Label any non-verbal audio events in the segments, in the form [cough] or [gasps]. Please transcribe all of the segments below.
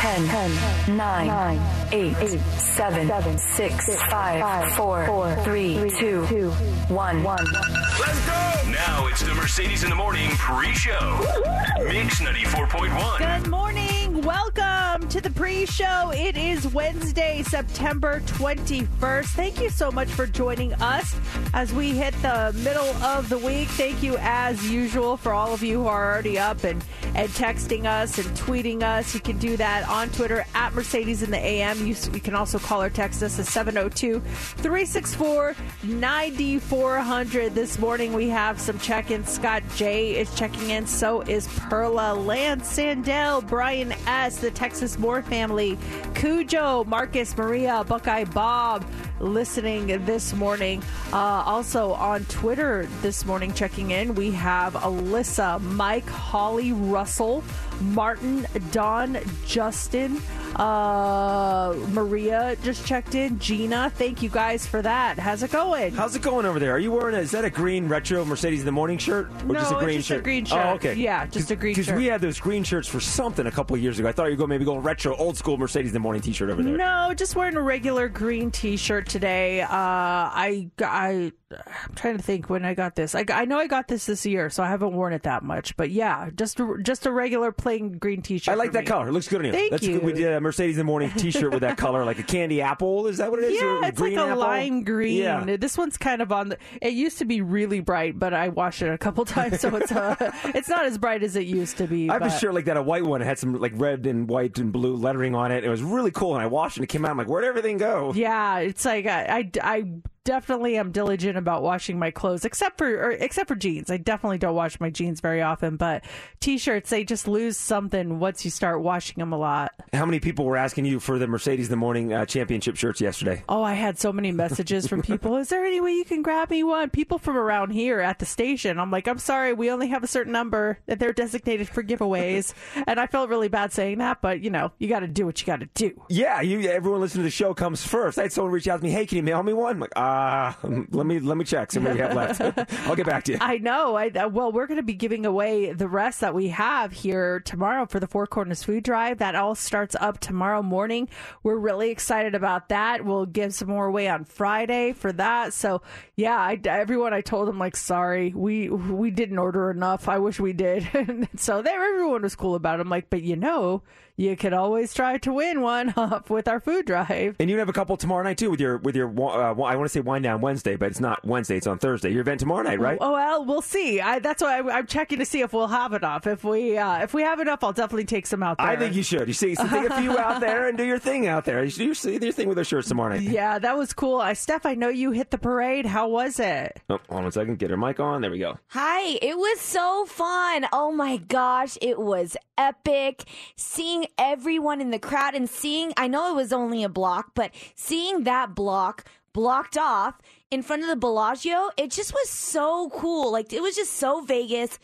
10, 10 9, 9 8, 8 7, 7 6, 5 4 3 2 1 Let's go! Now it's the Mercedes in the Morning pre-show. Mix 94.1. Good morning. Welcome to the pre show. It is Wednesday, September 21st. Thank you so much for joining us as we hit the middle of the week. Thank you, as usual, for all of you who are already up and, and texting us and tweeting us. You can do that on Twitter at Mercedes in the AM. You, you can also call or text us at 702 364 9400. This morning we have some check ins. Scott J is checking in. So is Perla, Lance Sandell, Brian S., the Texas Moore family, Cujo, Marcus, Maria, Buckeye Bob listening this morning. Uh, also on Twitter this morning, checking in, we have Alyssa, Mike, Holly, Russell, Martin, Don, Justin, uh, Maria just checked in, Gina. Thank you guys for that. How's it going? How's it going over there? Are you wearing a, is that a green retro Mercedes in the morning shirt? Or No, just a green just a shirt? green shirt. Oh, okay. Yeah, just a green shirt. Because we had those green shirts for something a couple of years ago. I thought you were going maybe going retro, old school Mercedes in the morning t shirt over there. No, just wearing a regular green T-shirt today. Uh, I, I, I'm trying to think when I got this. I, I know I got this this year, so I haven't worn it that much. But yeah, just a, just a regular plain green T-shirt. I like that me. color. It looks good on you. Thank That's you. Good. We did a Mercedes in the morning t shirt with that [laughs] color, like a candy apple. Is that what it is? Yeah, it's like a apple? lime green. Yeah. This one's kind of on the. It used to be really bright, but I washed it a couple [laughs] times, so it's uh, [laughs] it's not as bright as it used to be. I have a but- shirt like that, a white one. It had some like red and white and blue lettering on it. It was really cool, and I washed it. and It came out. I'm like, where'd everything go? Yeah, it's like I, I, I definitely am diligent about washing my clothes, except for or, except for jeans. I definitely don't wash my jeans very often, but t-shirts they just lose something once you start washing them a lot. How many people were asking you for the Mercedes in the morning uh, championship shirts yesterday? Oh, I had so many messages from people. Is there any way you can grab me one? People from around here at the station. I'm like, I'm sorry, we only have a certain number that they're designated for giveaways, [laughs] and I felt really bad saying that, but you know, you got to do what you got to do. Yeah, you. Everyone listening to the show comes first. I had someone reach out to me. Hey, can you mail me one? I'm like, ah, let me let me check. See what we have left. [laughs] I'll get back to you. I know. I uh, well, we're going to be giving away the rest that we have here tomorrow for the Four Corners Food Drive. That all starts up tomorrow morning. We're really excited about that. We'll give some more away on Friday for that. So yeah, I, everyone I told them like, sorry, we we didn't order enough. I wish we did. [laughs] so there, everyone was cool about it. I'm like, but you know, you could always try to win one [laughs] up with our food drive. And you have a couple tomorrow night too with your with your. Uh, I want to say wind down Wednesday, but it's not Wednesday. It's on Thursday. Your event tomorrow night, right? Oh well, we'll see. I, that's why I, I'm checking to see if we'll have enough. If we uh, if we have enough, I'll definitely take some out there. I think you should. You see, so take a few out there and do your thing out there. You should you should do your thing with those shirts tomorrow night. [laughs] Yeah, that was cool. I, Steph, I know you hit the parade. How was it? Oh, hold on a second. Get her mic on. There we go. Hi, it was so fun. Oh my gosh, it was epic. Seeing everyone in the crowd and seeing, I know it was only a block, but seeing that block blocked off in front of the Bellagio, it just was so cool. Like, it was just so Vegas.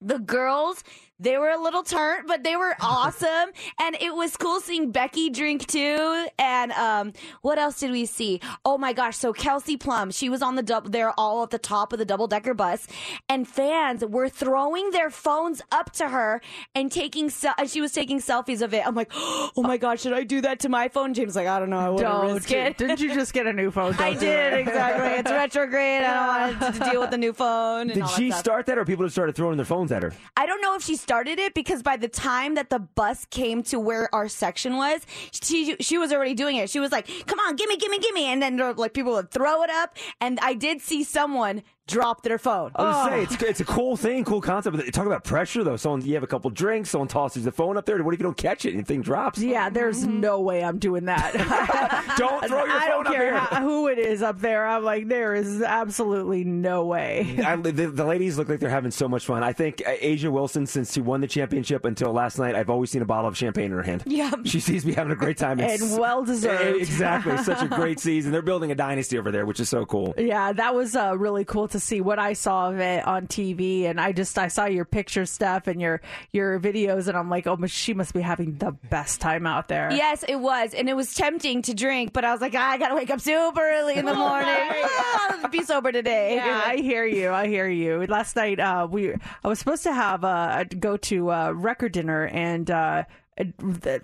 The girls, They were a little turnt, but they were awesome. [laughs] and it was cool seeing Becky drink too. And um, what else did we see? Oh my gosh. So Kelsey Plum, she was on the double, they're all at the top of the double decker bus. And fans were throwing their phones up to her and taking, se- and she was taking selfies of it. I'm like, [gasps] oh my God, should I do that to my phone? James like, I don't know. I wouldn't Don't risk you- it. Didn't you just get a new phone? [laughs] I Don't do did it. exactly. It's [laughs] retrograde. I don't want to deal with the new phone. And Did all that she stuff. start that, or people just started throwing their phones at her? I don't know if she started it because by the time that the bus came to where our section was, she she was already doing it. She was like, "Come on, gimme, gimme, gimme!" And then like people would throw it up, and I did see someone drop their phone. I was gonna say it's it's a cool thing, cool concept. But talk about pressure though. Someone you have a couple drinks, someone tosses the phone up there. What if you don't catch it and the thing drops? Yeah, there's no way I'm doing that. [laughs] Don't throw your [laughs] I phone don't care how, who it is up there. I'm like, there is absolutely no way. I, the, the ladies look like they're having so much fun. I think uh, A'ja Wilson, since she won the championship until last night, I've always seen a bottle of champagne in her hand. Yeah. She sees me having a great time. [laughs] It's- And well deserved. Exactly. Such a great season. They're building a dynasty over there, which is so cool. Yeah, that was uh, really cool to see what I saw of it on TV, and I just I saw your picture stuff and your your videos, and I'm like, oh, she must be having the best time out there. Yes, it was, and it was tempting to drink, but I was like, "Ah, I gotta wake up super early in the [laughs] morning. Ah, [laughs] I'll be sober today. Yeah, I hear you. I hear you. Last night, uh, we I was supposed to have uh, go to uh, record dinner, and uh,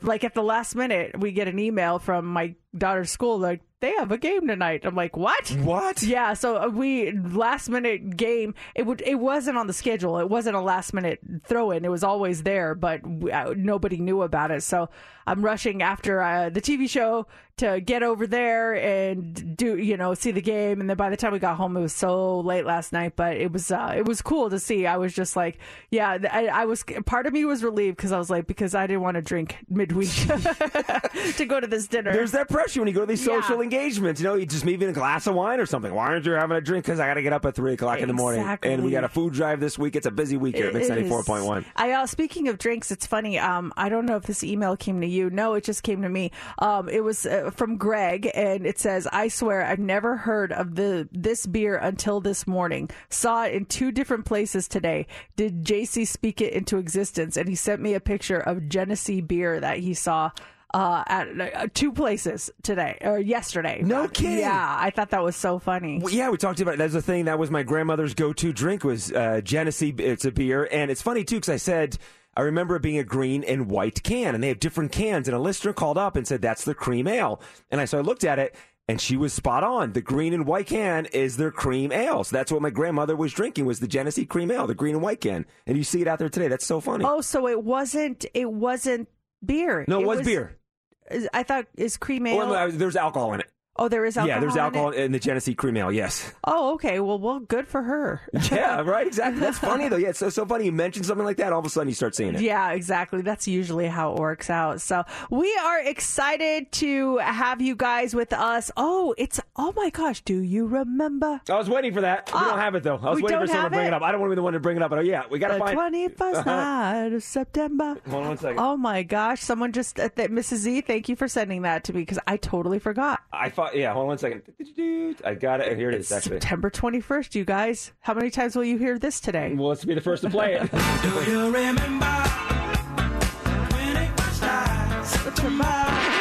like at the last minute, we get an email from my daughter's school like they have a game tonight. I'm like, what? What? Yeah, so uh, we last minute game. It would it wasn't on the schedule. It wasn't a last minute throw in. It was always there, but we, uh, nobody knew about it. So I'm rushing after uh, the TV show to get over there and do you know see the game. And then by the time we got home, it was so late last night. But it was uh, it was cool to see. I was just like, yeah, I, I was part of me was relieved because I was like because I didn't want to drink midweek [laughs] to go to this dinner. There's that pressure when you go to these Yeah. social engagements. You know, you just maybe a glass of wine or something. Why aren't you having a drink? Because I got to get up at three o'clock in the morning, and we got a food drive this week. It's a busy week here Mix It ninety four point one. I uh, speaking of drinks, it's funny. Um, I don't know if this email came to you. No, it just came to me. Um, it was uh, from Greg, and it says, "I swear I've never heard of the this beer until this morning. Saw it in two different places today. Did JC speak it into existence?" And he sent me a picture of Genesee beer that he saw. Uh, at uh, two places today or yesterday. No kidding. Yeah, I thought that was so funny. Well, yeah, we talked about it. That's the thing. That was my grandmother's go-to drink was uh, Genesee. It's a beer, and it's funny too because I said I remember it being a green and white can, and they have different cans. And a listener called up and said that's the cream ale, and I so I looked at it. And she was spot on. The green and white can is their cream ale. So that's what my grandmother was drinking was the Genesee cream ale, the green and white can. And you see it out there today. That's so funny. Oh, so it wasn't it wasn't beer. no, it was, beer. I thought is cream ale. Or, there's alcohol in it. Oh, there is alcohol. yeah, there's in alcohol in, the Genesee cream ale. Yes. Oh, okay. Well, well, good for her. [laughs] Yeah, right. Exactly. That's funny though. Yeah, it's so, so funny. You mention something like that, all of a sudden you start seeing it. Yeah, exactly. That's usually how it works out. So we are excited to have you guys with us. Oh, it's oh my gosh! Do you remember I was waiting for that. We Ah, don't have it though. I was we waiting for someone to bring it? it? up. I don't want to be the one to bring it up, but oh, yeah, we got to find. twenty first [laughs] night of September? Hold on one second. Oh my gosh! Someone just uh, th- Mrs. Z, thank you for sending that to me because I totally forgot. I thought. Yeah, hold on one second. I got it. Oh, here it is. Actually. September twenty first, you guys. How many times will you hear this today? Well, let's be the first to play it. [laughs] Do you remember when it was nice?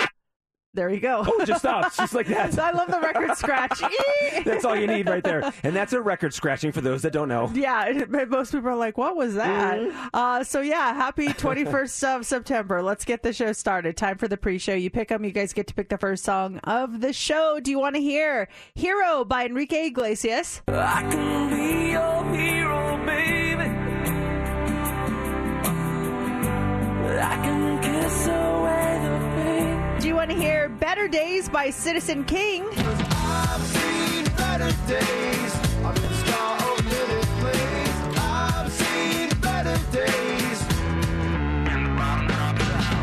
There you go. oh, it just stops, just like that. [laughs] I love the record scratch. [laughs] That's all you need right there, and that's a record scratching for those that don't know. Yeah, most people are like, "What was that?" Mm-hmm. Uh, so yeah, happy 21st of [laughs] September. Let's get the show started. Time for the pre-show. You pick them. You guys get to pick the first song of the show. Do you want to hear "Hero" by Enrique Iglesias? I can want to hear "Better Days" by Citizen King? I've seen better days. I've been scar of little place. I've seen better days.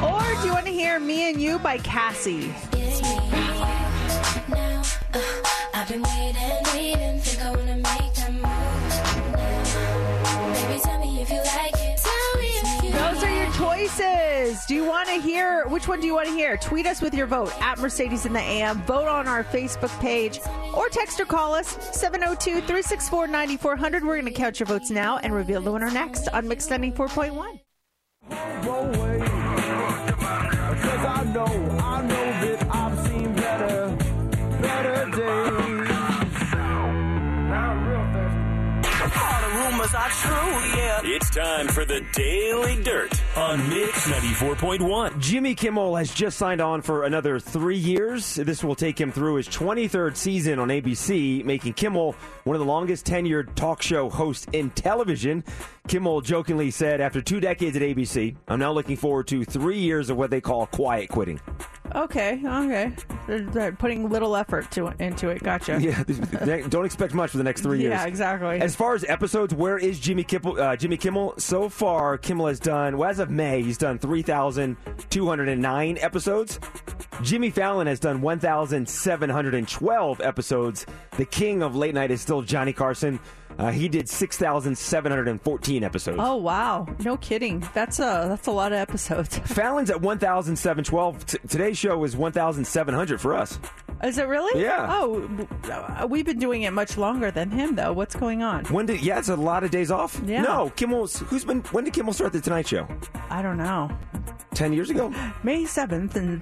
Or do you want to hear "Me and You" by Cassie? Now, uh, I've been waiting, waiting. Think I wanna make that move now. Baby, choices. Do you want to hear which one do you want to hear? Tweet us with your vote at Mercedes in the AM. Vote on our Facebook page or text or call us 702 364 9400. We're going to count your votes now and reveal the winner next on Mix 94.1. won't wait. Cause I know, I know that I've seen better, better days. Now I'm real thirsty. All the rumors are true, yeah. It's time for the Daily Dirt on Mix 94.1. Jimmy Kimmel has just signed on for another three years. This will take him through his 23rd season on ABC, making Kimmel one of the longest tenured talk show hosts in television. Kimmel jokingly said, After two decades at ABC, I'm now looking forward to three years of what they call quiet quitting. Okay, okay. They're, they're putting little effort to into it. Gotcha. [laughs] Yeah, don't expect much for the next three years. Yeah, exactly. As far as episodes, where is Jimmy Kimmel? Uh, Jimmy Kimmel. So far, Kimmel has done. Well, as of May, he's done three thousand two hundred and nine episodes. Jimmy Fallon has done one thousand seven hundred and twelve episodes. The king of late night is still Johnny Carson. Uh, he did six thousand seven hundred and fourteen episodes. Oh wow! No kidding. That's a that's a lot of episodes. [laughs] Fallon's at one thousand seven twelve. T- today's show is one thousand seven hundred for us. Is it really? Yeah. Oh, uh, we've been doing it much longer than him, though. What's going on? When did? Yeah, it's a lot of days off. Yeah. No, Kimmel's. Who's been? When did Kimmel start the Tonight Show? I don't know. Ten years ago. May seventh and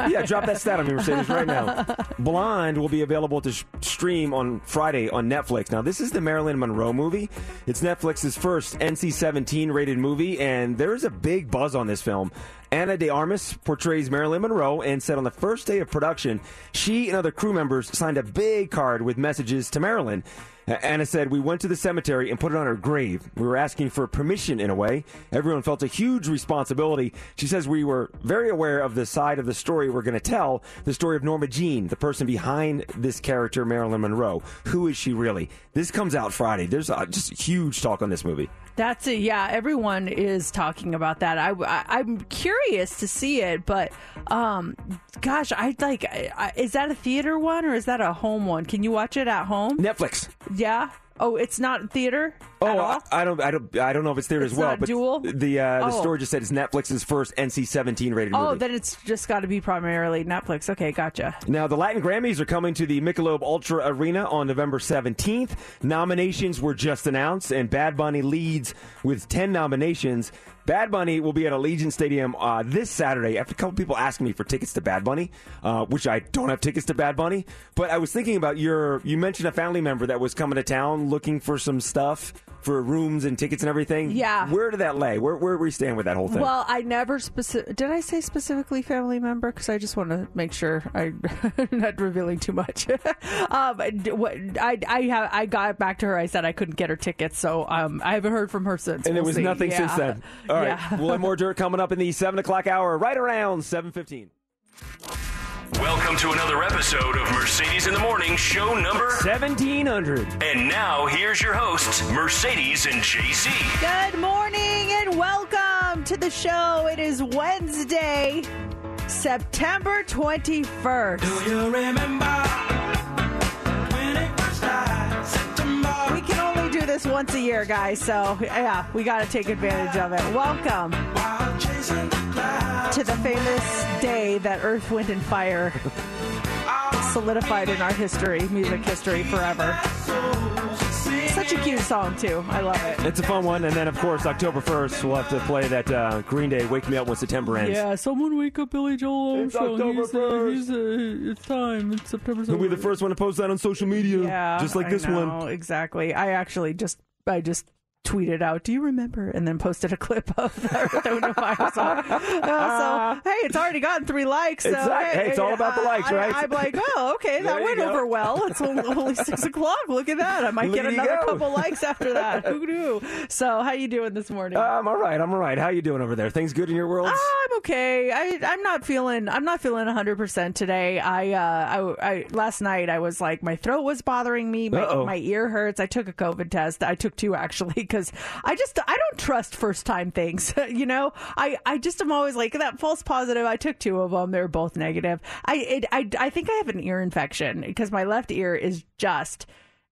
[laughs] yeah, drop that stat on me, Mercedes, right now. Blonde will be available to sh- stream on Friday on Netflix. Now, this is the Marilyn Monroe movie. It's Netflix's first NC-17 rated movie, and there is a big buzz on this film. Ana de Armas portrays Marilyn Monroe and said on the first day of production, she and other crew members signed a big card with messages to Marilyn. Ana said, We went to the cemetery and put it on her grave. We were asking for permission in a way. Everyone felt a huge responsibility. She says, We were very aware of the side of the story we're going to tell the story of Norma Jean, the person behind this character, Marilyn Monroe. Who is she really? This comes out Friday. There's uh, just huge talk on this movie. That's it. Yeah, everyone is talking about that. I, I am curious to see it, but um, gosh, I like. I, I, is that a theater one or is that a home one? Can you watch it at home? Netflix. Yeah. Oh, it's not theater. Oh? I, I don't, I don't, I don't know if it's theater It's as well. but dual? the uh, the Oh. story just said it's Netflix's first NC-17 rated Oh, movie. Oh, then it's just got to be primarily Netflix. Okay, gotcha. Now, the Latin Grammys are coming to the Michelob Ultra Arena on November 17th. Nominations were just announced, and Bad Bunny leads with 10 nominations. Bad Bunny will be at Allegiant Stadium uh, this Saturday. After a couple people asking me for tickets to Bad Bunny, uh, which I don't have tickets to Bad Bunny, but I was thinking about your. You mentioned a family member that was coming to town looking for some stuff for rooms and tickets and everything. Yeah. Where did that lay? Where where we stand with that whole thing? Well, I never specific. Did I say specifically family member? Because I just want to make sure I'm [laughs] not revealing too much. [laughs] um, what I I have I got back to her. I said I couldn't get her tickets, so um, I haven't heard from her since. and there We'll was see. nothing Yeah. since then. All right, [laughs] Yeah. we'll have more dirt coming up in the seven o'clock hour, right around seven fifteen. Welcome to another episode of Mercedes in the Morning, show number. Seventeen hundred. And now here's your hosts, Mercedes and JC. Good morning and welcome to the show. It is Wednesday, September twenty first. Do you remember when it first started? This once a year, guys. So yeah, we got to take advantage of it. Welcome. To the famous day that Earth, Wind, and Fire solidified in our history, music history forever. Such a cute song, too. I love it. It's a fun one, and then of course October first we'll have to play that uh, Green Day "Wake Me Up When September Ends." Yeah, someone wake up Billie Joe It's October He's, uh, he's, uh, it's time. It's September. We'll be the first one to post that on social media, Yeah, just like I this one. Exactly. I actually just, I just tweeted out, "Do you remember?" and then posted a [laughs] clip of the Earth, Fire song. Uh, so hey, it's already gotten three likes. So, Exact- hey, it's all about the likes, I- right? I'm like, oh, okay, [laughs] that went go. over well. It's only, [laughs] six o'clock. Look at that. I might get another go. couple likes after that. Who knew? So, how you doing this morning? Uh, I'm all right. I'm all right. How you doing over there? Things good in your world? I'm okay. I I'm not feeling I'm not feeling 100 percent today. I uh I, I last night I was like my throat was bothering me. My Uh-oh. my ear hurts. I took a COVID test. I took two actually because I just I don't trust first time things. [laughs] you know I I just am always like that false positive. I took two of them. they're both negative. I it, I I think I have an ear infection because my left ear is just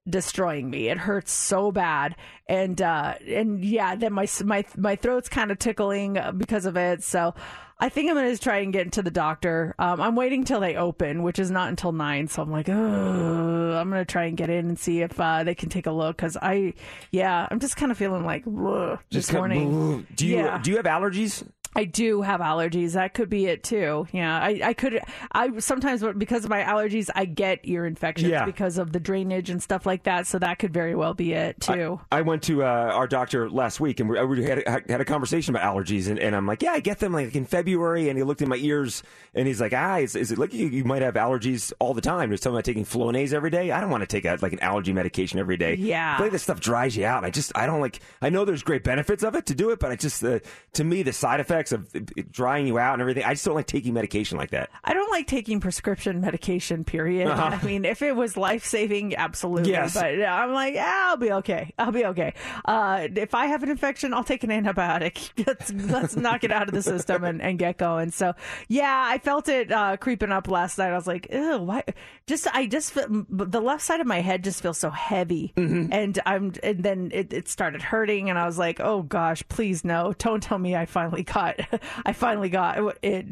destroying me. It hurts so bad, and uh, and yeah, then my my my throat's kind of tickling uh, because of it. So I think I'm going to try and get into the doctor. Um, I'm waiting till they open, which is not until nine. So I'm like, Ugh, I'm going to try and get in and see if uh, they can take a look. Because I, yeah, I'm just kind of feeling like ugh, this of- morning. do you Yeah. do you have allergies? I do have allergies. That could be it too. Yeah, I, I could. I sometimes because of my allergies, I get ear infections Yeah. because of the drainage and stuff like that. So that could very well be it too. I went to uh, our doctor last week and we, we had, a, had a conversation about allergies. And, and I'm like, yeah, I get them like in February. And he looked in my ears and he's like, ah, is, is it like you, you might have allergies all the time? He's talking about taking Flonase every day. I don't want to take a, like an allergy medication every day. Yeah. I like this stuff dries you out. I just, I don't like, I know there's great benefits of it to do it, but I just, uh, to me, the side effects of it, it drying you out and everything, I just don't like taking medication like that. I don't like taking prescription medication. Period. Uh-huh. I mean, if it was life saving, absolutely. Yes. But yeah, I'm like, ah, I'll be okay. I'll be okay. Uh, if I have an infection, I'll take an antibiotic. [laughs] let's let's knock it out of the system and, and get going. So yeah, I felt it uh, creeping up last night. I was like, ew, why? Just I just the left side of my head just feels so heavy, Mm-hmm. and I'm and then it, it started hurting, and I was like, oh gosh, please no, don't tell me I finally got [laughs] I finally got it.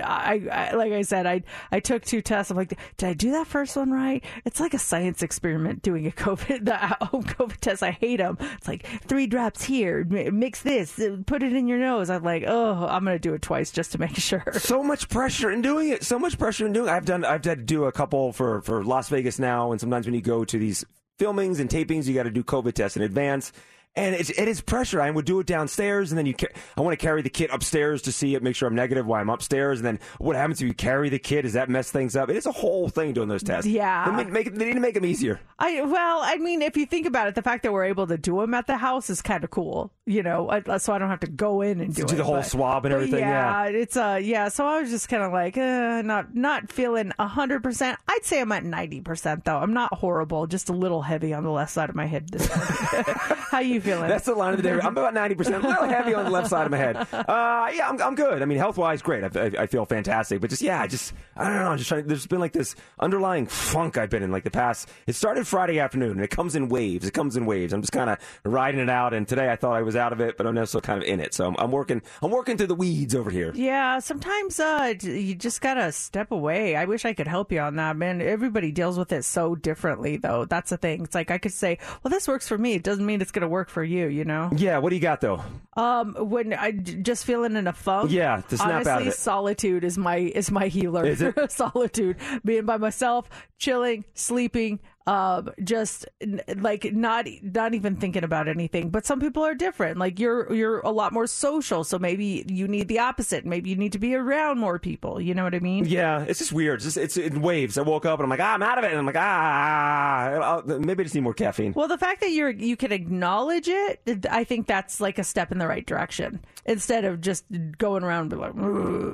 I, I like I said, I I took two tests. I'm like, did I do that first one right? It's like a science experiment doing a [laughs] COVID the home COVID test. I hate them. It's like three drops here, mix this, put it in your nose. I'm like, oh, I'm gonna do it twice just to make [laughs] sure. so much pressure in doing it. So much pressure in doing. it. I've done. I've had to do a couple for for Las Vegas now, and sometimes when you go to these filmings and tapings, you got to do COVID tests in advance. And it's, it is pressure. I would do it downstairs, and then you. Ca- I want to carry the kit upstairs to see it, make sure I'm negative while I'm upstairs. And then what happens if you carry the kit? Does that mess things up? It is a whole thing doing those tests. Yeah. they, make, make they need to make them easier. I well, I mean, if you think about it, the fact that we're able to do them at the house is kind of cool, you know. I, so I don't have to go in and do, do it, the whole but- swab and everything, yeah. it's uh, yeah. So I was just kind of like, uh, not not feeling hundred percent. I'd say I'm at ninety percent though. I'm not horrible, just a little heavy on the left side of my head. This morning. [laughs] How you feeling? That's the line of the day. I'm about 90%, a little heavy on the left side of my head. Uh, yeah, I'm, I'm good. I mean, health wise, great. I, I, I feel fantastic. But just, yeah, I just, I don't know. I'm just trying, there's been like this underlying funk I've been in like the past. It started Friday afternoon and it comes in waves. It comes in waves. I'm just kind of riding it out. And today I thought I was out of it, but I'm also kind of in it. So I'm, I'm working, I'm working through the weeds over here. Yeah, sometimes uh, you just gotta step away. I wish I could help you on that, man. Everybody deals with it so differently, though. That's the thing. It's like I could say, "Well, this works for me." It doesn't mean it's gonna work for you. You know. Yeah, what do you got though? Um, when I just feeling in a funk. Yeah, to snap out of honestly, it. solitude is my is my healer. Is it? [laughs] solitude, being by myself, chilling, sleeping. Um, just like not not even thinking about anything. But some people are different. Like you're you're a lot more social, so maybe you need the opposite. Maybe you need to be around more people. You know what I mean? Yeah, it's just weird. It's just, it's in waves. I woke up and I'm like, ah, I'm out of it. And I'm like, ah, I'll- maybe I just need more caffeine. Well, the fact that you're you can acknowledge it, I think that's like a step in the right direction. Instead of just going around and be like,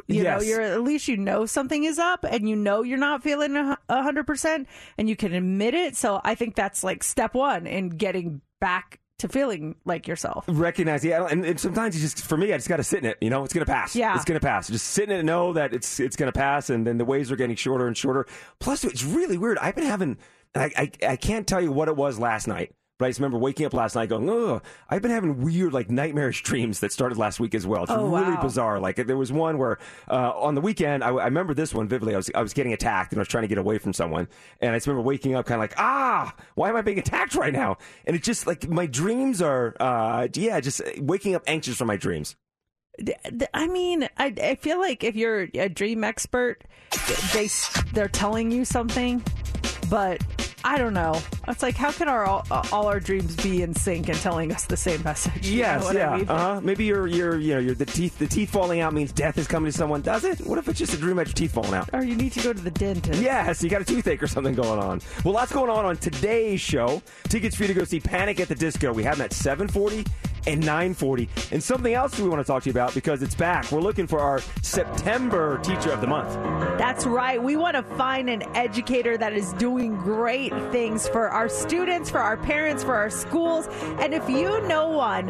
you know, you're at least you know something is up, and you know you're not feeling hundred percent, and you can admit it. So I think that's like step one in getting back to feeling like yourself. recognize yeah and, and sometimes you just for me i just got to sit in it you know? It's gonna pass. Yeah. it's gonna pass. Just sit in it and know that it's it's gonna pass and then the waves are getting shorter and shorter. Plus it's really weird. I've been having I, I i can't tell you what it was last night but I just remember waking up last night going, oh, I've been having weird, like nightmarish [laughs] dreams that started last week as well. It's Oh, really wow. bizarre. Like there was one where uh, on the weekend, I, I remember this one vividly. I was I was getting attacked and I was trying to get away from someone, and I just remember waking up kind of like, ah, why am I being attacked right now? And it's just like my dreams are, uh, yeah, just waking up anxious from my dreams. I mean, I, I feel like if you're a dream expert, they they're telling you something, but I don't know. It's like how can our all, all our dreams be in sync and telling us the same message? [laughs] You know Yes, I yeah. mean? Uh-huh. Maybe you're, you're, you know, you're the teeth, the teeth falling out means death is coming to someone. Does it? What if it's just a dream about your teeth falling out? Or you need to go to the dentist. Yes, you got a toothache or something going on. Well, lots going on on today's show. Tickets for you to go see Panic at the Disco. We have them at 740 and 940. And something else we want to talk to you about because it's back. We're looking for our September Teacher of the Month. That's right. We want to find an educator that is doing great things for our students, for our parents, for our schools. And if you know one,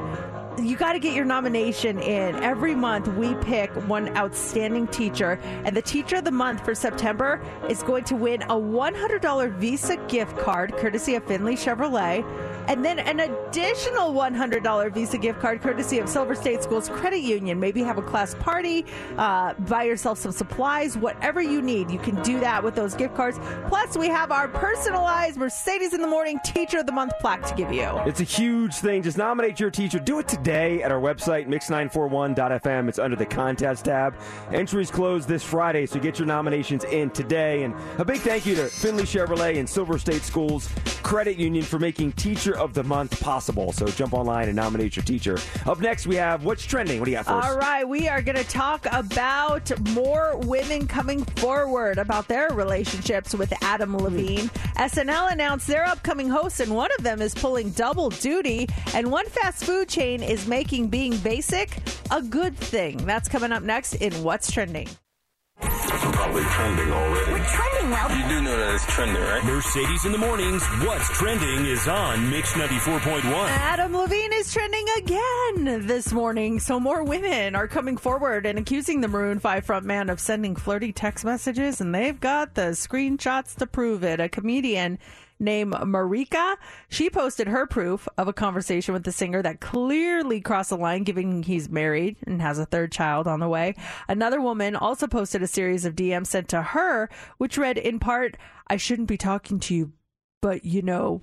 you got to get your nomination in. Every month, we pick one outstanding teacher, and the teacher of the month for September is going to win a $100 Visa gift card courtesy of Findlay Chevrolet. And then an additional $100 Visa gift card courtesy of Silver State Schools Credit Union. Maybe have a class party, uh, buy yourself some supplies, whatever you need. You can do that with those gift cards. Plus, we have our personalized Mercedes in the Morning Teacher of the Month plaque to give you. It's a huge thing. Just nominate your teacher. Do it today at our website, mix941.fm. It's under the contest tab. Entries close this Friday, so get your nominations in today. And a big thank you to Findlay Chevrolet and Silver State Schools Credit Union for making Teacher of the Month possible. So jump online and nominate your teacher. Up next, we have What's Trending. What do you got for us? All right, we are going to talk about more women coming forward about their relationships with Adam Levine. SNL announced their upcoming hosts, and one of them is pulling double duty. And one fast food chain is making being basic a good thing. That's coming up next in What's Trending. Probably trending already. We're trending well. You do know that it's trending, right? Mercedes in the mornings. What's trending is on Mix 94.1. Adam Levine is trending again this morning. So more women are coming forward and accusing the Maroon 5 frontman of sending flirty text messages, and they've got the screenshots to prove it. A comedian named Marika, she posted her proof of a conversation with the singer that clearly crossed the line, given he's married and has a third child on the way. Another woman also posted a series of DMs sent to her, which read in part, I shouldn't be talking to you, but you know,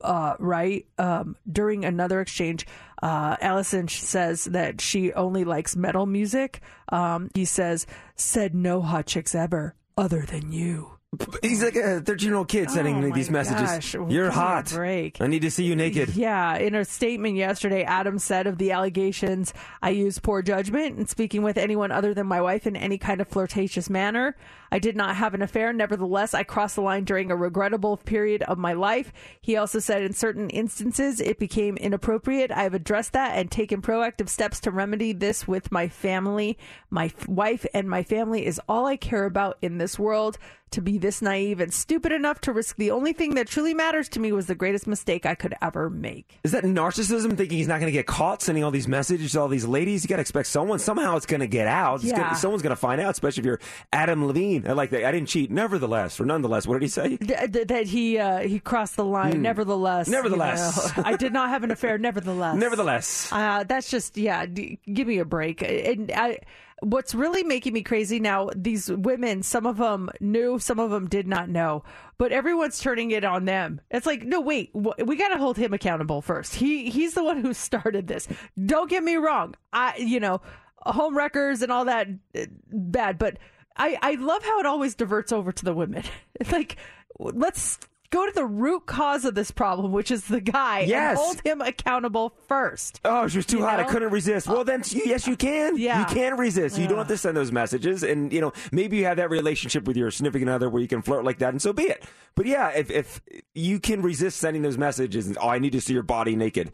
uh, right? Um, during another exchange, uh, Allison says that she only likes metal music. Um, he says, said no hot chicks ever other than you. He's like a 13 year old kid sending Oh me these messages. gosh. You're Give hot. break. I need to see you naked. Yeah, in a statement yesterday, Adam said of the allegations, I used poor judgment in speaking with anyone other than my wife in any kind of flirtatious manner. I did not have an affair. Nevertheless, I crossed the line during a regrettable period of my life. He also said in certain instances it became inappropriate. I have addressed that and taken proactive steps to remedy this with my family. My f- wife and my family is all I care about in this world. To be this naive and stupid enough to risk the only thing that truly matters to me was the greatest mistake I could ever make. Is that narcissism thinking he's not going to get caught sending all these messages to all these ladies? You got to expect someone, somehow it's going to get out. Yeah. gonna, someone's going to find out, especially if you're Adam Levine. I like that. I didn't cheat. Nevertheless, or nonetheless, what did he say? Th- th- that he uh, he crossed the line. Nevertheless, you Hmm. Nevertheless. know, I did not have an affair. [laughs] Nevertheless, Nevertheless. uh, that's just yeah. D- give me a break. And I, what's really making me crazy now? These women, some of them knew, some of them did not know, but everyone's turning it on them. It's like, no, wait, we got to hold him accountable first. He he's the one who [laughs] started this. Don't get me wrong. I you know, home wreckers and all that uh, bad, but I I love how it always diverts over to the women. It's [laughs] like let's. Go to the root cause of this problem, which is the guy, Yes. and hold him accountable first. Oh, she was too You hot. I couldn't resist. Well, then, yes, you can. Yeah. You can resist. You don't have to send those messages. And, you know, maybe you have that relationship with your significant other where you can flirt like that, and so be it. But yeah, if, if you can resist sending those messages, and, oh, I need to see your body naked.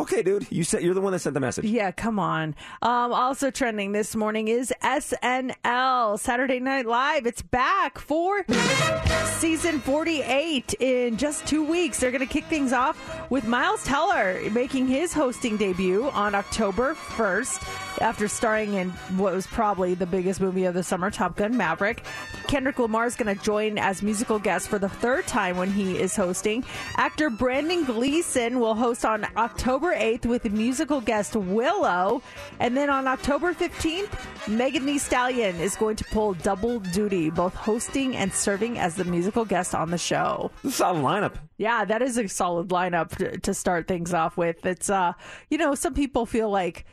Okay, dude, you said you're the one that sent the message. Yeah, come on. Um, also trending this morning is SNL Saturday Night Live. It's back for season 48 in just two weeks. They're going to kick things off with Miles Teller making his hosting debut on October 1st after starring in what was probably the biggest movie of the summer, Top Gun Maverick. Kendrick Lamar is going to join as musical guest for the third time when he is hosting. Actor Brendan Gleeson will host on October 8th with musical guest Willow. And then on October 15th, Megan Thee Stallion is going to pull double duty, both hosting and serving as the musical guest on the show. This is Solid lineup. Yeah, that is a solid lineup to, to start things off with. It's uh, you know, some people feel like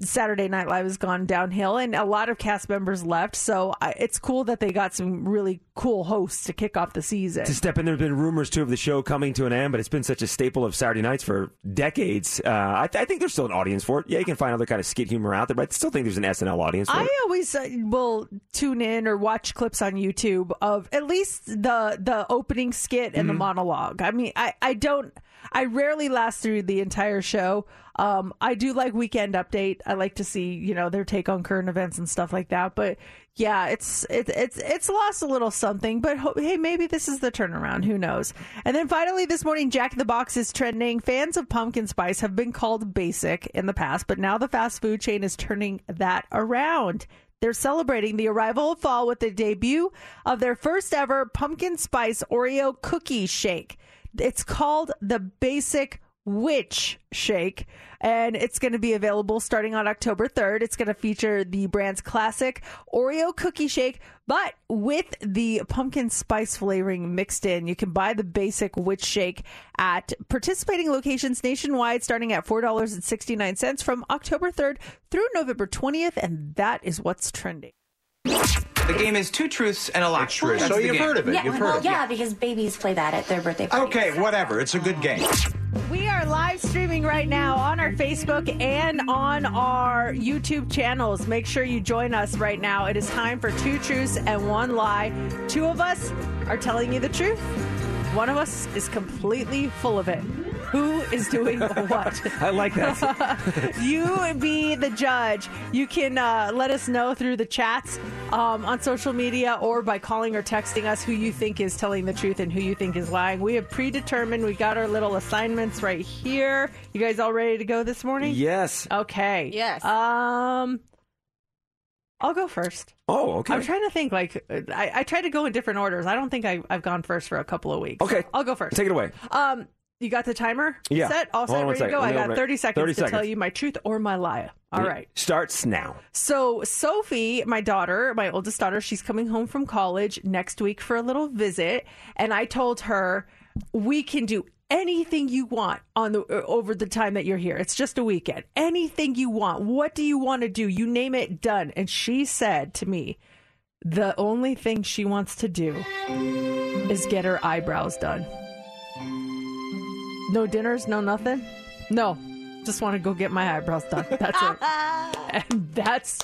Saturday Night Live has gone downhill, and a lot of cast members left. So I, it's cool that they got some really cool hosts to kick off the season. To step in, there have been rumors too of the show coming to an end, but it's been such a staple of Saturday nights for decades. Uh, I, I think there's still an audience for it. Yeah, you can find other kind of skit humor out there, but I still think there's an SNL audience for I it. always uh, will tune in or watch clips on YouTube of at least the the opening skit and the monologue. I mean, I I don't. I rarely last through the entire show. Um, I do like Weekend Update. I like to see you know their take on current events and stuff like that. But Yeah, it's it's it's it's lost a little something, but ho- hey, maybe this is the turnaround. Who knows? And then finally, this morning, Jack in the Box is trending. Fans of pumpkin spice have been called basic in the past, but now the fast food chain is turning that around. They're celebrating the arrival of fall with the debut of their first ever pumpkin spice Oreo cookie shake. It's called the Basic Witch Shake, and it's going to be available starting on October 3rd. It's going to feature the brand's classic Oreo cookie shake, but with the pumpkin spice flavoring mixed in. You can buy the Basic Witch Shake at participating locations nationwide starting at $4.69 from October 3rd through November 20th, and that is what's trending. The game is two truths and a lie. true. That's So the you've game. heard of it. Yeah, You've heard well, of it. yeah, because babies play that at their birthday parties. Okay, whatever. It's a good game. We are live streaming right now on our Facebook and on our YouTube channels. Make sure you join us right now. It is time for two truths and one lie. Two of us are telling you the truth. One of us is completely full of it. Who is doing [laughs] what? I like that. [laughs] you be the judge. You can uh, let us know through the chats um, on social media or by calling or texting us who you think is telling the truth and who you think is lying. We have predetermined. We got our little assignments right here. You guys all ready to go this morning? yes. Okay. Yes. Um, I'll go first. Oh, okay. I'm trying to think. Like, I, I tried to go in different orders. I don't think I, I've gone first for a couple of weeks. Okay. I'll go first. Take it away. Um, you got the timer Yeah. set? All set, ready to go? I got open it. 30 seconds 30 to tell you my truth or my lie. All It right. Starts now. So Sophie, my daughter, my oldest daughter, she's coming home from college next week for a little visit, and I told her we can do anything you want on the uh, over the time that you're here. It's just a weekend. Anything you want. What do you want to do? You name it, done. And she said to me, the only thing she wants to do is get her eyebrows done. No dinners, no nothing. No, just want to go get my eyebrows done. That's it. [laughs] and that's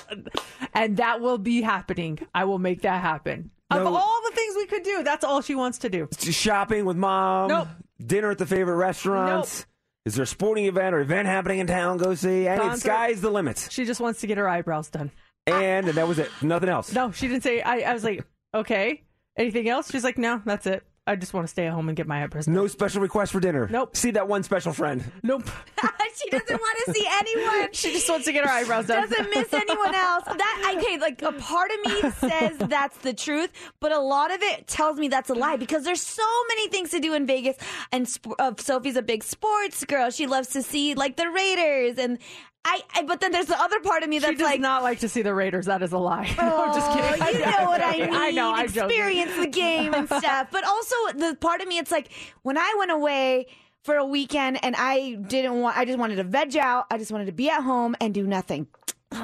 and that will be happening. I will make that happen. Of all the things we could do, that's all she wants to do. Just shopping with mom. Nope. Dinner at the favorite restaurants. Is there a sporting event or event happening in town? Go see. And it's Concert. sky's the limit. She just wants to get her eyebrows done. And, and that was it. Nothing else. No, she didn't say. I, I was like, okay. Anything else? She's like, no, that's it. I just want to stay at home and get my eyebrows done. No special request for dinner. Nope. See that one special friend. Nope. [laughs] [laughs] she doesn't want to see anyone. She just wants to get her eyebrows done. Doesn't miss anyone else. [laughs] That okay, like a part of me says that's the truth, but a lot of it tells me that's a lie because there's so many things to do in Vegas. And sp- uh, Sophie's a big sports girl. She loves to see like the Raiders and. I, I but then there's the other part of me She that's does like not like to see the Raiders. That is a lie. [laughs] no, I'm just oh, kidding. [laughs] Oh, you I'm know what I mean. [laughs] I know. I'm joking. Experience the game and stuff. But also the part of me, it's like when I went away for a weekend and I didn't want, I just wanted to veg out. I just wanted to be at home and do nothing. [sighs]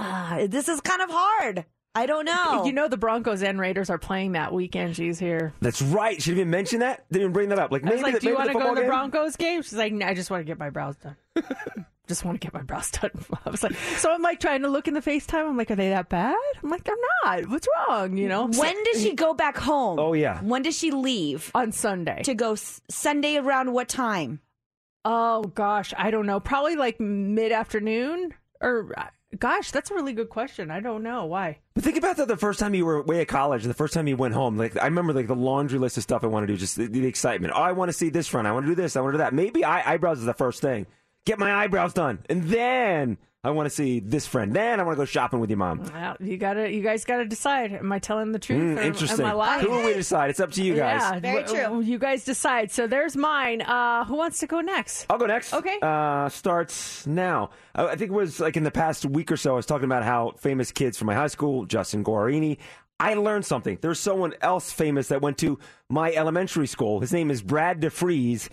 This is kind of hard. I don't know. You know the Broncos and Raiders are playing that weekend. She's here. That's right. She didn't even mention that. Didn't even bring that up. Like I was maybe, like, the, "Do you maybe want to go to the game? Broncos game?" She's like, "No, I just want to get my brows done. [laughs] just want to get my brows done." [laughs] I was like, so I'm like trying to look in the FaceTime. I'm like, "Are they that bad?" I'm like, "They're not. What's wrong?" You know. when does she go back home? Oh, yeah. When does she leave On Sunday. to go s- Sunday around what time? Oh gosh, I don't know. Probably like mid afternoon or. Uh, Gosh, that's a really good question. I don't know why. But think about that the first time you were away at college, the first time you went home. Like I remember like the laundry list of stuff I want to do, just the, the excitement. Oh, I want to see this front. I want to do this. I want to do that. Maybe eye, eyebrows is the first thing. Get my eyebrows done. And then I want to see this friend. Then I want to go shopping with your mom. Well, you gotta, you guys gotta decide. Am I telling the truth? Mm, or interesting. Am I lying? Who will we decide? It's up to you guys. Yeah, Very w- true. You guys decide. So there's mine. Uh, who wants to go next? I'll go next. Okay. Uh, starts now. I I think it was like in the past week or so, I was talking about how famous kids from my high school, Justin Guarini, I learned something. There's someone else famous that went to my elementary school. His name is Brad DeFries.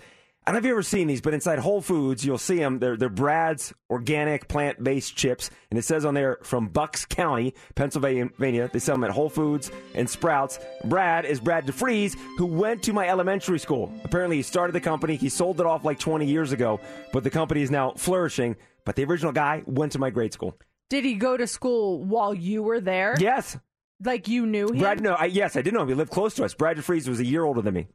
I don't know if you've ever seen these, but inside Whole Foods, you'll see them. They're, they're Brad's organic plant based chips. And it says on there from Bucks County, Pennsylvania. They sell them at Whole Foods and Sprouts. Brad is Brad DeFries, who went to my elementary school. Apparently, he started the company. He sold it off like 20 years ago, but the company is now flourishing. But the original guy went to my grade school. Did he go to school while you were there? Yes. Like you knew him? Brad, no, I, yes, I did know him. He lived close to us. Brad DeFries was a year older than me.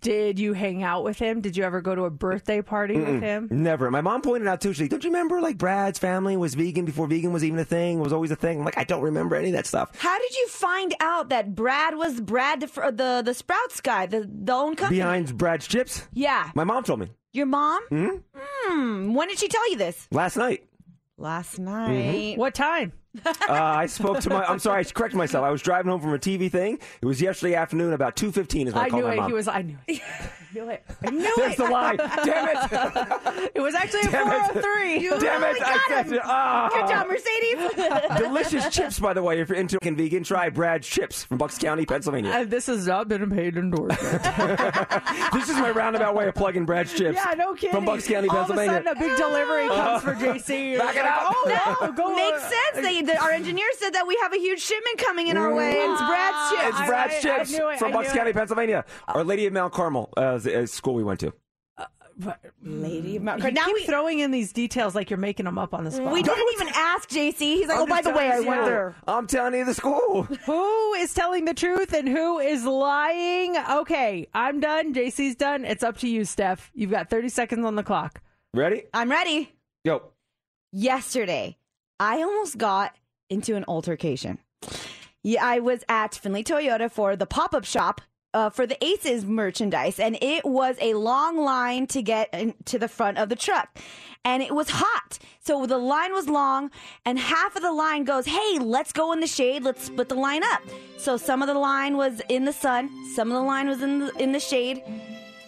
Did you hang out with him? Did you ever go to a birthday party with Mm-mm. him? Never. My mom pointed out too. She's like, "Don't you remember like Brad's family was vegan before vegan was even a thing? Was always a thing." I'm like, I don't remember any of that stuff. How did you find out that Brad was Brad the the, the Sprouts guy, the the own company? Behind Brad's chips. Yeah. My mom told me Your mom? hmm Hmm. When did she tell you this? last night. Last night. What time? Uh, I spoke to my. I'm sorry, I corrected myself. I was driving home from a TV thing. It was yesterday afternoon, about two fifteen. Is when I, I called knew my it. mom. He was. I knew it. I [laughs] knew it. I [laughs] knew There's it. the lie. Damn it! [laughs] It was actually a Damn it. 403. You Damn it! really I got said him. it. Ah. Good job, Mercedes. Delicious chips, by the way. If you're into and vegan, try Brad's chips from Bucks County, Pennsylvania. Uh, this has not been a paid endorsement. this is my roundabout way of plugging Brad's chips. yeah, no kidding. From Bucks County, All Pennsylvania. Of a sudden, a big delivery comes for JC. Back it up. Oh no, go Makes sense. They, the, our engineer said that we have a huge shipment coming in our way. It's Brad's chips. It's Brad's I- I chips knew it, from I Bucks County, it. Pennsylvania. Our Lady of Mount Carmel, uh, a school we went to. Lady of Mount You Now keep we, throwing in these details like you're making them up on the spot. we didn't even ask JC. He's like, I'm oh, by the way, I telling went you. there. I'm telling you the school. Who is telling the truth and who is lying? Okay, I'm done. JC's done. It's up to you, Steph. You've got 30 seconds on the clock. Ready? I'm ready. Yo. Yesterday, I almost got into an altercation. Yeah, I was at Findlay Toyota for the pop up shop uh, for the Aces merchandise, and it was a long line to get in, to the front of the truck. And it was hot. So the line was long, and half of the line goes, Hey, let's go in the shade. Let's split the line up. So some of the line was in the sun, some of the line was in the, in the shade.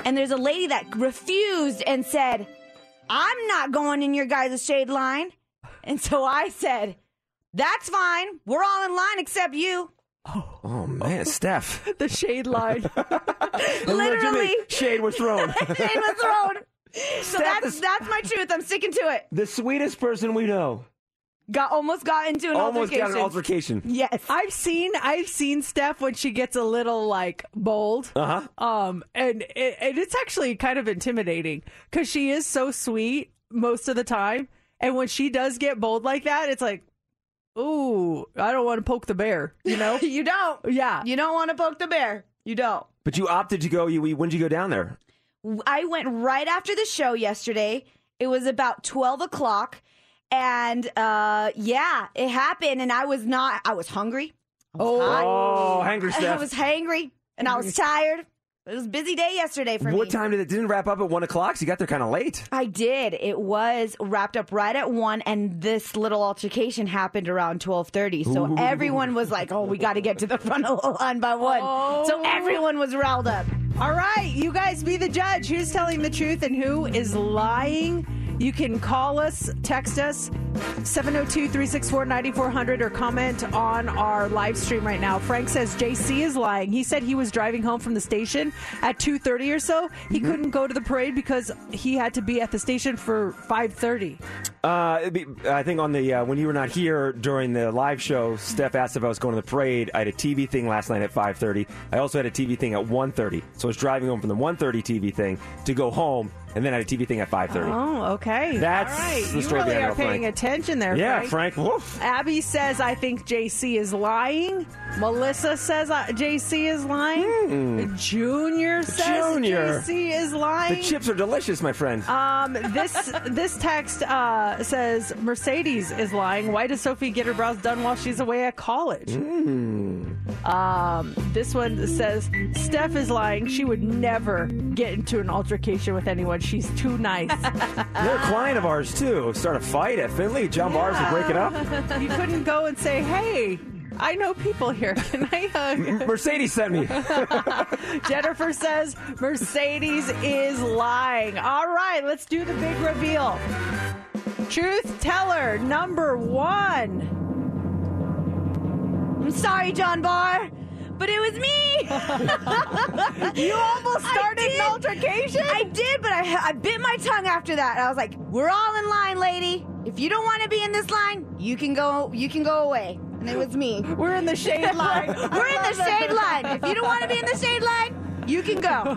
And there's a lady that refused and said, I'm not going in your guys' shade line. And so I said, That's fine. We're all in line except you. Oh oh man, Steph. [laughs] The shade line. [laughs] Literally. shade was thrown. [laughs] Shade was thrown. So Steph that's is- that's my truth. I'm sticking to it. the sweetest person we know. Got almost got into an Almost altercation. got an altercation. Yes. I've seen I've seen Steph when she gets a little like bold. Uh huh. Um, and it, and it's actually kind of intimidating because she is so sweet most of the time, and when she does get bold like that, it's like, ooh, I don't want to poke the bear, you know? [laughs] you don't. yeah. You don't want to poke the bear. You don't. But you opted to go. You when did you go down there? I went right after the show yesterday. It was about 12 o'clock. And uh, yeah, it happened. And I was not, I was hungry. I was hot. Oh, hangry [laughs] I Steph. was hangry and I was [laughs] tired. It was a busy day yesterday for What me. What time did it? Didn't wrap up at one o'clock. So you got there kind of late. I did. It was wrapped up right at one, and this little altercation happened around twelve thirty. So Ooh. everyone was like, "Oh, we got to get to the front of the line by one." So oh. everyone was riled up. All right, you guys be the judge. Who's telling the truth and who is lying? You can call us, text us, 702 364 9400, or comment on our live stream right now. Frank says JC is lying. He said he was driving home from the station at 2.30 or so. He couldn't go to the parade because he had to be at the station for 5.30. Uh, be, I think on the uh, when you were not here during the live show, Steph asked if I was going to the parade. I had a TV thing last night at 5:30. I also had a TV thing at 1:30. So I was driving home from the 1:30 TV thing to go home, and then I had a TV thing at 5:30. Oh, okay. That's right. the you story really behind are paying Frank. attention there, yeah, Frank. Frank. Woof. Abby says, I think JC is lying. Melissa says uh, JC is lying. Junior says Hmm. Junior. JC is lying. The chips are delicious, my friend. um, this [laughs] this text uh, says Mercedes is lying. Why does Sophie get her brows done while she's away at college? Mm. Um, this one says Steph is lying. She would never get into an altercation with anyone. She's too nice. [laughs] They're a client of ours too. Start a fight at Findlay. John Bars to break it up. you couldn't go and say, "Hey, I know people here. Can I hug?" Mercedes sent me. [laughs] Jennifer says Mercedes is lying. All right, let's do the big reveal. Truth teller number one. I'm sorry, John Barr, but it was me. [laughs] You almost started an altercation. I did, but I, I bit my tongue after that. And I was like, "We're all in line, lady. If you don't want to be in this line, you can go. You can go away." And it was me. We're in the shade line. [laughs] We're in the shade line. If you don't want to be in the shade line, you can go. [laughs]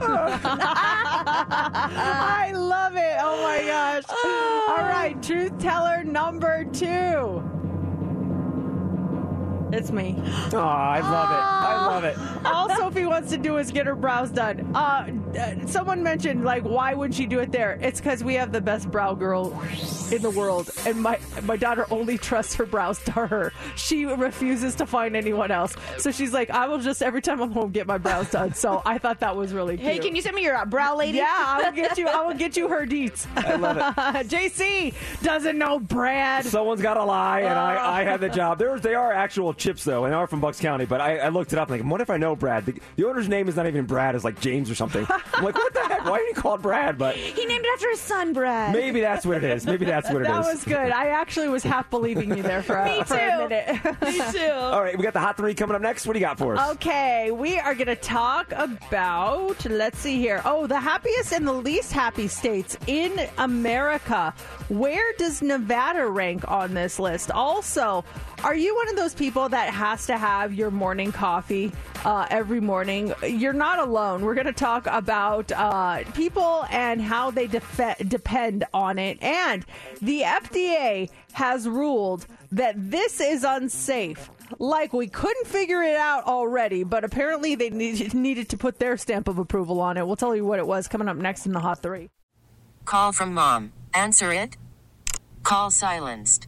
I love it. Oh my gosh. [sighs] All right, truth teller number two. It's me. Oh, I love it. I love it. [laughs] All Sophie wants wants to do is get her brows done. Uh, uh, someone mentioned like, why would she do it there? It's because we have the best brow girl in the world, and my my daughter only trusts her brows to her. She refuses to find anyone else. So she's like, I will just every time I'm home get my brows done. So I thought that was really cute. Hey, can you send me your uh, brow lady? Yeah, I will get you. I will get you her deets. [laughs] I love it. [laughs] JC doesn't know Brad. Someone's got to lie, and Uh. I, I had the job. There's, they are actual chips, though, and they are from Bucks County. But I, I looked it up. Like, what if I know Brad? The, the owner's name is not even Brad. It's like James or something. I'm like, what the heck? Why didn't you call it Brad? But He named it after his son, Brad. maybe that's what it is. Maybe that's what it is. that was good. I actually was half believing you there for a, [laughs] for a minute. [laughs] Me too. All right, we got the hot three coming up next. What do you got for us? Okay, we are going to talk about, let's see here. Oh, the happiest and the least happy states in America. Where does Nevada rank on this list? Also, are you one of those people that has to have your morning coffee uh, every morning? You're not alone. We're going to talk about uh, people and how they def- depend on it. And the FDA has ruled that this is unsafe. Like we couldn't figure it out already, but apparently they needed, needed to put their stamp of approval on it. We'll tell you what it was coming up next in the Hot Three. Call from mom. Answer it. Call silenced.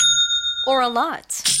or a lot?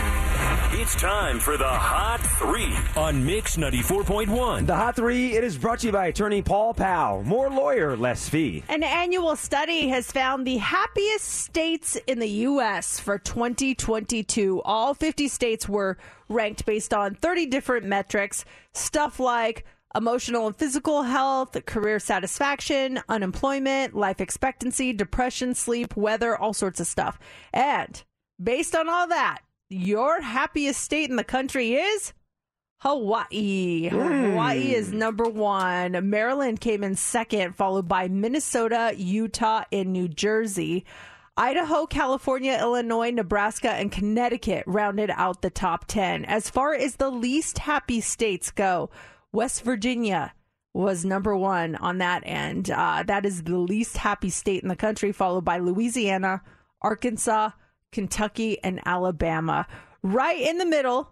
It's time for the Hot Three on Mix 94.1. The Hot Three, it is brought to you by attorney Paul Powell. More lawyer, less fee. An annual study has found the happiest states in the U.S. for 2022. All 50 states were ranked based on 30 different metrics, stuff like emotional and physical health, career satisfaction, unemployment, life expectancy, depression, sleep, weather, all sorts of stuff. And based on all that, your happiest state in the country is Hawaii. Hawaii is number one. Maryland came in second, followed by Minnesota, Utah, and New Jersey. Idaho, California, Illinois, Nebraska, and Connecticut rounded out the top 10. As far as the least happy states go, West Virginia was number one on that end. Uh, that is the least happy state in the country, followed by Louisiana, Arkansas, Kentucky, and Alabama. Right in the middle,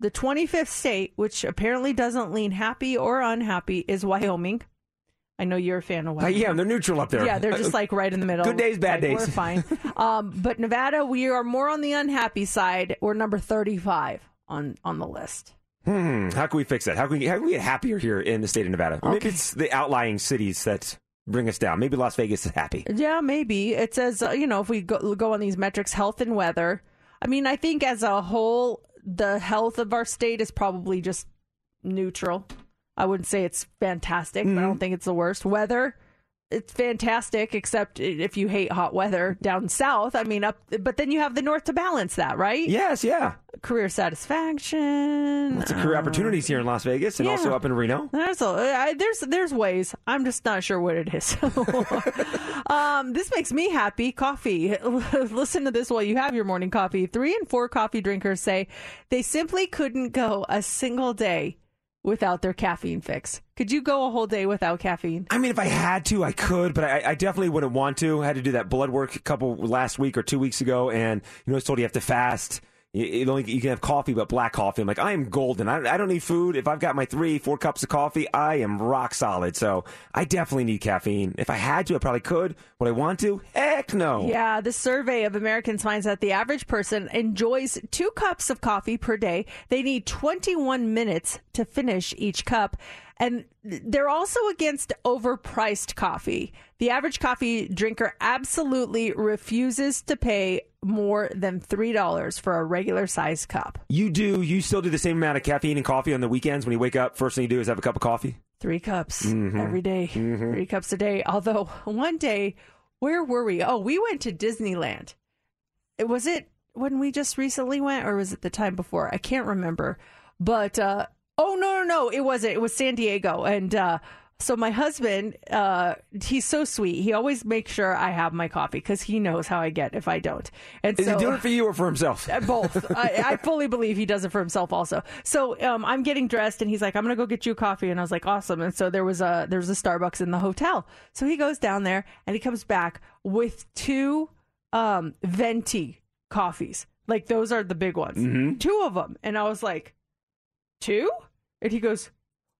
the 25th state, which apparently doesn't lean happy or unhappy, is Wyoming. I know you're a fan of Uh, weather. yeah, they're neutral up there. Yeah, they're just like right in the middle. [laughs] Good days, bad Like, days. We're fine. [laughs] um, but Nevada, we are more on the unhappy side. We're number 35 on on the list. Hmm. How can we fix that? How can we, how can we get happier here in the state of Nevada? Or Maybe it's the outlying cities that bring us down. Maybe Las Vegas is happy. Yeah, maybe it says uh, you know if we go, go on these metrics, health and weather. I mean, I think as a whole, the health of our state is probably just neutral. I wouldn't say it's fantastic, but I don't think it's the worst. Weather, it's fantastic, except if you hate hot weather down south. I mean, up, but then you have the north to balance that, right? Yes, yeah. Career satisfaction. Lots of career opportunities here in Las Vegas and yeah. also up in Reno. There's a, I, there's there's ways. I'm just not sure what it is. [laughs] um, this makes me happy. Coffee. [laughs] Listen to this while you have your morning coffee. Three and four coffee drinkers say they simply couldn't go a single day without their caffeine fix. Could you go a whole day without caffeine? I mean, if I had to, I could, but I, I definitely wouldn't want to. I had to do that blood work a couple last week or two weeks ago, and you know, it's told you have to fast. You, only you can have coffee, but black coffee. I'm like, I am golden. I, I don't need food. If I've got my three, four cups of coffee, I am rock solid. So I definitely need caffeine. If I had to, I probably could. Would I want to? Heck no. Yeah, the survey of Americans finds that the average person enjoys two cups of coffee per day. They need 21 minutes to finish each cup. And they're also against overpriced coffee. The average coffee drinker absolutely refuses to pay more than $3 for a regular sized cup. You do. You still do the same amount of caffeine and coffee on the weekends when you wake up. First thing you do is have a cup of coffee. Three cups Mhm. every day. Three cups a day. Although [laughs] one day, where were we? Oh, we went to Disneyland. It was it when we just recently went, or was it the time before? I can't remember. But uh, oh no, no, no, it wasn't. It was San Diego, and uh, so my husband, uh, he's so sweet. He always makes sure I have my coffee because he knows how I get if I don't. And Is so, he doing it for you or for himself? [laughs] uh, Both. I, I fully believe he does it for himself also. So um, I'm getting dressed and he's like, I'm gonna go get you a coffee. And I was like, awesome. And so there was a there's a Starbucks in the hotel. So he goes down there and he comes back with two um, venti coffees. Like those are the big ones. Mhm. Two of them. And I was like, two? And he goes,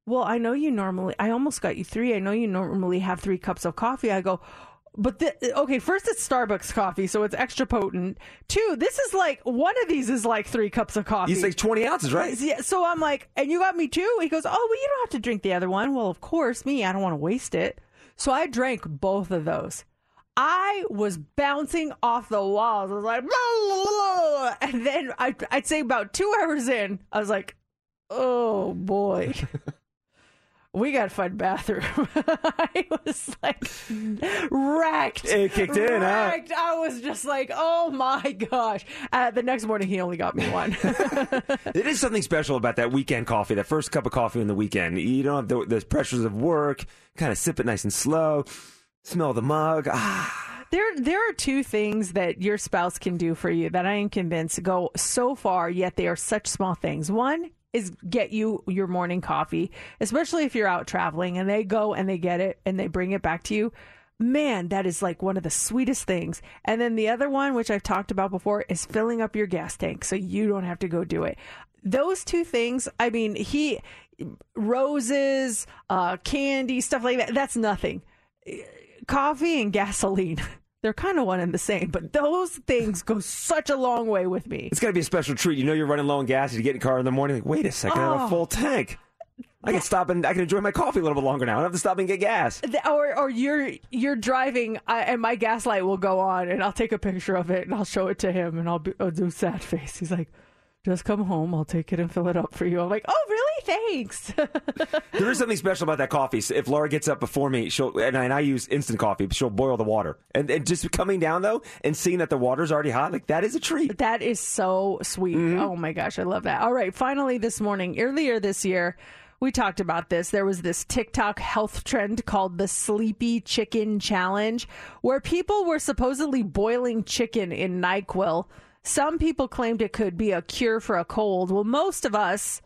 well, I know you normally, I almost got you three. I know you normally have three cups of coffee. I go, but the, okay, first it's Starbucks coffee, so it's extra potent. Two, this is like one of these is like three cups of coffee. He's like 20 ounces, right? Yeah, so I'm like, and you got me two? He goes, oh, well, you don't have to drink the other one. Well, of course, me, I don't want to waste it. So I drank both of those. I was bouncing off the walls. I was like, blah, blah, blah. and then I, I'd say about two hours in, I was like, oh boy. [laughs] We got find bathroom. [laughs] I was like wrecked. It kicked in, huh? I was just like, oh my gosh. Uh, the next morning, he only got me one. [laughs] It is something special about that weekend coffee, that first cup of coffee in the weekend. You don't have the, the pressures of work, kind of sip it nice and slow, smell the mug. Ah, There, there are two things that your spouse can do for you that I am convinced go so far, yet they are such small things. One is get you your morning coffee, especially if you're out traveling and they go and they get it and they bring it back to you. Man, that is like one of the sweetest things. And then the other one, which I've talked about before, is filling up your gas tank so you don't have to go do it. Those two things, I mean, he, roses, uh, candy, stuff like that, that's nothing coffee and gasoline. [laughs] They're kind of one and the same, but those things go such a long way with me. it's got to be a special treat. You know you're running low on gas. You get in your car in the morning, like, wait a second, I have Oh. a full tank. I can stop and I can enjoy my coffee a little bit longer now. I don't have to stop and get gas. Or, or you're you're driving I, and my gas light will go on and I'll take a picture of it and I'll show it to him and I'll, be, I'll do sad face. He's like, "Just come home. I'll take it and fill it up for you." I'm like, "Oh, really? Thanks." [laughs] There is something special about that coffee. So if Laura gets up before me, she'll and I, and I use instant coffee. She'll boil the water, and, and just coming down though, and seeing that the water's already hot, like that is a treat. That is so sweet. Mm-hmm. Oh my gosh, I love that. All right, finally this morning, earlier this year, we talked about this. There was this TikTok health trend called the Sleepy Chicken Challenge, where people were supposedly boiling chicken in NyQuil. Some people claimed it could be a cure for a cold. Well, most of us,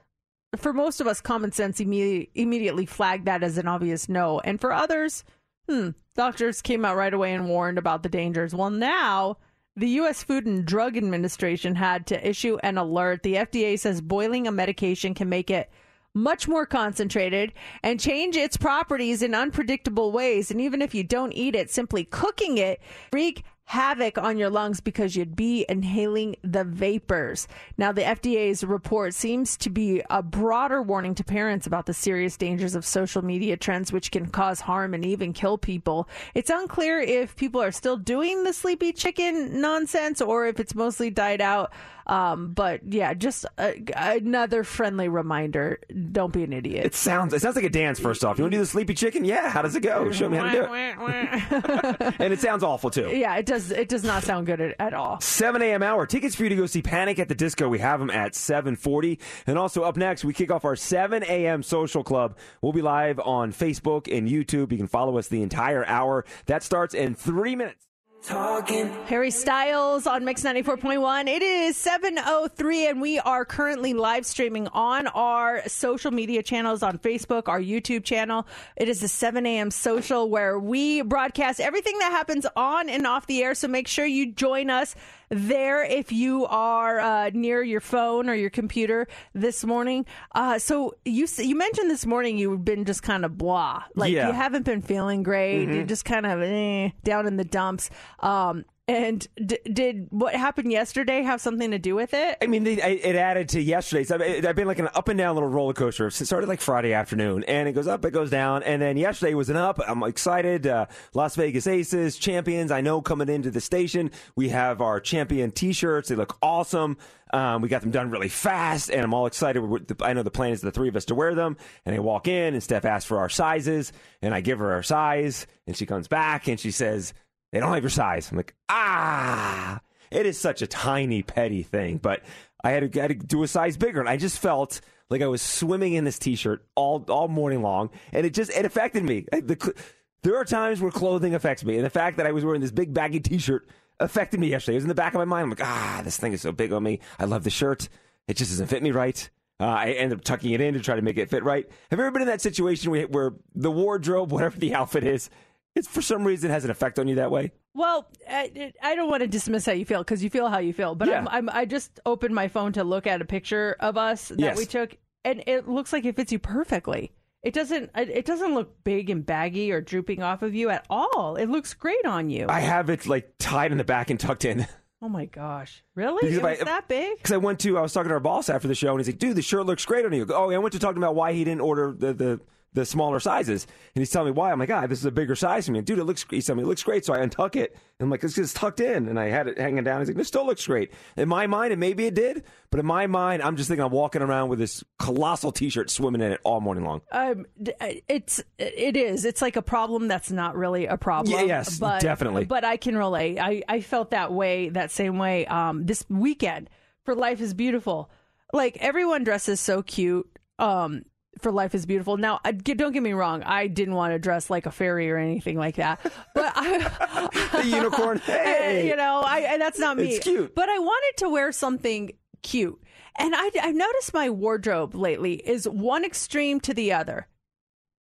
for most of us, common sense imme- immediately flagged that as an obvious no. And for others, hmm, doctors came out right away and warned about the dangers. Well, now the U.S. Food and Drug Administration had to issue an alert. The FDA says boiling a medication can make it much more concentrated and change its properties in unpredictable ways. And even if you don't eat it, simply cooking it wreak havoc on your lungs because you'd be inhaling the vapors. Now, the FDA's report seems to be a broader warning to parents about the serious dangers of social media trends, which can cause harm and even kill people. It's unclear if people are still doing the sleepy chicken nonsense or if it's mostly died out. Um, but yeah, just a, another friendly reminder: don't be an idiot. It sounds it sounds like a dance. First off, you want to do the sleepy chicken? Yeah. How does it go? Show me how to do it. [laughs] and it sounds awful too. yeah, it does. It does not sound good at, at all. 7 a.m. hour. Tickets for you to go see Panic at the Disco. We have them at 740. And also up next, we kick off our 7 a.m. social club. We'll be live on Facebook and YouTube. You can follow us the entire hour. That starts in three minutes. Talking. Harry Styles on Mix 94.1. It is 7.03 and we are currently live streaming on our social media channels on Facebook, our YouTube channel. It is the 7 a.m. social where we broadcast everything that happens on and off the air. So make sure you join us there if you are uh, near your phone or your computer this morning. Uh, so you you mentioned this morning you've been just kind of blah, like Yeah. you haven't been feeling great. Mhm. You're just kind of eh, down in the dumps. Um, and d- did what happened yesterday have something to do with it? I mean, they, I- it added to yesterday's. I've, I've been like an up and down little roller coaster. It started like Friday afternoon, and it goes up, it goes down, and then yesterday was an up. I'm excited. Uh, Las Vegas Aces champions. I know coming into the station, we have our champion T-shirts. They look awesome. Um, we got them done really fast, and I'm all excited. I know the plan is the three of us to wear them. And I walk in, and Steph asks for our sizes, and I give her our size, and she comes back and she says, "They don't have your size." I'm like, ah. It is such a tiny, petty thing, but I had to, had to do a size bigger, and I just felt like I was swimming in this T-shirt all all morning long, and it just it affected me. The, there are times where clothing affects me, and the fact that I was wearing this big baggy T-shirt affected me yesterday. It was in the back of my mind. I'm like, ah, this thing is so big on me. I love the shirt. It just doesn't fit me right. Uh, I ended up tucking it in to try to make it fit right. Have you ever been in that situation where, where the wardrobe, [laughs] whatever the outfit is, it's for some reason has an effect on you that way? Well, I, I don't want to dismiss how you feel because you feel how you feel. But Yeah. I'm, I'm, I just opened my phone to look at a picture of us that Yes. we took, and it looks like it fits you perfectly. It doesn't. It doesn't look big and baggy or drooping off of you at all. It looks great on you. I have it like tied in the back and tucked in. [laughs] oh my gosh, really? Because It if I- that big? Because I went to, I was talking to our boss after the show, and he's like, "Dude, the shirt looks great on you." Oh, I went to talk about why he didn't order the the, the smaller sizes, and he's telling me why. I'm like, "Ah, this is a bigger size for me." Dude, it looks. He's telling me it looks great, so I untuck it, and I'm like, this just tucked in," and I had it hanging down. He's like, "This still looks great." In my mind, and maybe it did, but in my mind, I'm just thinking I'm walking around with this colossal T-shirt, swimming in it all morning long. Um, it's it is. It's like a problem that's not really a problem. Yeah, yes, but, definitely. But I can relate. I I felt that way, that same way. Um, this weekend for Life is Beautiful, like everyone dresses so cute. Um, for Life is Beautiful. Now, I, don't get me wrong. I didn't want to dress like a fairy or anything like that. But I, [laughs] The unicorn, [laughs] hey! you know, I and that's not me. It's cute. But I wanted to wear something cute, and I, I've noticed my wardrobe lately is one extreme to the other,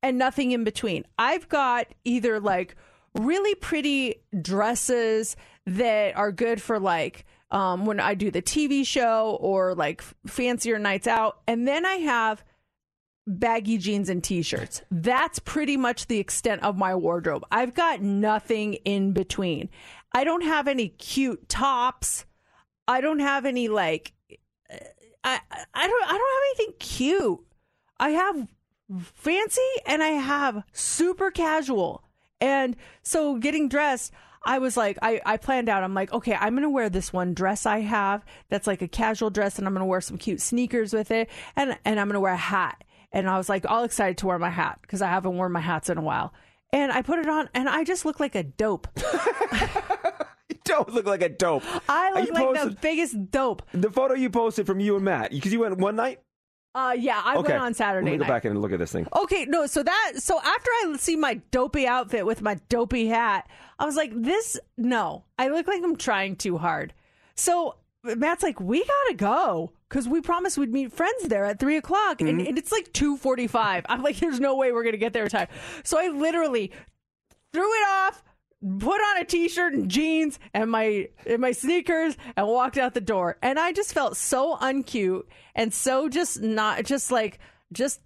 and nothing in between. I've got either like really pretty dresses that are good for like um, when I do the TV show or like fancier nights out, and then I have baggy jeans and t-shirts. That's pretty much the extent of my wardrobe. I've got nothing in between. I don't have any cute tops. I don't have any like I I don't I don't have anything cute. I have fancy and I have super casual. And so getting dressed, I was like, I, I planned out, I'm like, okay, I'm going to wear this one dress I have that's like a casual dress and I'm going to wear some cute sneakers with it and, and I'm going to wear a hat. And I was like, all excited to wear my hat because I haven't worn my hats in a while. And I put it on and I just look like a dope. [laughs] You don't look like a dope. I look you like the biggest dope. The photo you posted from you and Matt, because you went one night. Uh, yeah, I okay, went on Saturday Let me go back and look at this thing. Okay, no, so that so after I see my dopey outfit with my dopey hat, I was like, this no. I look like I'm trying too hard. So Matt's like, we gotta go. Cause we promised we'd meet friends there at three o'clock. And, mm-hmm. and it's like two forty five. I'm like, there's no way we're gonna get there in time. So I literally threw it off, put on a t-shirt and jeans and my and my sneakers and walked out the door. And I just felt so uncute and so just not just like just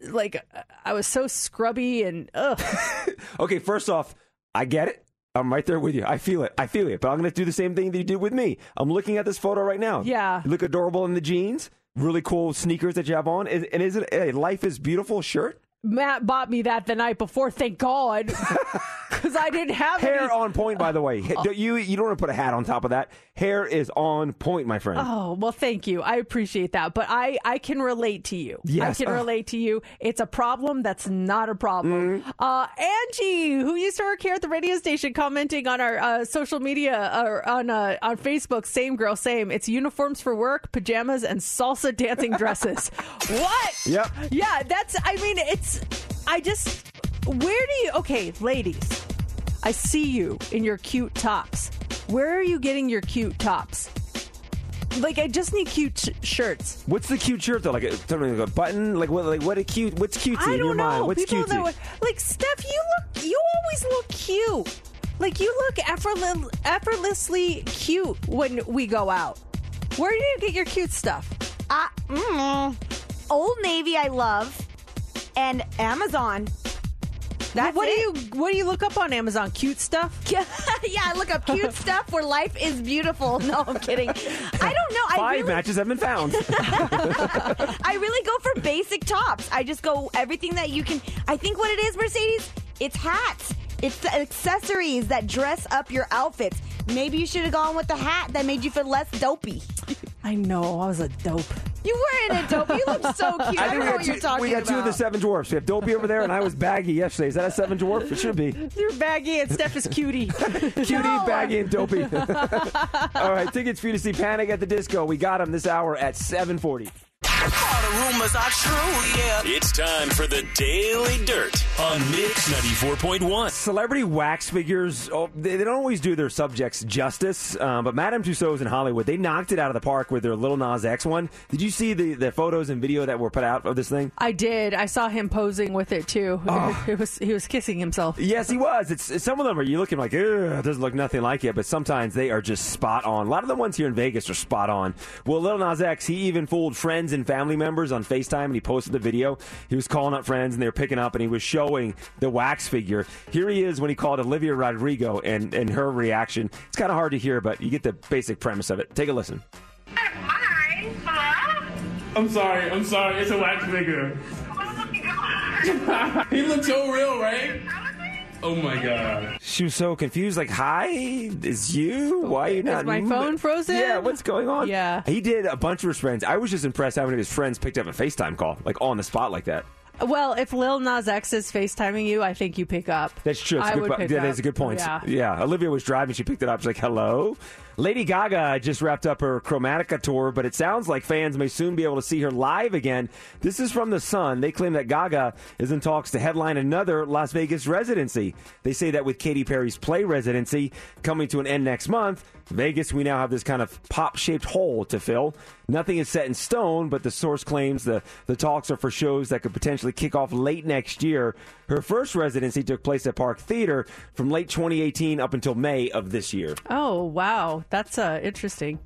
like I was so scrubby and ugh. [laughs] Okay, first off, I get it. I'm right there with you. I feel it. I feel it. But I'm going to do the same thing that you did with me. I'm looking at this photo right now. Yeah. You look adorable in the jeans. Really cool sneakers that you have on. And is it a Life is Beautiful shirt? Matt bought me that the night before, thank God, [laughs] because I didn't have Hair any. on point, by the way. Ha- [laughs] You you don't want to put a hat on top of that. Hair is on point, my friend. Oh well, thank you. I appreciate that, but I I can relate to you. Yes. I can Ugh. relate to you. It's a problem that's not a problem. Mm-hmm. Uh, Angie, who used to work here at the radio station, commenting on our uh, social media or on uh, on Facebook. Same girl, same. It's uniforms for work, pajamas, and salsa dancing dresses. [laughs] what? Yep. Yeah, that's. I mean, it's. I just. Where do you? Okay, ladies. I see you in your cute tops. Where are you getting your cute tops? Like, I just need cute sh- shirts. What's the cute shirt though? Like a, something like a button? Like what? Like what? A cute? What's cutesy I in don't your know. mind? What's People cutesy? that like Steph, you look. You always look cute. Like you look effortless, effortlessly cute when we go out. Where do you get your cute stuff? Uh, mm, Old Navy, I love, and Amazon. That's what it. do you What do you look up on Amazon? Cute stuff. [laughs] yeah, I look up cute [laughs] stuff where life is beautiful. [laughs] No, I'm kidding. I don't know. I Five really, matches have been found. I really go for basic tops. I just go everything that you can. I think what it is, Mercedes, it's hats. It's the accessories that dress up your outfits. Maybe you should have gone with the hat that made you feel less dopey. I know. I was a dope. You were in a dope. You look so [laughs] cute. I, think don't we know got, what you're two, talking we got about. two of the seven dwarfs. We have Dopey over there, and I was baggy yesterday. Is that a seven dwarf? It should be. You're baggy and Steph is cutie. [laughs] Cutie, baggy, and dopey. [laughs] All right, tickets for you to see Panic at the Disco. We got them this hour at 740. The rumors are true, yeah. It's time for the Daily Dirt on Mix 94.1. Celebrity wax figures, oh, they, they don't always do their subjects justice, um, but Madame Tussauds in Hollywood, they knocked it out of the park with their Little Nas X one. Did you see the, the photos and video that were put out of this thing? I did. I saw him posing with it too. [laughs] Oh. It was he was kissing himself. Yes, he was. It's, it's- some of them are you looking like, Ugh, it doesn't look nothing like it, but sometimes they are just spot on. A lot of the ones here in Vegas are spot on. Well, Lil Nas X, he even fooled friends and family members on FaceTime, and he posted the video. He was calling up friends, and they were picking up, and he was showing the wax figure. Here he is when he called Olivia Rodrigo, and and her reaction. It's kind of hard to hear, but you get the basic premise of it. Take a listen. Hi. Hello? I'm sorry, I'm sorry. It's a wax figure. [laughs] he looks so real, right? Oh my god. She was so confused, like, "Hi, is you? Why are you not?" my phone frozen? Yeah, what's going on? Yeah. he did a bunch of his friends. I was just impressed how many of his friends picked up a FaceTime call, like on the spot, like that. Well, if Lil Nas X is FaceTiming you, I think you pick up. That's true. A I good would po- pick yeah, up. that's a good point. Yeah. Olivia was driving. She picked it up. She's like, "Hello." Lady Gaga just wrapped up her Chromatica tour, but it sounds like fans may soon be able to see her live again. This is from The Sun. They claim that Gaga is in talks to headline another Las Vegas residency. They say that with Katy Perry's Play residency coming to an end next month, Vegas, we now have this kind of pop shaped hole to fill. Nothing is set in stone, but the source claims the, the talks are for shows that could potentially kick off late next year. Her first residency took place at Park Theater from late 2018 up until May of this year. Oh wow, that's uh, interesting.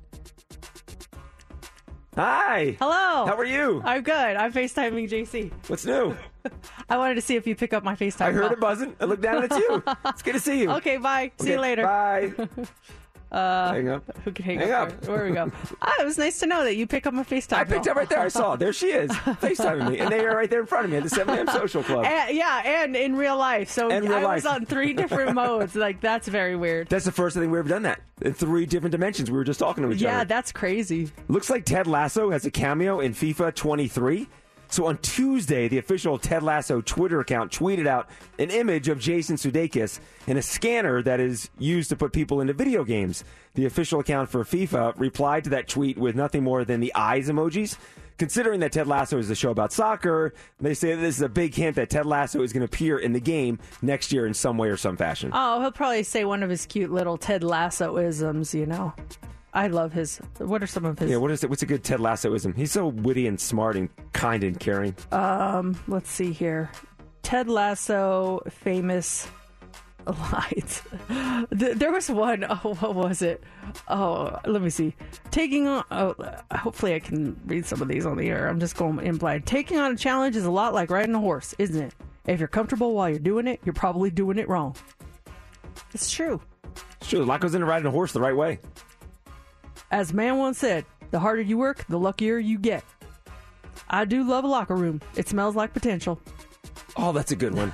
Hi. Hello. How are you? I'm good. I'm FaceTiming JC. What's new? [laughs] I wanted to see if you pick up my FaceTime. I heard call. it buzzing. I looked down and it's you. It's good to see you. [laughs] Okay, bye. See you later. Bye. [laughs] Uh, Hang up. [laughs] Who can hang, Hang up? up. Where, where we go? [laughs] ah, it was nice to know that you pick up my FaceTime. I picked up right there. I saw. There she is. [laughs] FaceTiming me. And they are right there in front of me at the 7 a.m. Social Club. And, yeah, and in real life. So real I was on three different modes. Like that's very weird. That's the first time we've ever done that. In three different dimensions. We were just talking to each Yeah, other. Yeah, that's crazy. Looks like Ted Lasso has a cameo in FIFA 23. So on Tuesday, the official Ted Lasso Twitter account tweeted out an image of Jason Sudeikis in a scanner that is used to put people into video games. The official account for FIFA replied to that tweet with nothing more than the eyes emojis. Considering that Ted Lasso is a show about soccer, they say this is a big hint that Ted Lasso is going to appear in the game next year in some way or some fashion. Oh, he'll probably say one of his cute little Ted Lasso isms. You know, I love his. What are some of his? Yeah, what is it? What's a good Ted Lassoism? He's so witty and smart and kind and caring. Um, let's see here. Ted Lasso famous [laughs] lines. There was one [laughs] oh what was it oh let me see taking on oh hopefully i can read some of these on the air i'm just going in blind taking on a challenge is a lot like riding a horse isn't it if you're comfortable while you're doing it you're probably doing it wrong it's true It's true. A lot goes into riding a horse the right way. As man once said the harder you work the luckier you get. I do love a locker room. It smells like potential. Oh, that's a good one.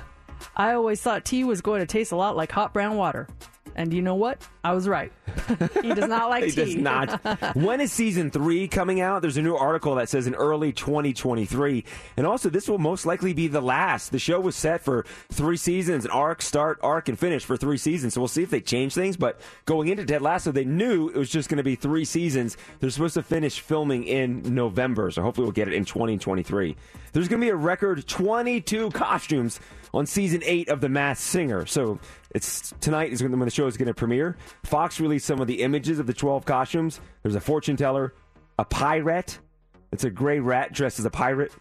i always thought tea was going to taste a lot like hot brown water and you know what i was right [laughs] he does not like he tea does not. when is season three coming out? There's a new article that says in early 2023. And also, this will most likely be the last. The show was set for three seasons, an arc, start, arc, and finish for three seasons. So we'll see if they change things. But going into Ted Lasso, they knew it was just going to be three seasons. They're supposed to finish filming in November. So hopefully, we'll get it in 2023. There's going to be a record 22 costumes on season eight of The Masked Singer. So it's tonight is when the show is going to premiere. Fox released some of the images of the 12 costumes. There's a fortune teller, a pirate. It's a gray rat dressed as a pirate.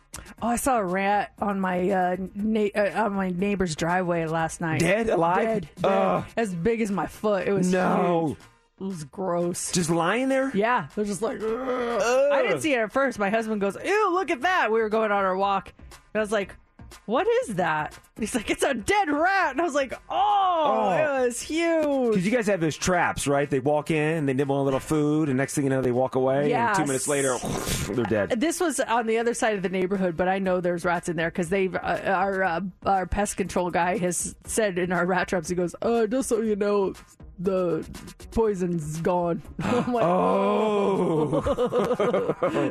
Oh, I saw a rat on my uh, na- uh, on my neighbor's driveway last night. Dead? Alive? Dead. dead. As big as my foot. It was No. huge. It was gross. Just lying there? Yeah, they're just like. "Ugh." I didn't see it at first. My husband goes, "Ew, look at that!" We were going on our walk, and I was like, "What is that?" He's like, "It's a dead rat," and I was like, "Oh, Oh. it was huge." Because you guys have those traps, right? They walk in, they nibble on a little food, and next thing you know, they walk away. Yes. And two minutes later, [laughs] they're dead. This was on the other side of the neighborhood, but I know there's rats in there because they've uh, our uh, our pest control guy has said in our rat traps. He goes, "Uh, just so you know, the poison's gone." [laughs] I'm like, Oh. [laughs]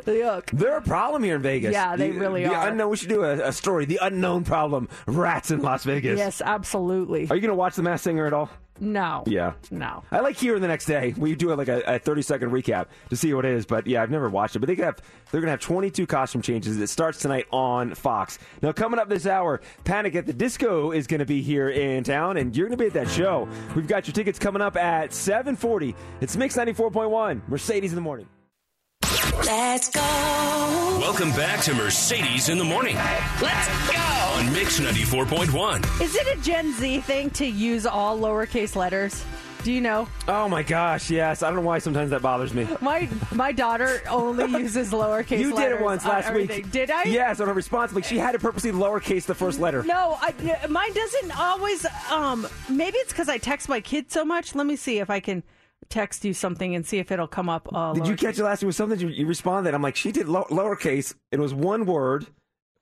yuck. They're a problem here in Vegas. Yeah, they The- really the are. Unknown, we should do a, a story. The unknown problem: rats in Las Vegas. Yes, absolutely. Are you going to watch The Masked Singer at all? No. Yeah. No. I like hearing the next day. We do like a, a 30 second recap to see what it is. But yeah, I've never watched it. But they have they're gonna have 22 costume changes. It starts tonight on Fox. Now coming up this hour, Panic at the Disco is gonna be here in town, and you're gonna be at that show. We've got your tickets coming up at 7:40. It's Mix 94.1 Mercedes in the morning. Let's go. Welcome back to Mercedes in the Morning. Let's go! On Mix 94.1. Is it a Gen Z thing to use all lowercase letters? Do you know? Oh my gosh, yes. I don't know why sometimes that bothers me. My my daughter only [laughs] uses lowercase. You did it once last everything. week. Did I? Yes, on her response. Like she had to purposely lowercase the first letter. No, I, mine doesn't always. Um, maybe it's because I text my kids so much. Let me see if I can text you something and see if it'll come up. Uh, Did you catch it last week with something? You, you responded. I'm like, she did low, lowercase. It was one word.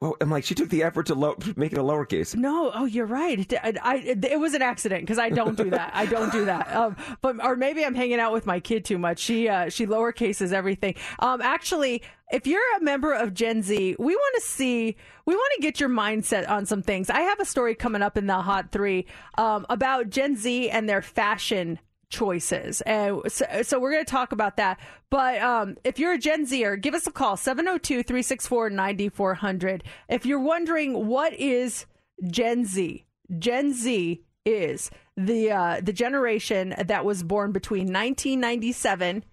Well, I'm like, she took the effort to low, make it a lowercase. No, oh, you're right. It, I, I, it was an accident because I don't do that. I don't do that. [laughs] Um, but or maybe I'm hanging out with my kid too much. She uh, she lowercases everything. Um, actually, if you're a member of Gen Z, we want to see, we want to get your mindset on some things. I have a story coming up in the Hot Three um, about Gen Z and their fashion choices. And so, so we're going to talk about that. But um, if you're a Gen Zer, give us a call 702 364 9400. If you're wondering what is Gen Z, Gen Z is the uh, the generation that was born between 1997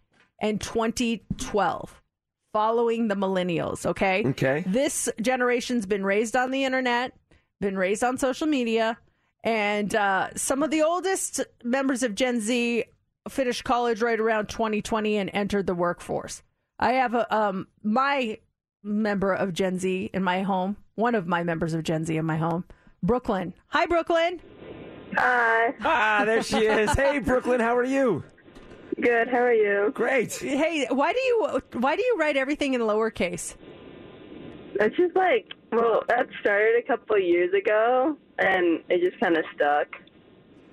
and 2012 following the millennials okay Okay. this generation's been raised on the internet been raised on social media and uh, some of the oldest members of Gen Z finished college right around 2020 and entered the workforce. I have a um my member of Gen Z in my home, one of my members of Gen Z in my home, Brooklyn. Hi, Brooklyn. Hi. Ah, there she is. Hey, [laughs] Brooklyn, how are you? Good. How are you? Great. Hey, why do you why do you write everything in lowercase? It's just like, well, that started a couple of years ago, and it just kind of stuck.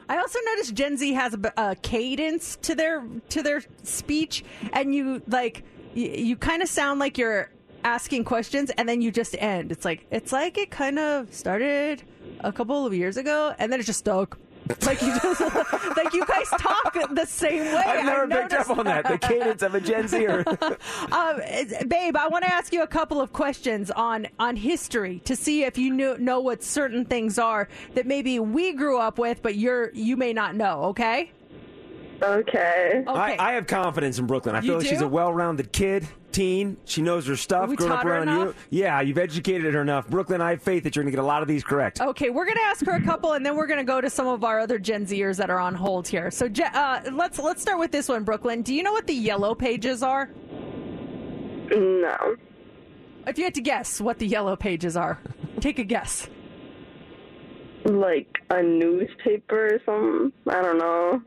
I also noticed Gen Z has a, a cadence to their to their speech, and you like you, you kind of sound like you're asking questions, and then you just end. It's like it's like it kind of started a couple of years ago, and then it just stuck. Like you just [laughs] like you guys talk the same way. I've never I picked up on that. The cadence of a Gen [laughs] Zer. um, babe, I want to ask you a couple of questions on on history to see if you knew, know what certain things are that maybe we grew up with, but you're you may not know. Okay. Okay. I, I have confidence in Brooklyn. I feel You like she's a well-rounded kid, 15. She knows her stuff. We grown up taught her around you. Yeah, you've educated her enough. Brooklyn, I have faith that you're going to get a lot of these correct. Okay, we're gonna ask her a couple, and then we're gonna go to some of our other Gen Zers that are on hold here. So, uh, let's let's start with this one, Brooklyn. Do you know what the yellow pages are? No. If you had to guess what the yellow pages are, take a guess. Like a newspaper or something. I don't know.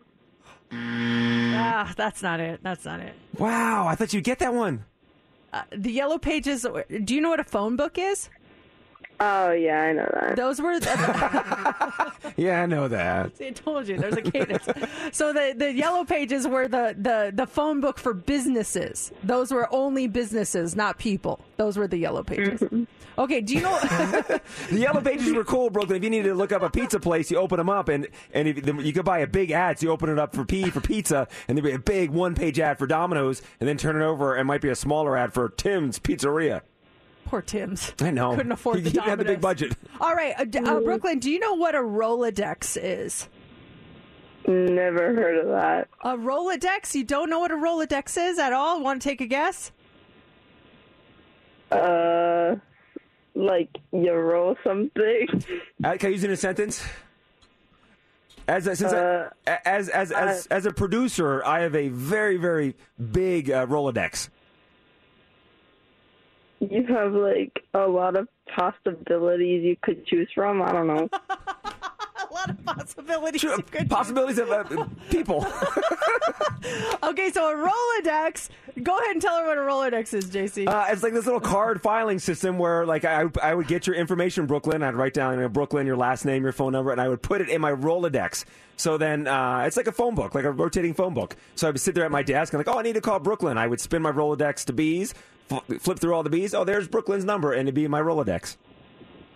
Ah, that's not it. That's not it. Wow, I thought you'd get that one. Uh, the yellow pages. Do you know what a phone book is? Oh yeah, I know that. Those were. [laughs] Yeah, I know that. See, I told you there's a cadence. so the the yellow pages were the the the phone book for businesses. Those were only businesses, not people. Those were the yellow pages. Okay, do you know? [laughs] [laughs] The yellow pages were cool, Brooklyn. If you needed to look up a pizza place, you open them up, and and if, you could buy a big ad. So you open it up for P for pizza, and there'd be a big one page ad for Domino's, and then turn it over, and might be a smaller ad for Tim's Pizzeria. Poor Tim's. I know. Couldn't [laughs] afford he, the He didn't have the big budget. All right, uh, uh, Brooklyn. Do you know what a Rolodex is? Never heard of that. A Rolodex? You don't know what a Rolodex is at all? Want to take a guess? Uh, like euro something. [laughs] Uh, can I use it in a sentence? As a, Uh, I, as as as as a producer, I have a very very big uh, Rolodex. You have like a lot of possibilities you could choose from. I don't know. [laughs] [laughs] a lot of possibilities. you could Possibilities of uh, people. [laughs] Okay, so a Rolodex. Go ahead and tell her what a Rolodex is, JC. Uh, it's like this little card filing system where, like, I, I would get your information, Brooklyn. I'd write down you know, Brooklyn, your last name, your phone number, and I would put it in my Rolodex. So then uh, it's like a phone book, like a rotating phone book. So I would sit there at my desk and like, oh, I need to call Brooklyn. I would spin my Rolodex to bees, f- flip through all the bees. Oh, there's Brooklyn's number, and it'd be in my Rolodex.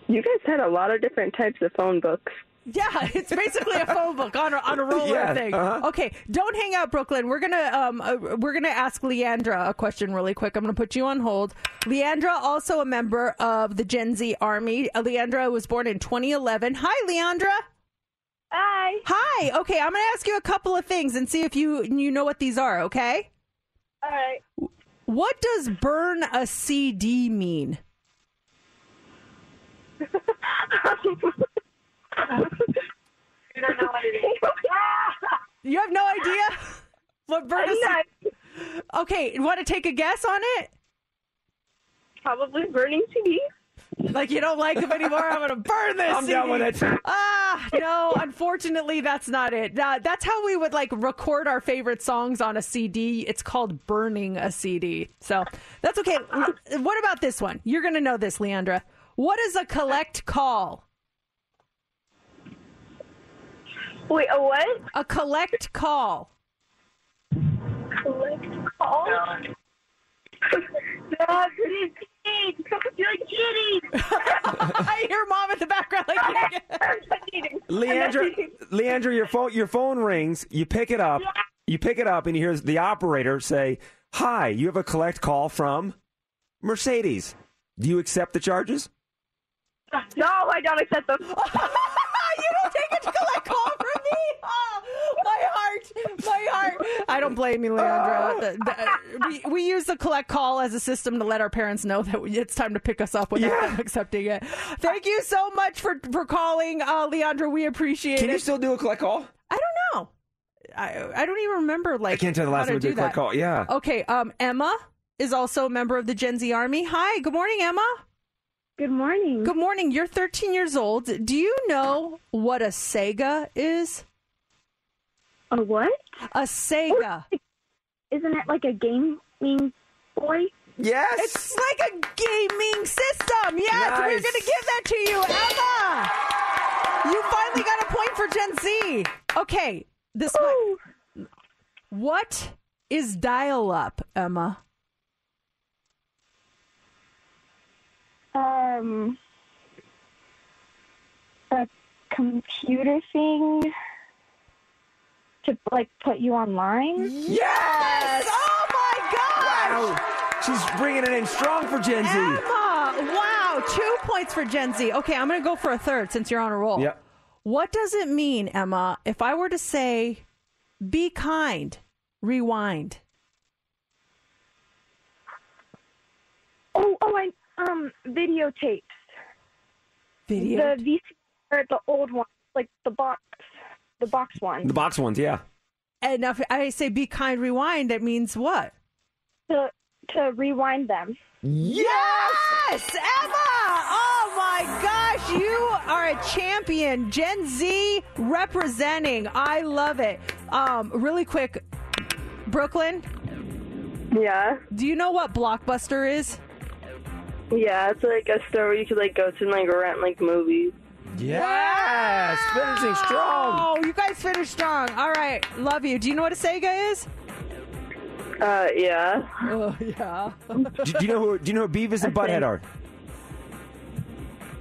You guys had a lot of different types of phone books. Yeah, [laughs] it's basically a phone book on a, on a roller Yeah, thing. uh-huh. Okay, don't hang out, Brooklyn. We're gonna um uh, we're gonna ask Leandra a question really quick. I'm gonna put you on hold. Leandra, also a member of the Gen Z Army. Uh, Leandra was born in 2011. Hi, Leandra. Hi. Hi. Okay, I'm gonna ask you a couple of things and see if you you know what these are. Okay. All right. What does burn a CD mean? [laughs] You don't know what it is. [laughs] You have no idea what burn a CD? Okay, want to take a guess on it? Probably burning CDs. Like you don't like them anymore? I'm gonna burn this. I'm done with it. [laughs] Ah, no. Unfortunately, that's not it. Uh, that's how we would like record our favorite songs on a CD. It's called burning a CD. So that's okay. what about this one? You're gonna know this, Leandra. What is a collect call? Wait, a what? A collect call. Collect call? No, [laughs] you're kidding. You're [laughs] kidding. I hear mom in the background like [laughs] Leandra, Leandra, your phone your phone rings. You pick it up. You pick it up, and you hear the operator say, "Hi, you have a collect call from Mercedes. Do you accept the charges?" No, I don't accept them. You don't take a collect call from me. Oh, [laughs] my heart, my heart. I don't blame you, Leandra. The- the- we, we use the collect call as a system to let our parents know that it's time to pick us up without them accepting it. Thank you so much for for calling, uh, Leandra. We appreciate Can it. Can you still do a collect call? I don't know. I I don't even remember. Like I can't tell the last time we did do a collect call. Yeah. Okay. Um, Emma is also a member of the Gen Z Army. Hi. Good morning, Emma. Good morning. Good morning. You're 13 years old. Do you know what a Sega is? A what? A Sega. Oh, isn't it like a gaming boy? Yes. It's like a gaming system. Yes, we're going to give that to you, Emma. You finally got a point for Gen Z. Okay, this one. Oh. What is dial up, Emma? Um, a computer thing to like put you online. Yes! Oh my gosh! Wow. She's bringing it in strong for Gen Z. Emma! Wow, two points for Gen Z. Okay, I'm going to go for a third since you're on a roll. Yep. What does it mean, Emma, if I were to say, be kind, rewind? Oh, oh, I um videotapes. Video. The VC or the old one, like the box, the box one. The box ones, yeah. And now, if I say be kind, rewind, that means what? To to rewind them. Yes, Emma! Oh my gosh, you are a champion. Gen Z representing. I love it. Um, really quick, Brooklyn. Yeah. Do you know what Blockbuster is? Yeah, it's like a store where you could like go to and like rent like movies. Yes, finishing strong. Oh, you guys finished strong. All right, love you. Do you know what a Sega is? Uh, yeah. Oh, [laughs] yeah. do, do you know who? Do you know who Beavis and Butthead are?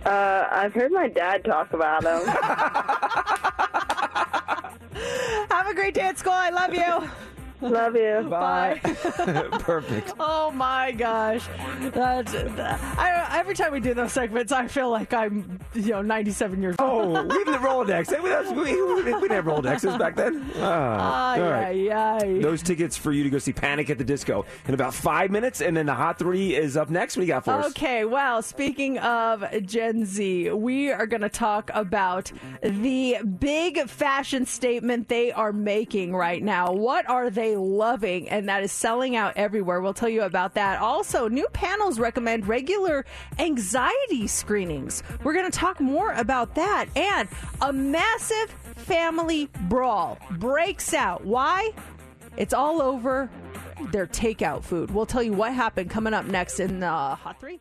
Uh, I've heard my dad talk about them. [laughs] Have a great day at school. I love you. [laughs] Love you. [laughs] Bye. [laughs] Perfect. Oh my gosh, that's I, every time we do those segments, I feel like I'm you know 97 years old. Oh, leave the Rolodex. We, we, we, we didn't have Rolodexes back then. Ah, Ay, all right. ay, ay. Those tickets for you to go see Panic at the Disco in about five minutes, and then the Hot Three is up next. What do you got for us? Okay, well, speaking of Gen Z, we are going to talk about the big fashion statement they are making right now. What are they loving? And that is selling out everywhere. We'll tell you about that. Also, new panels recommend regular anxiety screenings. We're going to talk more about that. And a massive family brawl breaks out. Why? It's all over their takeout food. We'll tell you what happened coming up next in the Hot 3.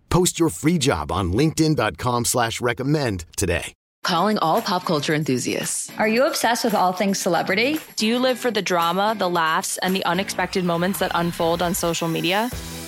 Post your free job on linkedin.com slash recommend today. Calling all pop culture enthusiasts. Are you obsessed with all things celebrity? Do you live for the drama, the laughs, and the unexpected moments that unfold on social media?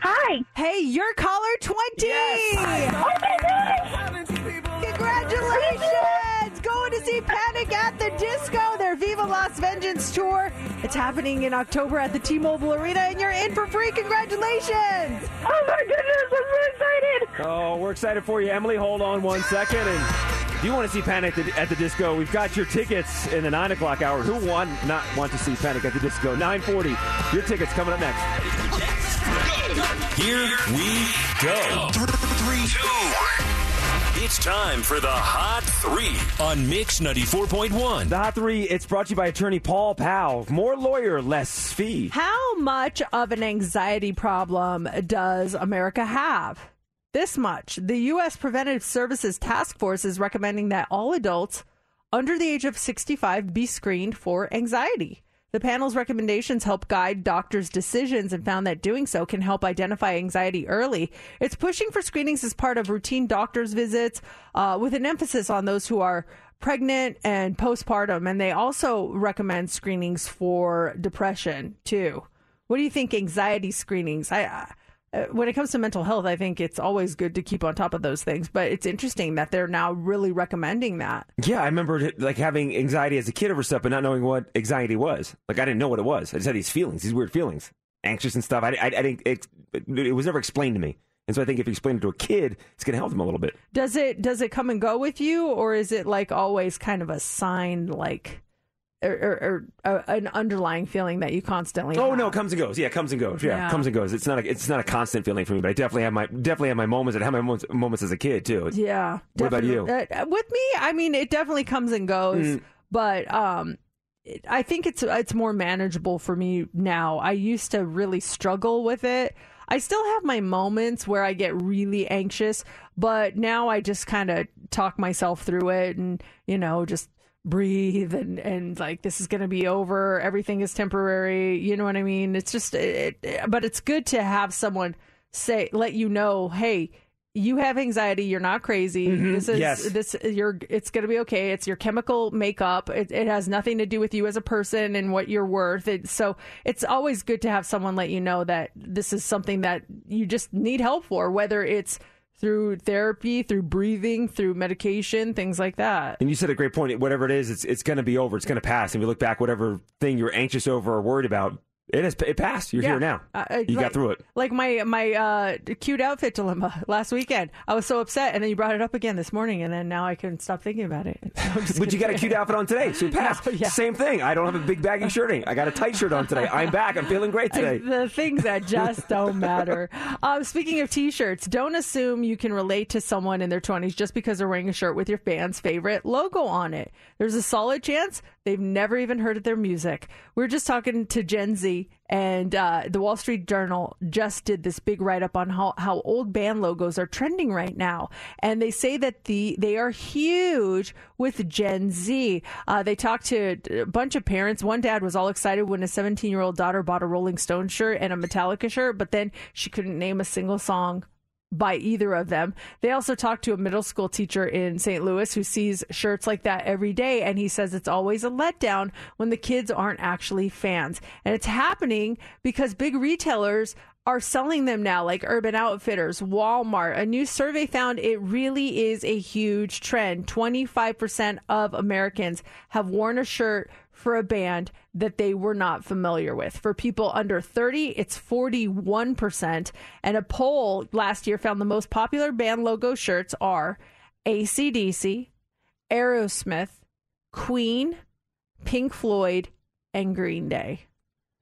Hi. Hey, you're caller 20. Oh my gosh. Congratulations! Going to see Panic at the Disco, their Viva Las Vengeance tour. It's happening in October at the T-Mobile Arena, and you're in for free. Congratulations! Oh my goodness, I'm so excited. Oh, we're excited for you, Emily. Hold on one second. And if you want to see Panic at the, at the Disco, we've got your tickets in the 9 o'clock hour. Who won not want to see Panic at the Disco? 940. Your tickets coming up next. Here we go. Three, two. It's time for the Hot Three on Mix 94.1. The Hot Three, it's brought to you by attorney Paul Powell. More lawyer, less fee. How much of an anxiety problem does America have? This much. The U.S. Preventive Services Task Force is recommending that all adults under the age of 65 be screened for anxiety. The panel's recommendations help guide doctors' decisions and found that doing so can help identify anxiety early. It's pushing for screenings as part of routine doctor's visits uh, with an emphasis on those who are pregnant and postpartum. And they also recommend screenings for depression, too. What do you think anxiety screenings? I. Uh, when it comes to mental health, I think it's always good to keep on top of those things. But it's interesting that they're now really recommending that. Yeah, I remember like having anxiety as a kid over stuff, but not knowing what anxiety was. Like I didn't know what it was. I just had these feelings, these weird feelings, anxious and stuff. I, I, I didn't. It, it was never explained to me. And so I think if you explain it to a kid, it's going to help them a little bit. Does it does it come and go with you, or is it like always kind of a sign, like or, or, or uh, an underlying feeling that you constantly? Oh have? no, it comes and goes. Yeah, it comes and goes. Yeah, Yeah. it comes and goes. It's not a, it's not a constant feeling for me, but I definitely have my definitely have my moments. and have my moments, moments as a kid too. Yeah. What about you? Uh, with me, I mean, it definitely comes and goes, Mm. but um, it, I think it's it's more manageable for me now. I used to really struggle with it. I still have my moments where I get really anxious, but now I just kind of talk myself through it, and you know, just breathe and and like this is going to be over. Everything is temporary. You know what i mean? It's just it, it- but it's good to have someone say let you know hey you have anxiety. You're not crazy. Mhm, this is yes. this you're it's going to be okay. It's your chemical makeup. It, it has nothing to do with you as a person and what you're worth. It, so it's always good to have someone let you know that this is something that you just need help for whether it's through therapy through breathing through medication things like that And you said a great point. Whatever it is, it's it's going to be over. It's going to pass. And we look back, whatever thing you're anxious over or worried about, it has it passed. You're Yeah. here now. Uh, uh, you like- got through it. Like my my uh, cute outfit dilemma [laughs] last weekend. I was so upset, and then you brought it up again this morning, and then now I couldn't stop thinking about it. [laughs] I'm But you got a cute outfit on today, so it [laughs] passed. No, yeah. Same thing. I don't have a big baggy shirting. I got a tight shirt on today. I'm back. I'm feeling great today. The things that just don't matter. Um, speaking of t-shirts, don't assume you can relate to someone in their 20s just because they're wearing a shirt with your band's favorite logo on it. There's a solid chance they've never even heard of their music. We are just talking to Gen Z, and uh, the Wall Street Journal just did this big write-up on how, how old band logos are trending right now, and they say that the they are huge with Gen Z. Uh, they talked to a bunch of parents. One dad was all excited when a 17 year old daughter bought a Rolling Stone shirt and a Metallica shirt, but then she couldn't name a single song by either of them. They also talked to a middle school teacher in St. Louis who sees shirts like that every day, and he says it's always a letdown when the kids aren't actually fans. And it's happening because big retailers are selling them now, like Urban Outfitters, Walmart. A new survey found it really is a huge trend. 25% of Americans have worn a shirt for a band that they were not familiar with. For people under 30, it's 41%. And a poll last year found the most popular band logo shirts are ACDC, Aerosmith, Queen, Pink Floyd, and Green Day.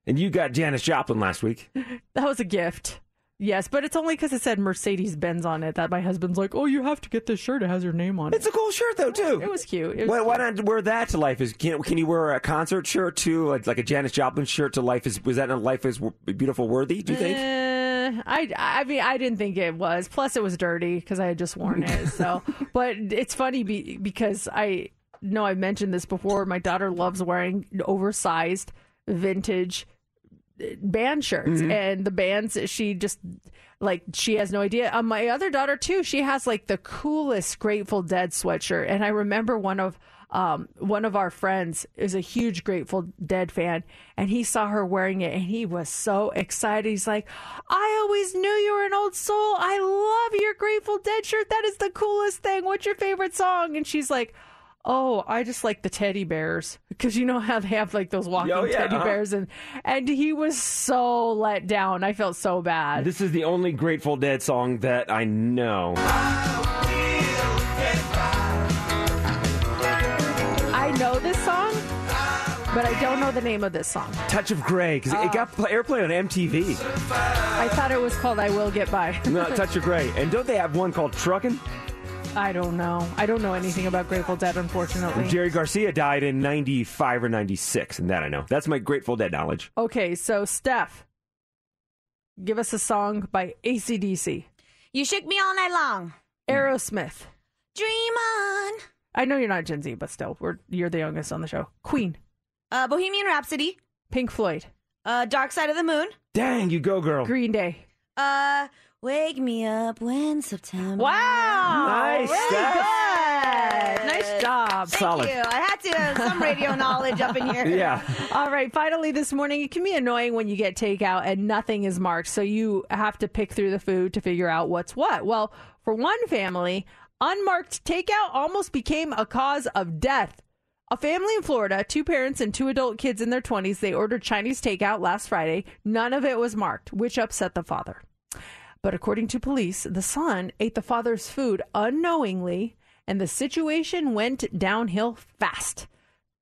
And you got Janis Joplin last week. [laughs] That was a gift. Yes, but it's only because it said Mercedes Benz on it that my husband's like, "Oh, you have to get this shirt. It has your name on it." It's a cool shirt though too. It was cute. It was Why, why not wear that to life? Is can, can you wear a concert shirt too, like like a Janis Joplin shirt to life? Is was that in life is beautiful worthy? Do you think? Eh, I, I mean, I didn't think it was. Plus, it was dirty because I had just worn it. So, [laughs] but it's funny be, because I know I mentioned this before. My daughter loves wearing oversized vintage band shirts, Mhm. and the bands she just like she has no idea. Um, my other daughter too. She has like the coolest Grateful Dead sweatshirt, and I remember one of um, one of our friends is a huge Grateful Dead fan, and he saw her wearing it, and he was so excited. He's like, "I always knew you were an old soul. I love your Grateful Dead shirt. That is the coolest thing. What's your favorite song?" And she's like. Oh, I just like the teddy bears because you know how they have like those walking Oh, yeah, teddy uh-huh. bears, and and he was so let down. I felt so bad. This is the only Grateful Dead song that I know. I know this song, but I don't know the name of this song. Touch of Grey, because it got pl- airplay on MTV. I thought it was called "I Will Get By." No, Touch of Grey. And don't they have one called Truckin'? I don't know. I don't know anything about Grateful Dead, unfortunately. Jerry Garcia died in 95 or 96, and that I know. That's my Grateful Dead knowledge. Okay, so Steph, give us a song by ACDC. You shook me all night long. Aerosmith. Dream on. I know you're not Gen Z, but still, we're you're the youngest on the show. Queen. Uh, Bohemian Rhapsody. Pink Floyd. Uh, Dark Side of the Moon. Dang, you go, girl. Green Day. Uh, Wake Me Up When September. Wow. Nice, Very Steph. good. Nice job. Thank Solid. you. I had to have some radio [laughs] knowledge up in here. Yeah. All right, finally this morning, it can be annoying when you get takeout and nothing is marked. So you have to pick through the food to figure out what's what. Well, for one family, unmarked takeout almost became a cause of death. A family in Florida, two parents and two adult kids in their 20s, they ordered Chinese takeout last Friday. None of it was marked, which upset the father. But according to police, the son ate the father's food unknowingly, and the situation went downhill fast.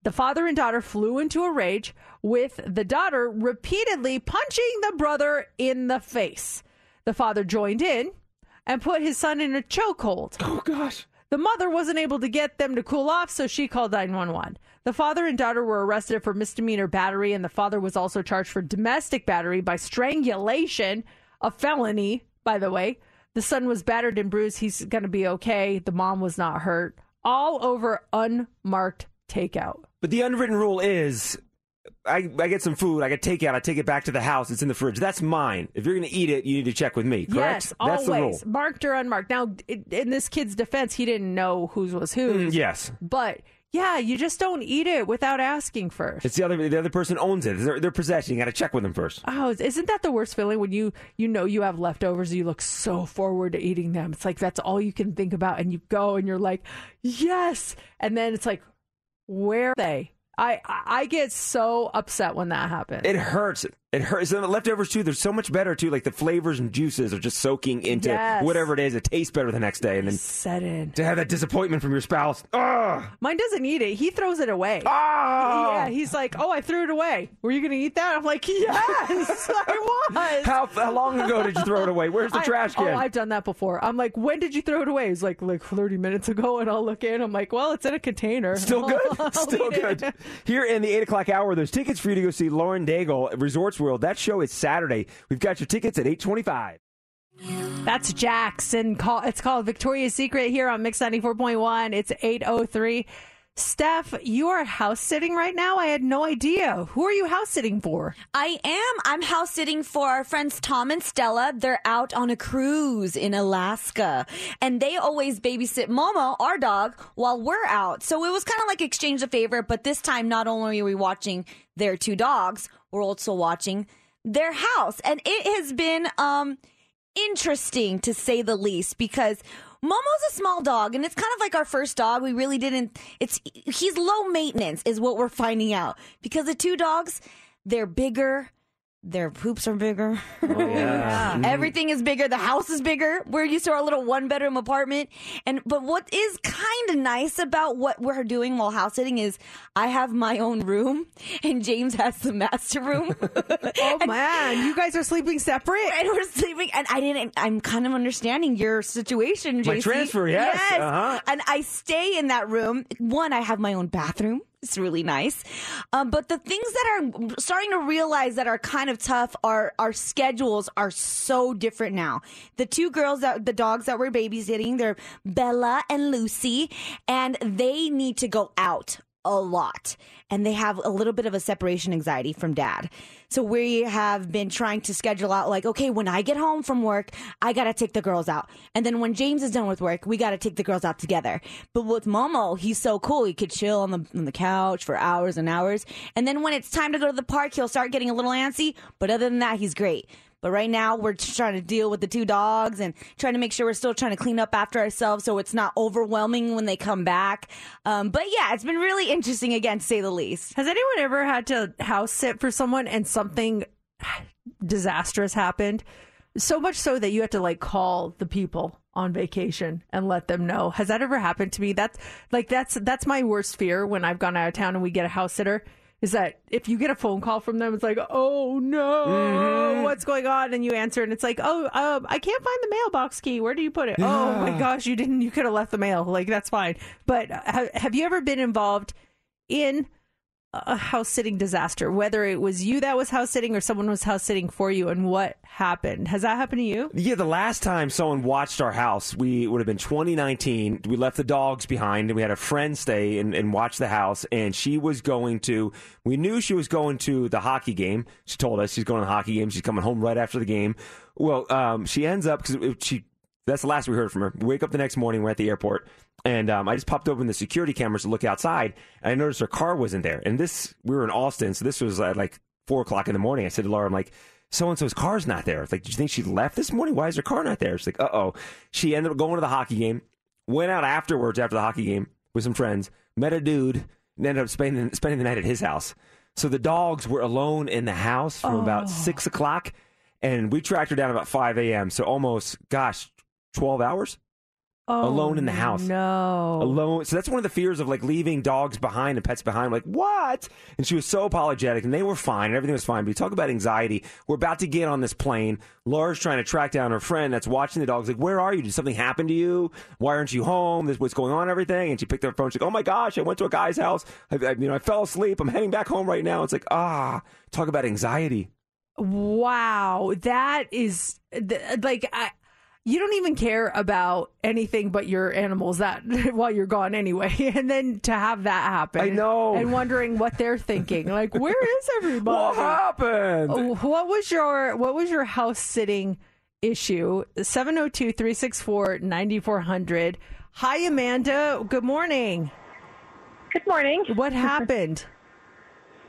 The father and daughter flew into a rage, with the daughter repeatedly punching the brother in the face. The father joined in and put his son in a chokehold. [gasps] Oh, gosh. The mother wasn't able to get them to cool off, so she called 911. The father and daughter were arrested for misdemeanor battery, and the father was also charged for domestic battery by strangulation, a felony, by the way. The son was battered and bruised. He's going to be okay. The mom was not hurt. All over unmarked takeout. But the unwritten rule is I, I get some food, I get takeout, I take it back to the house, it's in the fridge. That's mine. If you're going to eat it, you need to check with me, correct? Yes, That's always the rule. marked or unmarked. Now, in this kid's defense, he didn't know whose was whose. Mm, yes. but yeah, you just don't eat it without asking first. It's the other the other person owns it. Their, their possession. You got to check with them first. Oh, isn't that the worst feeling when you you know you have leftovers? You look so forward to eating them. It's like that's all you can think about, and you go and you're like, yes, and then it's like, where are they? I I get so upset when that happens. It hurts. It hurts. And the leftovers too. They're so much better too. Like the flavors and juices are just soaking into Yes. whatever it is. It tastes better the next day. And then set in to have that disappointment from your spouse. Ugh. Mine doesn't eat it. He throws it away. Oh! Yeah, he's like, oh, I threw it away. Were you going to eat that? I'm like, yes, [laughs] I was. How, how long ago did you throw it away? Where's the [laughs] I- trash can? Oh, I've done that before. I'm like, when did you throw it away? He's like, like 30 minutes ago, and I'll look in. I'm like, well, it's in a container. Still [laughs] good. Still eat it. good. Here in the eight o'clock hour, there's tickets for you to go see Lauren Daigle at Resorts World. That show is Saturday. We've got your tickets at eight twenty-five. That's Jackson. It's called Victoria's Secret here on Mix 94.1. It's 803. Steph, you are house sitting right now. I had no idea. Who are you house sitting for? I am. I'm house sitting for our friends Tom and Stella. They're out on a cruise in Alaska. And they always babysit Momo, our dog, while we're out. So it was kind of like exchange of favor, but this time not only are we watching their two dogs, we're also watching their house. And it has been um interesting to say the least because Momo's a small dog and it's kind of like our first dog. We really didn't it's he's low maintenance is what we're finding out because the two dogs they're bigger their poops are bigger. yeah. [laughs] Mhm. Everything is bigger. The house is bigger. We're used to our little one bedroom apartment. And but what is kind of nice about what we're doing while house sitting is I have my own room and James has the master room. [laughs] oh man, you guys are sleeping separate? And we're sleeping and I didn't I'm kind of understanding your situation, My transfer, yes. Yes. Uh-huh. And I stay in that room. One, I have my own bathroom. It's really nice. Um, but the things that are starting to realize that are kind of tough are our schedules are so different now. The two girls that the dogs that we're babysitting, they're Bella and Lucy, and they need to go out a lot and they have a little bit of a separation anxiety from dad. So we have been trying to schedule out like, okay, when I get home from work, I got to take the girls out. And then when James is done with work, we got to take the girls out together. But with Momo, he's so cool. He could chill on the on the couch for hours and hours. And then when it's time to go to the park, he'll start getting a little antsy, but other than that, he's great. But right now, we're trying to deal with the two dogs and trying to make sure we're still trying to clean up after ourselves so it's not overwhelming when they come back. Um, but yeah, it's been really interesting again, to say the least. Has anyone ever had to house sit for someone and something disastrous happened? So much so that you have to like call the people on vacation and let them know. Has that ever happened to me? That's like that's that's my worst fear when I've gone out of town and we get a house sitter. Is that if you get a phone call from them, it's like, oh no, Mm-hmm. what's going on? And you answer, and it's like, oh, um, I can't find the mailbox key. Where do you put it? Oh my gosh, you didn't. You could have left the mail. Like that's fine. But ha- have you ever been involved in a house sitting disaster, whether it was you that was house sitting or someone was house sitting for you, and what happened? Has that happened to you? Yeah, the last time someone watched our house, we would have been 2019. We left the dogs behind, and we had a friend stay and, and watch the house. And she was going to. We knew she was going to the hockey game. She told us she's going to the hockey game. She's coming home right after the game. Well, um, she ends up because she. That's the last we heard from her. We wake up the next morning. We're at the airport, and um, I just popped open the security cameras to look outside, and I noticed her car wasn't there. And this, we were in Austin, so this was at like four o'clock in the morning. I said to Laura, I'm like, so and so's car's not there. It's like, do you think she left this morning? Why is her car not there? She's like, uh oh. She ended up going to the hockey game, went out afterwards after the hockey game with some friends, met a dude, and ended up spending, spending the night at his house. So the dogs were alone in the house from about six o'clock, and we tracked her down about 5 a.m. So almost, gosh, 12 hours? Oh, alone in the house. No. Alone. So that's one of the fears of like leaving dogs behind and pets behind. like, what? And she was so apologetic and they were fine and everything was fine. But you talk about anxiety. We're about to get on this plane. Laura's trying to track down her friend that's watching the dogs. Like, where are you? Did something happen to you? Why aren't you home? This what's going on, everything. And she picked up her phone. She's like, oh my gosh, I went to a guy's house. I, I, you know, I fell asleep. I'm heading back home right now. It's like, ah, talk about anxiety. Wow, that is like I. you don't even care about anything but your animals that [laughs] while you're gone anyway. [laughs] And then to have that happen. I know. And wondering what they're thinking. Like, where is everybody? What happened? What was your what was your house sitting issue? 702-364-9400. Hi Amanda. Good morning. Good morning. What [laughs] happened?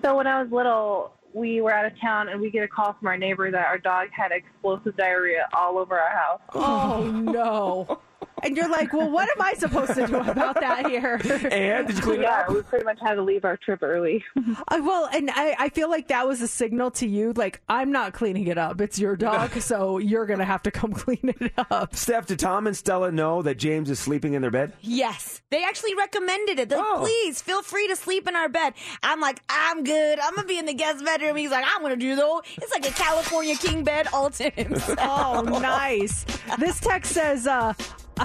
So when I was little, we were out of town and we get a call from our neighbor that our dog had explosive diarrhea all over our house. Oh no. [laughs] And you're like, well, what am I supposed to do about that here? And did you clean it yeah, up? we pretty much had to leave our trip early. Uh, well, and I, I feel like that was a signal to you, like, I'm not cleaning it up. It's your dog, [laughs] so you're going to have to come clean it up. Steph, did Tom and Stella know that James is sleeping in their bed? Yes. They actually recommended it. They're like, Oh. please feel free to sleep in our bed. I'm like, I'm good. I'm going to be in the guest bedroom. He's like, I'm going to do though. It's like a California king bed all to himself. Oh, nice. This text says, uh,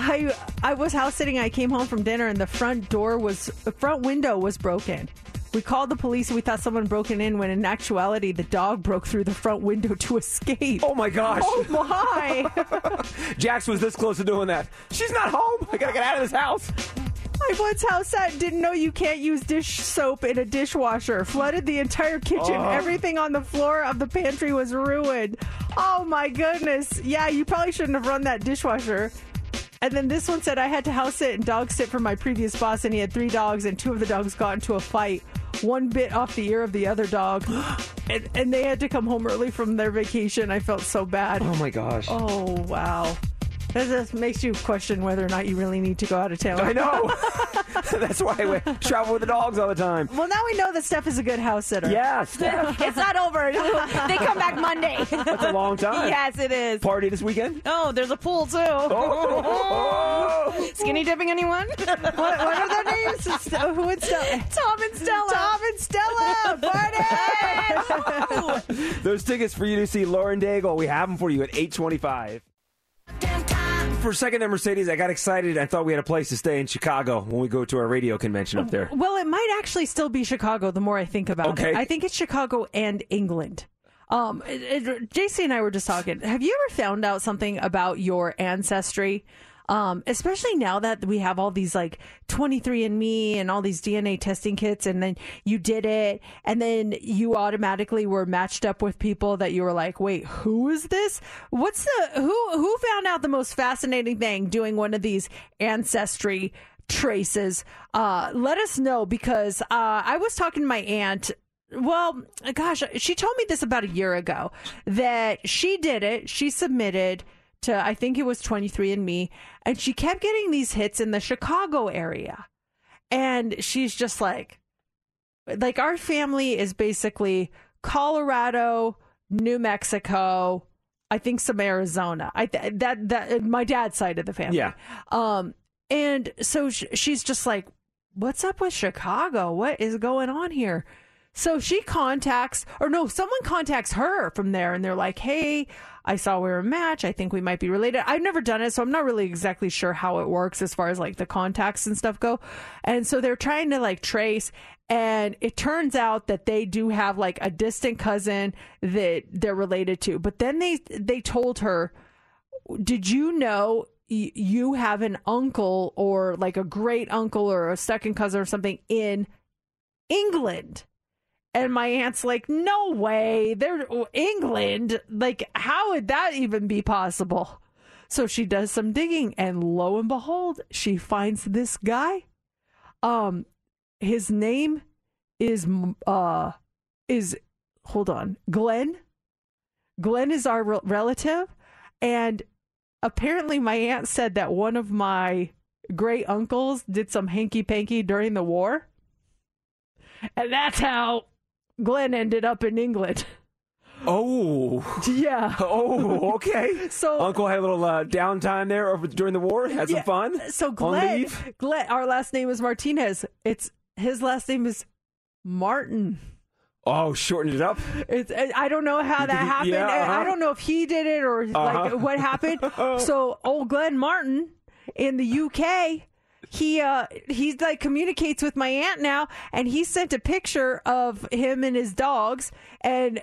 I I was house sitting. I came home from dinner, and the front door was the front window was broken. We called the police, we thought someone broken in. When in actuality, the dog broke through the front window to escape. Oh my gosh. Oh my! [laughs] Jax was this close to doing that. She's not home. I gotta get out of this house. I once house sat didn't know you can't use dish soap in a dishwasher. Flooded the entire kitchen. Oh. Everything on the floor of the pantry was ruined. Oh my goodness. Yeah, you probably shouldn't have run that dishwasher. And then this one said I had to house sit and dog sit for my previous boss, and he had three dogs, and two of the dogs got into a fight. One bit off the ear of the other dog, [gasps] and, and they had to come home early from their vacation. I felt so bad. Oh my gosh. Oh wow. That just makes you question whether or not you really need to go out of town. I know. [laughs] That's why we travel with the dogs all the time. Well, now we know that Steph is a good house sitter. Yeah, [laughs] Steph. it's not over. [laughs] they come back Monday. That's a long time. yes, it is. Party this weekend? Oh, there's a pool too. Oh. Skinny dipping anyone? what, what are their names? St- Who and Stella? Tom and Stella. Tom and Stella. Party! Those tickets for you to see Lauren Daigle, we have them for you at 825. For a second there, Mercedes, I got excited. I thought we had a place to stay in Chicago when we go to our radio convention up there. well, it might actually still be Chicago. The more I think about Okay. it, I think it's Chicago and England. Um, it, it- JC and I were just talking. Have you ever found out something about your ancestry? Um, especially now that we have all these like 23andMe and all these DNA testing kits, and then you did it, and then you automatically were matched up with people that you were like, wait, who is this? What's the who who found out the most fascinating thing doing one of these ancestry traces? Uh, let us know because uh, I was talking to my aunt well, gosh, she told me this about a year ago that she did it. She submitted to, I think it was 23andMe, and she kept getting these hits in the Chicago area. And she's just like, like our family is basically Colorado, New Mexico, I think some Arizona. I th- that that my dad's side of the family. Yeah. Um, and so sh- she's just like, "What's up with Chicago? What is going on here?" So she contacts, or no, someone contacts her from there, and they're like, "Hey, I saw we were a match. I think we might be related." I've never done it, so I'm not really exactly sure how it works as far as like the contacts and stuff go. And so they're trying to like trace, and it turns out that they do have like a distant cousin that they're related to. But then they they told her, "Did you know?" You have an uncle or like a great uncle or a second cousin or something in England. And my aunt's like, no way. They're England. Like, how would that even be possible? So she does some digging, and lo and behold, she finds this guy. Um, his name is uh is hold on, Glenn. Glenn is our rel- relative, and apparently my aunt said that one of my great uncles did some hanky panky during the war. And that's how Glenn ended up in England. Oh. Yeah. [laughs] Oh, okay. So Uncle had a little uh, downtime there over, during the war. Had some Yeah. fun. So Glenn. Glenn, our last name is Martinez. It's his last name is Martin. Oh, shortened it up. It's I don't know how that [laughs] happened. Yeah, uh-huh. I don't know if he did it or Uh-huh. like what happened. [laughs] so old Glenn Martin in the UK, he uh he like communicates with my aunt now, and he sent a picture of him and his dogs, and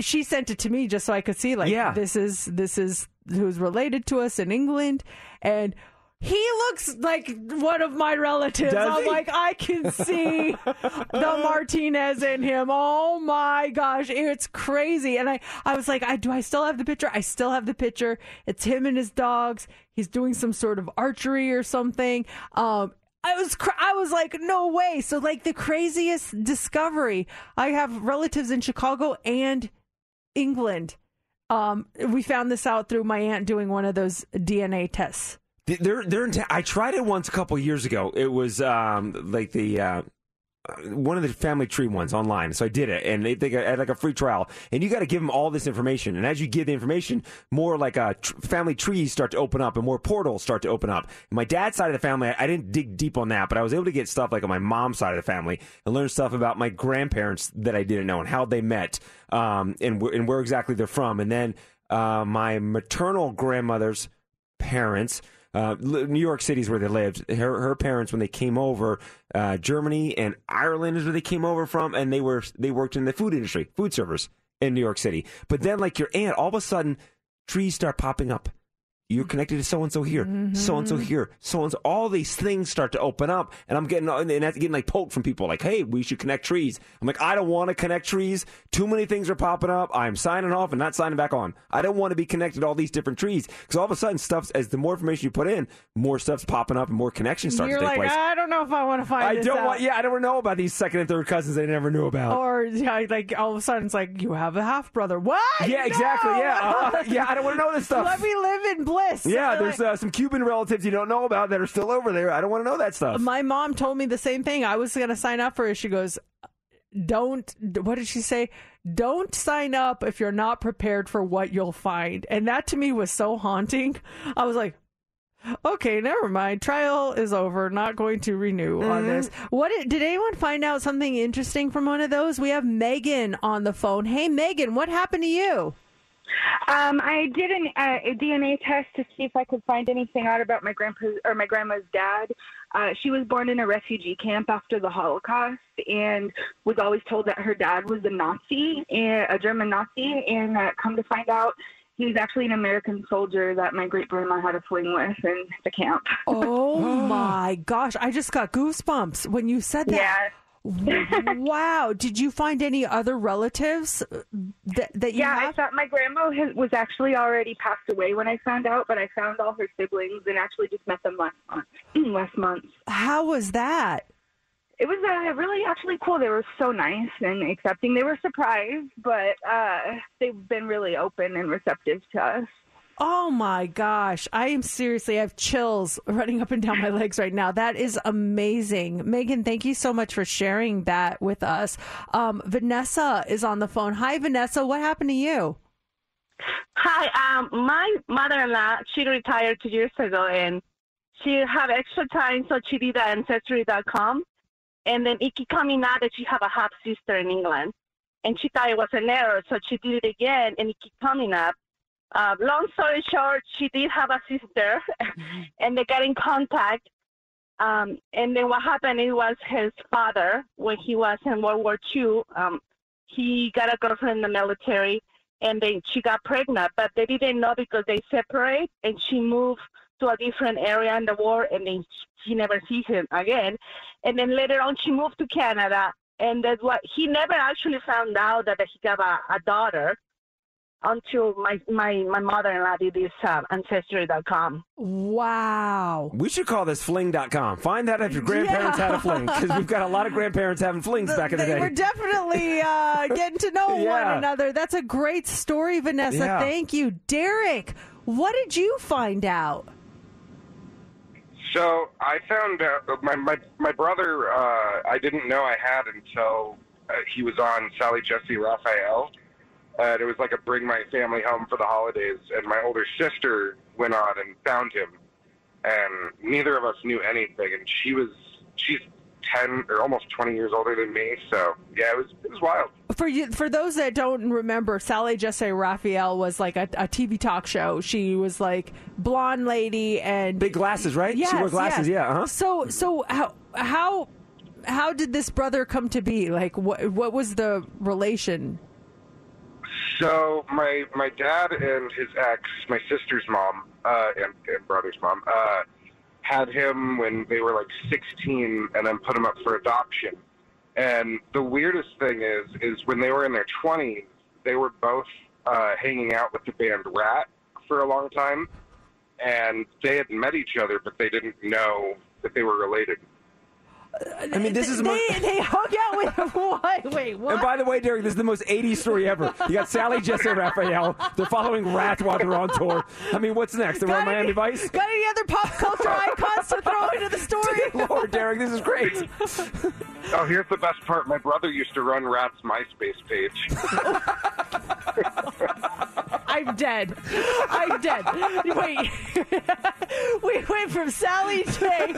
she sent it to me just so I could see like Yeah. this is this is who's related to us in England and he looks like one of my relatives. Does I'm he? like, I can see the [laughs] Martinez in him. Oh my gosh, it's crazy. And I, I was like, I do I still have the picture? I still have the picture. It's him and his dogs. He's doing some sort of archery or something. Um, I was cr- I was like, no way. So like the craziest discovery. I have relatives in Chicago and England. Um, we found this out through my aunt doing one of those DNA tests. Th- They're they're. In I tried it once a couple years ago. It was um like the. Uh, one of the family tree ones online. So I did it, and they, they had like a free trial. And you got to give them all this information. And as you give the information, more like uh, tr- family trees start to open up, and more portals start to open up. My dad's side of the family, I didn't dig deep on that, but I was able to get stuff like on my mom's side of the family and learn stuff about my grandparents that I didn't know and how they met, um, and and where exactly they're from. And then uh, my maternal grandmother's parents. Uh, New York City is where they lived. Her, her parents, when they came over, uh, Germany and Ireland is where they came over from, and they were they worked in the food industry, food servers in New York City. But then, like your aunt, all of a sudden, trees start popping up. You're connected to so and so here, so and so here, so and so. All these things start to open up, and I'm getting and that's getting like poked from people like, "Hey, we should connect trees." I'm like, I don't want to connect trees. Too many things are popping up. I'm signing off and not signing back on. I don't want to be connected to all these different trees because all of a sudden, stuff's as the more information you put in, more stuff's popping up and more connections start You're to take like, place. I don't know if I want to find I don't out. want. Yeah, I don't know about these second and third cousins I never knew about. Or yeah, like all of a sudden it's like you have a half brother. What? Yeah, exactly, yeah. Uh-huh. Yeah, I don't wanna know this [laughs] stuff. Let me live in yeah, there's uh, some Cuban relatives you don't know about that are still over there. I don't want to know that stuff. My mom told me the same thing. I was going to sign up for it. She goes, "Don't." What did she say? Don't sign up if you're not prepared for what you'll find. And that to me was so haunting. I was like. Okay, never mind. Trial is over. Not going to renew on Mm-hmm. this. What did, did anyone find out something interesting from one of those? We have Megan on the phone. Hey, Megan, what happened to you? Um, I did an, uh, a DNA test to see if I could find anything out about my grandpa or my grandma's dad. Uh, she was born in a refugee camp after the Holocaust and was always told that her dad was a Nazi, a German Nazi. And uh, come to find out, he was actually an American soldier that my great grandma had a fling with in the camp. Oh [laughs] my gosh, I just got goosebumps when you said that. [laughs] wow. Did you find any other relatives uh, that, that you yeah, I thought my grandma has, was actually already passed away when I found out, but I found all her siblings and actually just met them last month. [clears throat] last month. How was that? It was uh, really actually cool. They were so nice and accepting. They were surprised, but uh, they've been really open and receptive to us. Oh my gosh. I am seriously, I have chills running up and down my legs right now. That is amazing. Megan, thank you so much for sharing that with us. Um, Vanessa is on the phone. Hi, Vanessa. What happened to you? Hi, um, my mother-in-law, she retired two years ago, and she had extra time, so she did Ancestry.com, and then it keep coming out that she have a half sister in England, and she thought it was an error, so she did it again, and it keep coming up. Uh, long story short, she did have a sister, [laughs] and they got in contact. Um, and then what happened? It was his father when he was in World War II. Um, he got a girlfriend in the military, and then she got pregnant, but they didn't know because they separate, and she moved to a different area in the war, and then she never sees him again. And then later on, she moved to Canada, and that's what he never actually found out that he got a, a daughter until my my my mother-in-law did this uh, ancestry.com. Wow. We should call this fling.com. Find that if your grandparents had a fling because we've got a lot of grandparents having flings back in the They day. were definitely uh, [laughs] getting to know Yeah. one another. That's a great story, Vanessa. Yeah. Thank you. Derek, what did you find out? So I found out my my my brother. Uh, I didn't know I had until uh, he was on Sally Jessy Raphael. And it was like a bring my family home for the holidays. And my older sister went on and found him, and neither of us knew anything. And she was she's ten or almost twenty years older than me. So yeah, it was it was wild. For you, for those that don't remember, Sally Jessy Raphael was like a, a TV talk show. She was like blonde lady and big glasses, right? She wore glasses, yes. yeah, uh-huh. So so how how how did this brother come to be? Like what what was the relation? So my my dad and his ex, my sister's mom, uh, and, and brother's mom, uh, had him when they were like 16, and then put him up for adoption. And the weirdest thing is, is when they were in their 20s, they were both uh, hanging out with the band Ratt for a long time, and they had met each other, but they didn't know that they were related. I mean, this is they, they hung out with [laughs] what? Wait, what? And by the way, Derek, this is the most 80s story ever. You got Sally, Jessy, Raphael. They're following Ratt while they're on tour. I mean, what's next? They're on Miami Vice? Got any other pop culture [laughs] icons to throw into the story? Lord, Derek, this is great. [laughs] Oh, here's the best part. My brother used to run Ratt's MySpace page. I'm dead. I'm dead. Wait. [laughs] we went from Sally J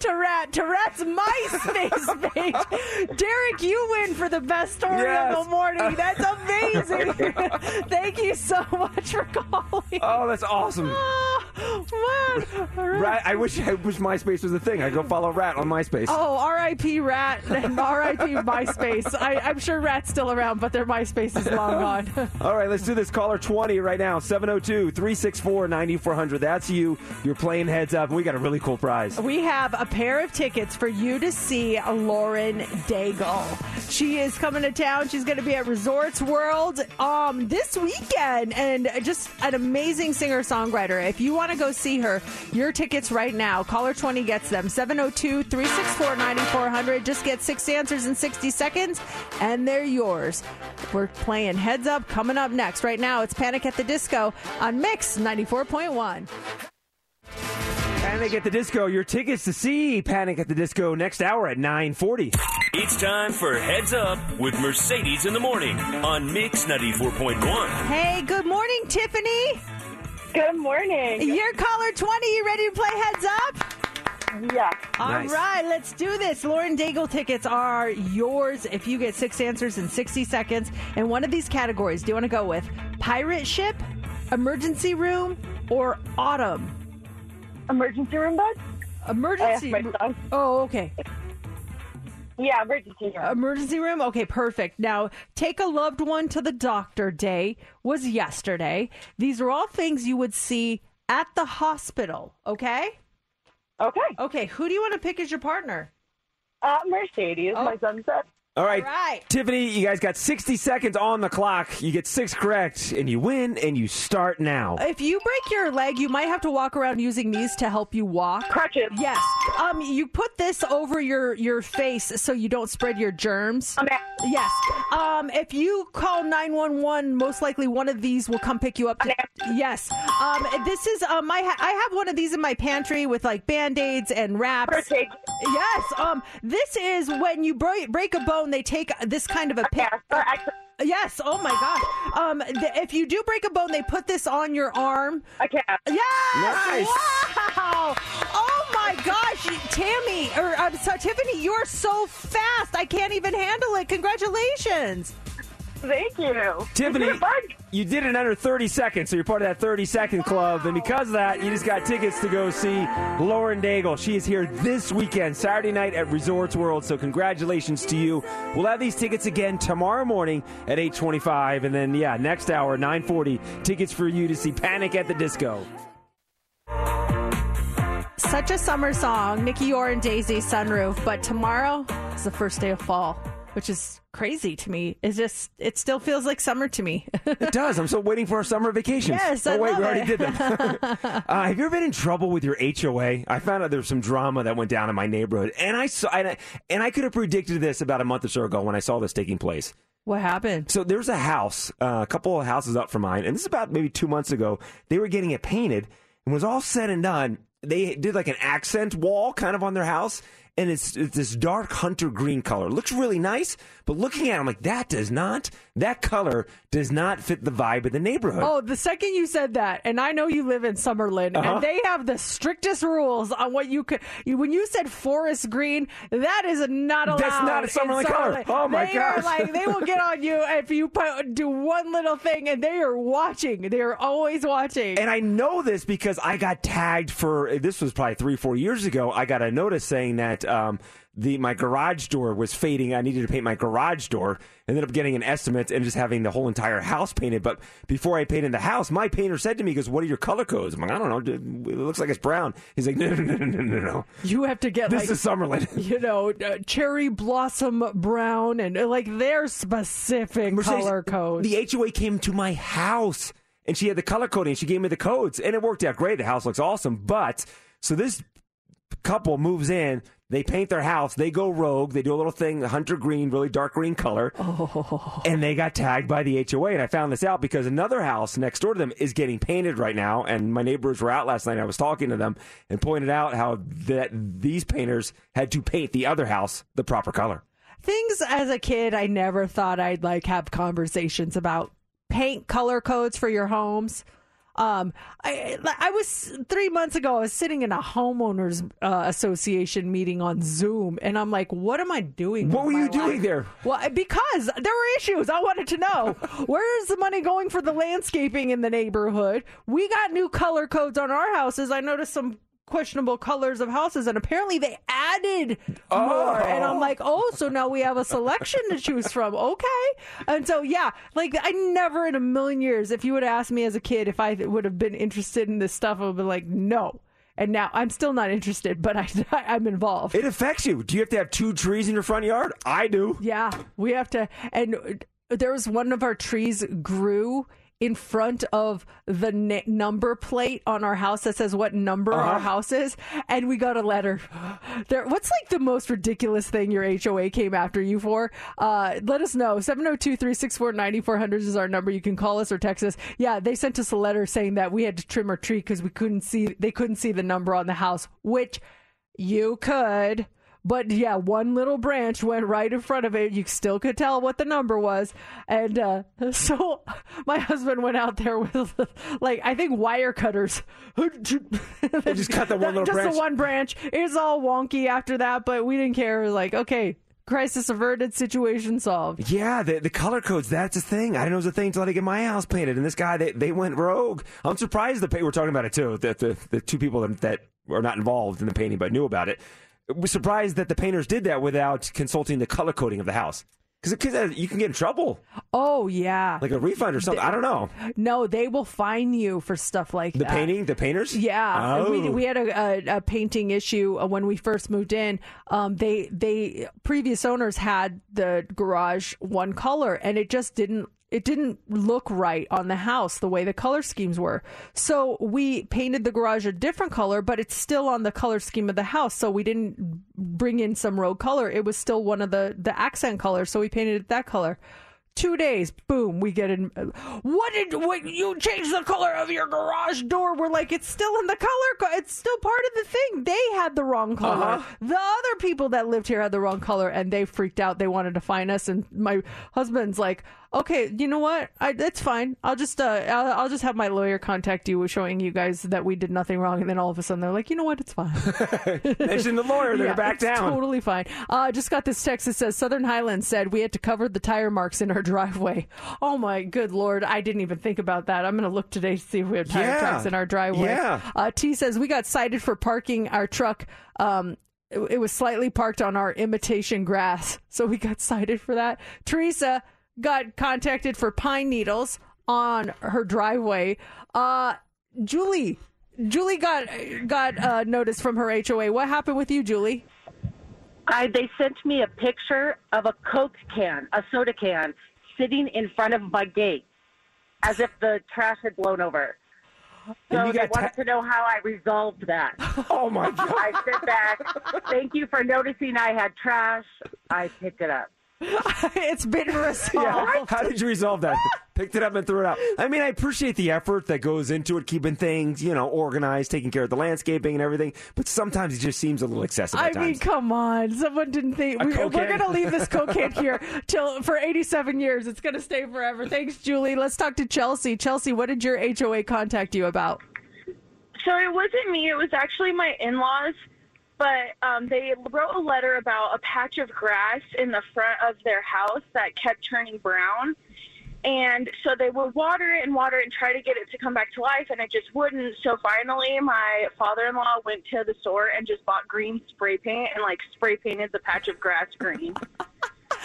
to Ratt to Ratt's MySpace page. Derek, you win for the best story Yes. of the morning. That's amazing. [laughs] Thank you so much for calling. Oh, that's awesome. Ah, oh, man. Ratt, I wish I wish MySpace was a thing. I go follow Ratt on MySpace. Oh, R.I.P. Ratt and R.I.P. MySpace. I, I'm sure Ratt's still around, but their MySpace is long gone. [laughs] All right, let's do this. Caller 20 right now, 702 364 9400. That's you. You're playing heads up, and we got a really cool prize. We have a pair of tickets for you to see Lauren Daigle. She is coming to town. She's going to be at Resorts World um, this weekend, and just an amazing singer songwriter. If you want to go see her, your tickets right now. Caller 20 gets them 702 364 9400. Just get six answers in 60 seconds, and they're yours. We're playing Heads Up coming up next. Right now, it's Panic at the Disco on Mix 94.1. Panic at the Disco. Your tickets to see Panic at the Disco next hour at 940. It's time for Heads Up with Mercedes in the Morning on Mix 94.1. Hey, good morning, Tiffany. Good morning. You're caller 20. You ready to play Heads Up? Yeah. All right, Nice. let's do this. Lauren Daigle tickets are yours if you get six answers in 60 seconds. In one of these categories, do you want to go with pirate ship, emergency room, or autumn? Emergency room, bud? Emergency. I asked my son. Oh, okay. Yeah, emergency room. Emergency room? Okay, perfect. Now, take a loved one to the doctor day was yesterday. These are all things you would see at the hospital, okay? Okay. Okay, who do you want to pick as your partner? Uh, Mercedes, Oh. my son said. All right. All right. Tiffany, you guys got 60 seconds on the clock. You get six correct, and you win, and you start now. If you break your leg, you might have to walk around using these to help you walk. Crutches. Yes. Um, you put this over your your face so you don't spread your germs. Yes. Um, if you call nine one one, most likely one of these will come pick you up. To, yes. Um, this is um, I ha- I have one of these in my pantry with like band aids and wraps. Yes. Um, this is when you break break a bone, they take this kind of a pick. Yes. Oh my God. Um, th- if you do break a bone, they put this on your arm. Okay. Yes. Nice. Wow. Oh my gosh, Tammy or I'm sorry, Tiffany, you're so fast. I can't even handle it. Congratulations. Thank you. Tiffany, you did it in under 30 seconds, so you're part of that 30 second club. And because of that, you just got tickets to go see Lauren Daigle. She is here this weekend, Saturday night at Resorts World. So congratulations to you. We'll have these tickets again tomorrow morning at 825. And then, yeah, next hour, 940, tickets for you to see Panic at the Disco. Such a summer song, Nicky Youre and dazy Sunroof, but tomorrow is the first day of fall, which is crazy to me. It's just it still feels like summer to me. It does. I'm still waiting for our summer vacations. Yes, oh, I wait, we already did them. [laughs] uh, have you ever been in trouble with your HOA? I found out there was some drama that went down in my neighborhood, and I saw, and I, and I could have predicted this about a month or so ago when I saw this taking place. What happened? So there's a house, uh, a couple of houses up from mine, and this is about maybe two months ago. They were getting it painted, and was all said and done. They did like an accent wall kind of on their house, and it's, it's this dark hunter green color. Looks really nice, but looking at it, I'm like, that does not, that color does not fit the vibe of the neighborhood. Oh, the second you said that, and I know you live in Summerlin, Uh-huh. and they have the strictest rules on what you could. You, when you said forest green, that is not allowed. That's not a in Summerlin color. Oh, my they Are gosh. like they will get on you if you put, do one little thing, and they are watching. They are always watching. And I know this because I got tagged for this was probably three, four years ago. I got a notice saying that that um, the my garage door was fading. I needed to paint my garage door. Ended up getting an estimate and just having the whole entire house painted. But before I painted the house, my painter said to me, "He "Goes, what are your color codes?" I'm like, "I don't know. dude, It looks like it's brown." He's like, "No, no, no, no, no, no. You have to get This like is Summerlin." [laughs] you know, uh, cherry blossom brown and uh, like their specific color codes. The HOA came to my house and she had the color coding. She gave me the codes and it worked out great. The house looks awesome. But so this couple moves in, they paint their house, they go rogue, they do a little thing, hunter green, really dark green color, oh. and they got tagged by the HOA. And I found this out because another house next door to them is getting painted right now. And my neighbors were out last night. I was talking to them and pointed out how that these painters had to paint the other house the proper color. Things as a kid, I never thought I'd like have conversations about paint color codes for your homes. Um, I I was three months ago. I was sitting in a homeowners uh, association meeting on Zoom, and I'm like, "What am I doing? What were you doing there? Well, because there were issues. I wanted to know [laughs] where is the money going for the landscaping in the neighborhood. We got new color codes on our houses. I noticed some questionable colors of houses, and apparently they added more. And I'm like, oh. oh, so now we have a selection to choose from. Okay, and so yeah, like I never in a million years, if you would ask me as a kid if I would have been interested in this stuff, I would be like, no. And now I'm still not interested, but I, [laughs] I'm involved. It affects you. Do you have to have two trees in your front yard? I do. Yeah, we have to. And there was one of our trees grew in front of the n- number plate on our house that says what number our Uh-huh. house is, and we got a letter. [gasps] There, what's like the most ridiculous thing your HOA came after you for? Uh, let us know. 702-364-9400 is our number. You can call us or text us. Yeah, they sent us a letter saying that we had to trim our tree because we couldn't see. They couldn't see the number on the house, which you could. But yeah, one little branch went right in front of it. You still could tell what the number was. And uh, [laughs] so my husband went out there with, [laughs] like, I think wire cutters. [laughs] They just cut the one little Just branch. the one branch. It was all wonky after that, but we didn't care. Was like, okay, crisis averted, situation solved. Yeah, the, the color codes, that's a thing. I didn't know it was a thing until I get my house painted. And this guy, they, they went rogue. I'm surprised the pa- we're talking about it too, that the, the two people that, that are not involved in the painting but knew about it. We're surprised that the painters did that without consulting the color coding of the house. Because you can get in trouble, Oh, yeah. like a refund or something. I don't know. No, they will fine you for stuff like The that. painting, the painters? Yeah, Oh. we, we had a, a, a painting issue uh, when we first moved in. Um, they they previous owners had the garage one color, and it just didn't it didn't look right on the house the way the color schemes were. So we painted the garage a different color, but it's still on the color scheme of the house. So we didn't bring in some rogue color. It was still one of the the accent colors. So we painted it that color. Two days, boom, we get in. What did what you change the color of your garage door? We're like, it's still in the color. Co- it's still part of the thing. They had the wrong color. Uh-huh. The other people that lived here had the wrong color, and they freaked out. They wanted to fine us, and my husband's like, okay, you know what? I, it's fine. I'll just uh, I'll, I'll just have my lawyer contact you, showing you guys that we did nothing wrong, and then all of a sudden they're like, you know what? It's fine. [laughs] Mention the lawyer, they're Yeah, back it's down. Totally fine. Uh, I just got this text that says Southern Highlands said we had to cover the tire marks in our [laughs] driveway. Oh my good lord! I didn't even think about that. I'm going to look today to see if we have tire Yeah. tracks in our driveway. Yeah. Uh, T says we got cited for parking our truck. Um, it was slightly parked on our imitation grass, [laughs] so we got cited for that. Teresa got contacted for pine needles on her driveway. Uh, Julie. Julie got got uh, notice from her HOA. What happened with you, Julie? I they sent me a picture of a Coke can, a soda can, sitting in front of my gate, as if the trash had blown over. So you they got ta- wanted to know how I resolved that. [laughs] Oh my god! I sent back. Thank you for noticing I had trash. I picked it up. [laughs] it's been [laughs] resolved. Yeah. How did you resolve that? Picked it up and threw it out. I mean, I appreciate the effort that goes into it, keeping things, you know, organized, taking care of the landscaping and everything. But sometimes it just seems a little excessive. I at mean, come on. Someone didn't think we, we're going to leave this cocaine [laughs] here till for 87 years. It's going to stay forever. Thanks, Julie. Let's talk to Chelsea. Chelsea, what did your HOA contact you about? So it wasn't me. It was actually my in-laws. But um, they wrote a letter about a patch of grass in the front of their house that kept turning brown. And so they would water it and water it and try to get it to come back to life, and it just wouldn't. So finally, my father-in-law went to the store and just bought green spray paint and like spray painted the patch of grass green.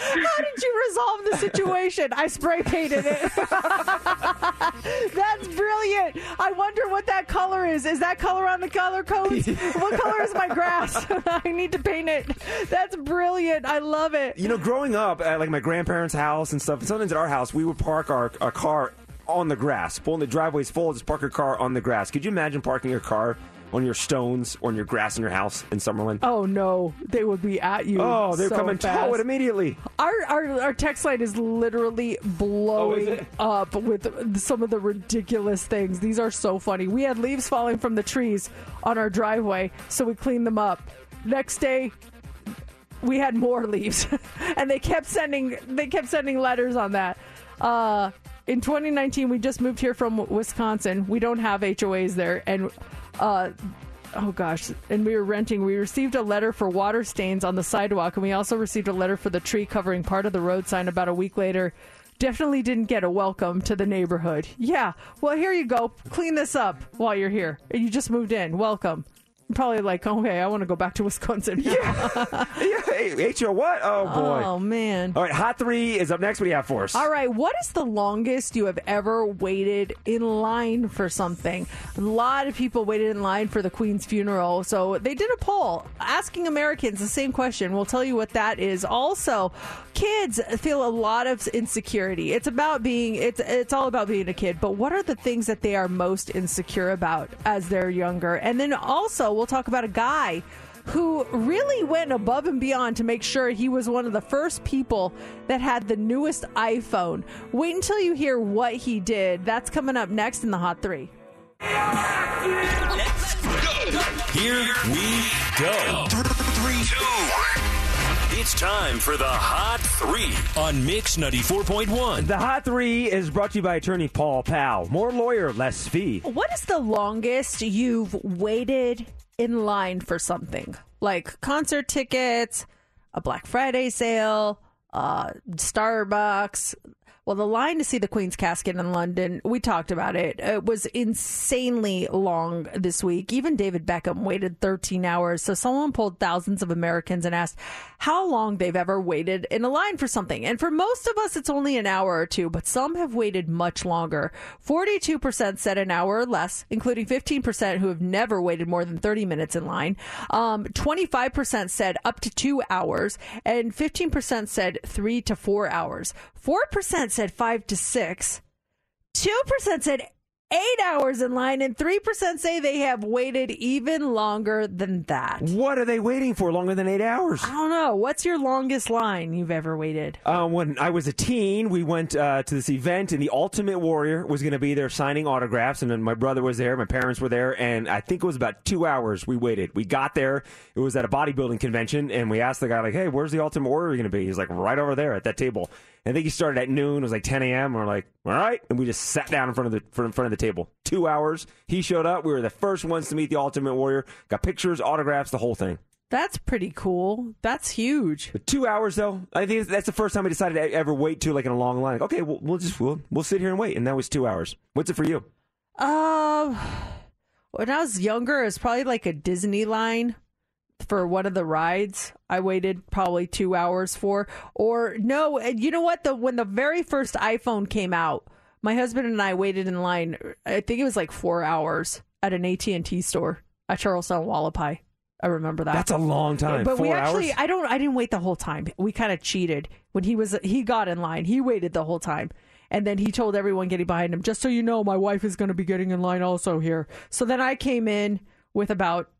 How did you resolve the situation? I spray painted it. [laughs] That's brilliant. I wonder what that color is. Is that color on the color codes? [laughs] what color is my grass? [laughs] I need to paint it. That's brilliant. I love it. You know, growing up at like my grandparents' house and stuff, sometimes at our house, we would park our, our car on the grass. Pulling the driveway's full, just park your car on the grass. Could you imagine parking your car on your stones or on your grass in your house in Summerlin? Oh no, they would be at you. Oh, they'd so come and tow it immediately. Our, our our text line is literally blowing Oh, it? up with some of the ridiculous things. These are so funny. We had leaves falling from the trees on our driveway, so we cleaned them up. Next day, we had more [laughs] leaves, and they kept sending they kept sending letters on that. Uh, in 2019, we just moved here from Wisconsin. We don't have HOAs there, and uh, oh gosh, and we were renting. We received a letter for water stains on the sidewalk, and we also received a letter for the tree covering part of the road sign about a week later. Definitely didn't get a welcome to the neighborhood. Yeah, well, here you go. Clean this up while you're here. You just moved in. Welcome. Probably like, okay, I want to go back to Wisconsin. yeah, [laughs] hey, HO what? Oh boy. Oh man. All right, Hot Three is up next. What do you have for us? All right, what is the longest you have ever waited in line for something? A lot of people waited in line for the Queen's funeral, so they did a poll asking Americans the same question. We'll tell you what that is. Also, kids feel a lot of insecurity. It's about being it's it's all about being a kid, but what are the things that they are most insecure about as they're younger? And then also, we'll talk about a guy who really went above and beyond to make sure he was one of the first people that had the newest iPhone. Wait until you hear what he did. That's coming up next in the Hot 3. Here we go. Three, two. It's time for the Hot Three on Mix 94.1. The Hot Three is brought to you by attorney Paul Powell. More lawyer, less fee. What is the longest you've waited in line for something? Like concert tickets, a Black Friday sale, uh, Starbucks. Well, the line to see the Queen's casket in London, we talked about it. It was insanely long this week. Even David Beckham waited 13 hours. So someone polled thousands of Americans and asked how long they've ever waited in a line for something. And for most of us, it's only an hour or two, but some have waited much longer. 42% said an hour or less, including 15% who have never waited more than 30 minutes in line. Um, 25% said up to two hours, and 15% said three to four hours. 4% said five to six. 2% said eight hours in line, and 3% say they have waited even longer than that. What are they waiting for longer than eight hours? I don't know. What's your longest line you've ever waited? Uh, when I was a teen, we went uh, to this event, and the Ultimate Warrior was going to be there signing autographs. And then my brother was there, my parents were there, and I think it was about two hours we waited. We got there. It was at a bodybuilding convention, and we asked the guy, like, hey, where's the Ultimate Warrior going to be? He's like, right over there at that table. I think he started at noon. It was like 10 a.m. We're like, all right. And we just sat down in front of the in front of the table. Two hours. He showed up. We were the first ones to meet the Ultimate Warrior. Got pictures, autographs, the whole thing. That's pretty cool. That's huge. But two hours though, I think that's the first time we decided to ever wait to like in a long line. Like, okay, we'll, we'll just we'll, we'll sit here and wait, and that was two hours. What's it for you? Um, [sighs] when I was younger, it was probably like a Disney line for one of the rides. I waited probably two hours for, or no, and you know what? The when the very first iPhone came out, my husband and I waited in line. I think it was like four hours at an AT and T store at Charleston Hualapai. I remember that. That's a long time. But Four we actually, hours? I don't, I didn't wait the whole time. We kind of cheated when he was, he got in line. He waited the whole time. And then he told everyone getting behind him, just so you know, my wife is going to be getting in line also here. So then I came in with about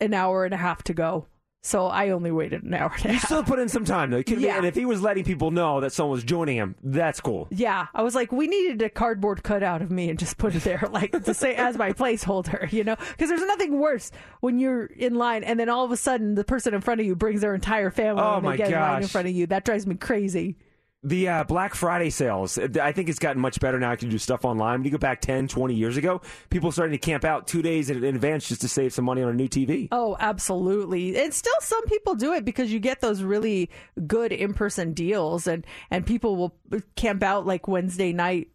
an hour and a half to go. So I only waited an hour and a You half. still put in some time though. Yeah. and if he was letting people know that someone was joining him, that's cool. Yeah, I was like, we needed a cardboard cutout of me and just put it there, [laughs] like to say as my placeholder, you know? Because there's nothing worse when you're in line and then all of a sudden the person in front of you brings their entire family Oh, and they my get in line in gosh. front of you. That drives me crazy. The uh, Black Friday sales, I think it's gotten much better now. I can do stuff online. When you go back 10, 20 years ago, people starting to camp out two days in advance just to save some money on a new TV. Oh, absolutely. And still some people do it because you get those really good in-person deals and and people will camp out like Wednesday night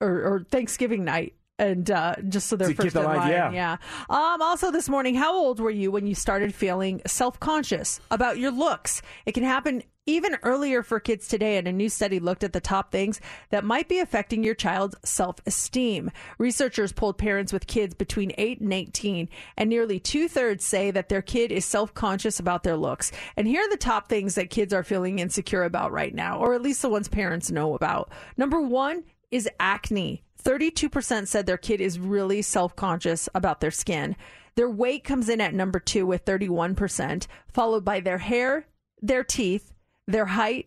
or, or Thanksgiving night and uh, just so they're To first the in line, line. yeah. Um, also this morning, how old were you when you started feeling self-conscious about your looks? It can happen even earlier for kids today, and a new study looked at the top things that might be affecting your child's self esteem. Researchers polled parents with kids between 8 and 18, and nearly two thirds say that their kid is self conscious about their looks. And here are the top things that kids are feeling insecure about right now, or at least the ones parents know about. Number one is acne. 32% said their kid is really self conscious about their skin. Their weight comes in at number two with 31%, followed by their hair, their teeth, their height,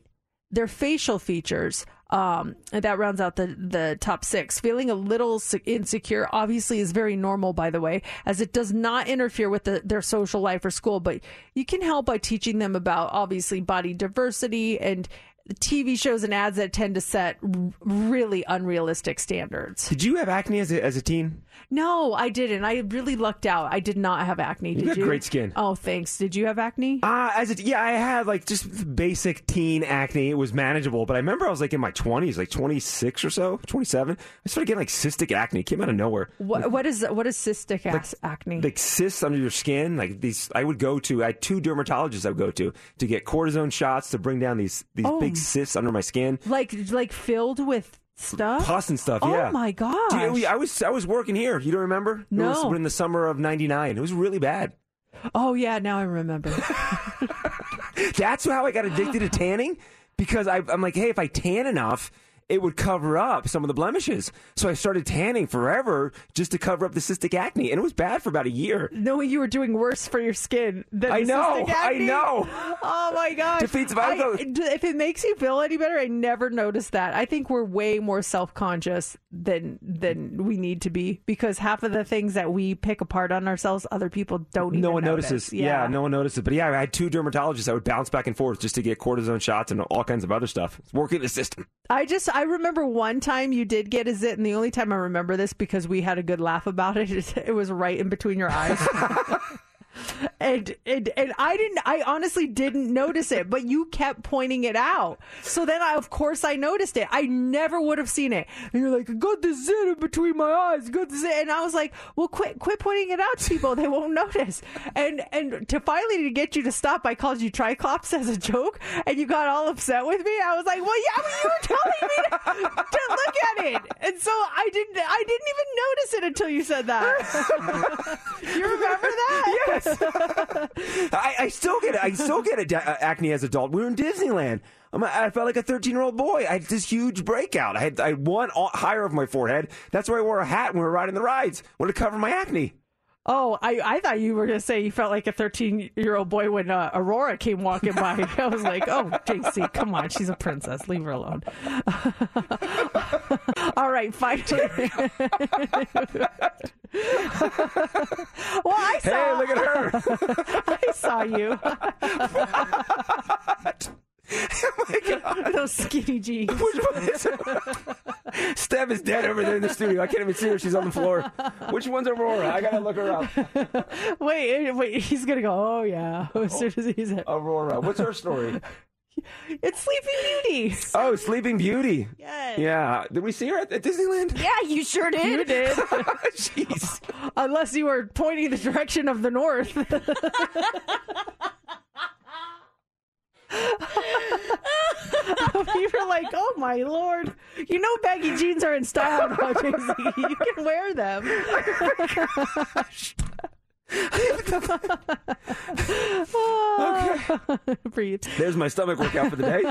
their facial features. Um, that rounds out the, the top six. Feeling a little insecure obviously is very normal, by the way, as it does not interfere with the, their social life or school. But you can help by teaching them about obviously body diversity and TV shows and ads that tend to set really unrealistic standards. Did you have acne as a, as a teen? No, I didn't. I really lucked out. I did not have acne. Did got you? Had great skin. Oh, thanks. Did you have acne? Uh, as a, yeah, I had like just basic teen acne. It was manageable, but I remember I was like in my 20s, like 26 or so, 27. I started getting like cystic acne. It came out of nowhere. What, what is what is cystic ac- acne? Like cysts under your skin, like these. I would go to. I had two dermatologists I would go to to get cortisone shots to bring down these these Oh. big cysts under my skin. like like filled with stuff? Pus and stuff, Oh yeah. my god! I was I was working here. You don't remember? It was No. in the summer of '99. It was really bad. Oh yeah, now I remember. [laughs] [laughs] That's how I got addicted to tanning because I, I'm like, hey, if I tan enough, it would cover up some of the blemishes. So I started tanning forever just to cover up the cystic acne, and it was bad for about a year. Knowing you were doing worse for your skin than I know, I know. Oh my gosh. Defeats- I if it makes you feel any better, I never noticed that. I think we're way more self conscious than than we need to be because half of the things that we pick apart on ourselves, other people don't. No one notice. notices. Yeah. no one notices. But yeah, I had two dermatologists. I would bounce back and forth just to get cortisone shots and all kinds of other stuff. It's working the system. I just I remember one time you did get a zit, and the only time I remember this because we had a good laugh about it. is It was right in between your eyes. [laughs] And, and and I didn't I honestly didn't notice it, but you kept pointing it out. So then I of course I noticed it. I never would have seen it. And you're like, got this zit in between my eyes, got this zit. and I was like, Well quit quit pointing it out to people, they won't notice. And and to finally to get you to stop, I called you triclops as a joke and you got all upset with me. I was like, Well yeah, but you were telling me to, to look at it. And so I didn't I didn't even notice it until you said that. [laughs] you remember that? Yes. [laughs] I, I still get. I still get uh, acne as adult. We were in Disneyland. I'm, I felt like a 13 year old boy. I had this huge breakout. I had, I had one au- higher of my forehead. That's why I wore a hat when we were riding the rides. Wanted to cover my acne. Oh, I, I thought you were going to say you felt like a 13 year old boy when uh, Aurora came walking by. [laughs] I was like, oh, JC, come on. She's a princess. Leave her alone. [laughs] All right, finally. [laughs] well, I saw. Hey, look at her. I saw you. Oh Those skinny jeans. [laughs] Steph is dead over there in the studio. I can't even see her. She's on the floor. Which one's Aurora? I gotta look her up. [laughs] Wait, eh, wait. He's to go, oh, yeah. [laughs] As soon as he's in. Aurora. What's her story? It's Sleeping Beauty. Oh, Sleeping Beauty. Yes. Yeah. Did we see her at, at Disneyland? Yeah, you sure did. You did. Jeez. Unless you were pointing the direction of the north. [laughs] you were like, oh my lord. You know baggy jeans are in style now, [laughs] JC. You can wear them. [laughs] Oh okay. Breathe. There's my stomach workout for the day.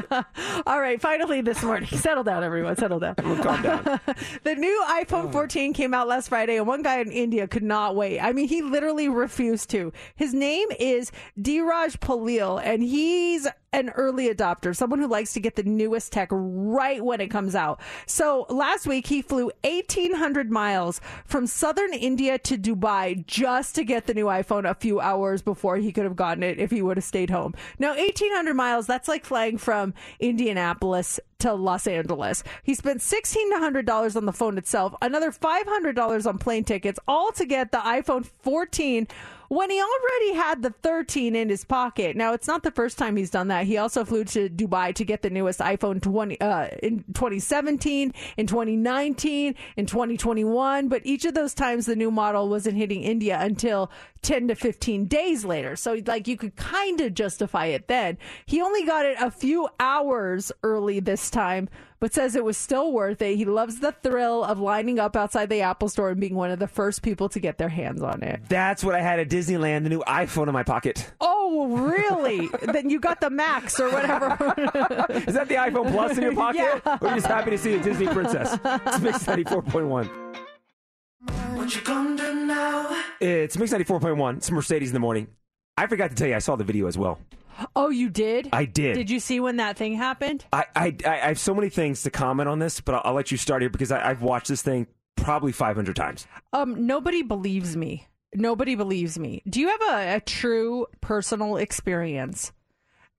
All right, finally this morning. Settle down, everyone. Settle down. calm down. the new iPhone 14 came out last Friday, and one guy in India could not wait. I mean, he literally refused to. His name is Dheeraj Palliyil, and he's an early adopter, someone who likes to get the newest tech right when it comes out. So last week he flew 1,800 miles from southern India to Dubai just to get the new iPhone a few hours before he could have gotten it if he would have stayed home. Now, 1,800 miles, that's like flying from Indianapolis to Los Angeles. He spent $1,600 on the phone itself, another $500 on plane tickets, all to get the iPhone 14 when he already had the 13 in his pocket. Now, it's not the first time he's done that. He also flew to Dubai to get the newest iPhone 20 uh, in 2017, in 2019, in 2021. But each of those times, the new model wasn't hitting India until 10 to 15 days later. So, like, you could kind of justify it then. He only got it a few hours early this time, but says it was still worth it. He loves the thrill of lining up outside the Apple store and being one of the first people to get their hands on it. That's what I had at Disneyland, the new iPhone in my pocket. Oh, really? [laughs] then you got the Max or whatever. [laughs] Is that the iPhone Plus in your [laughs] pocket? Yeah. Or are you just happy to see a Disney princess? It's Mix 94.1. What you gonna do now? It's Mix 94.1. It's Mercedes in the morning. I forgot to tell you, I saw the video as well. Oh, you did? I did. Did you see when that thing happened? I, I, I have so many things to comment on this, but I'll, I'll let you start here because I, I've watched this thing probably 500 times. Um, nobody believes me. Nobody believes me. Do you have a, a true personal experience?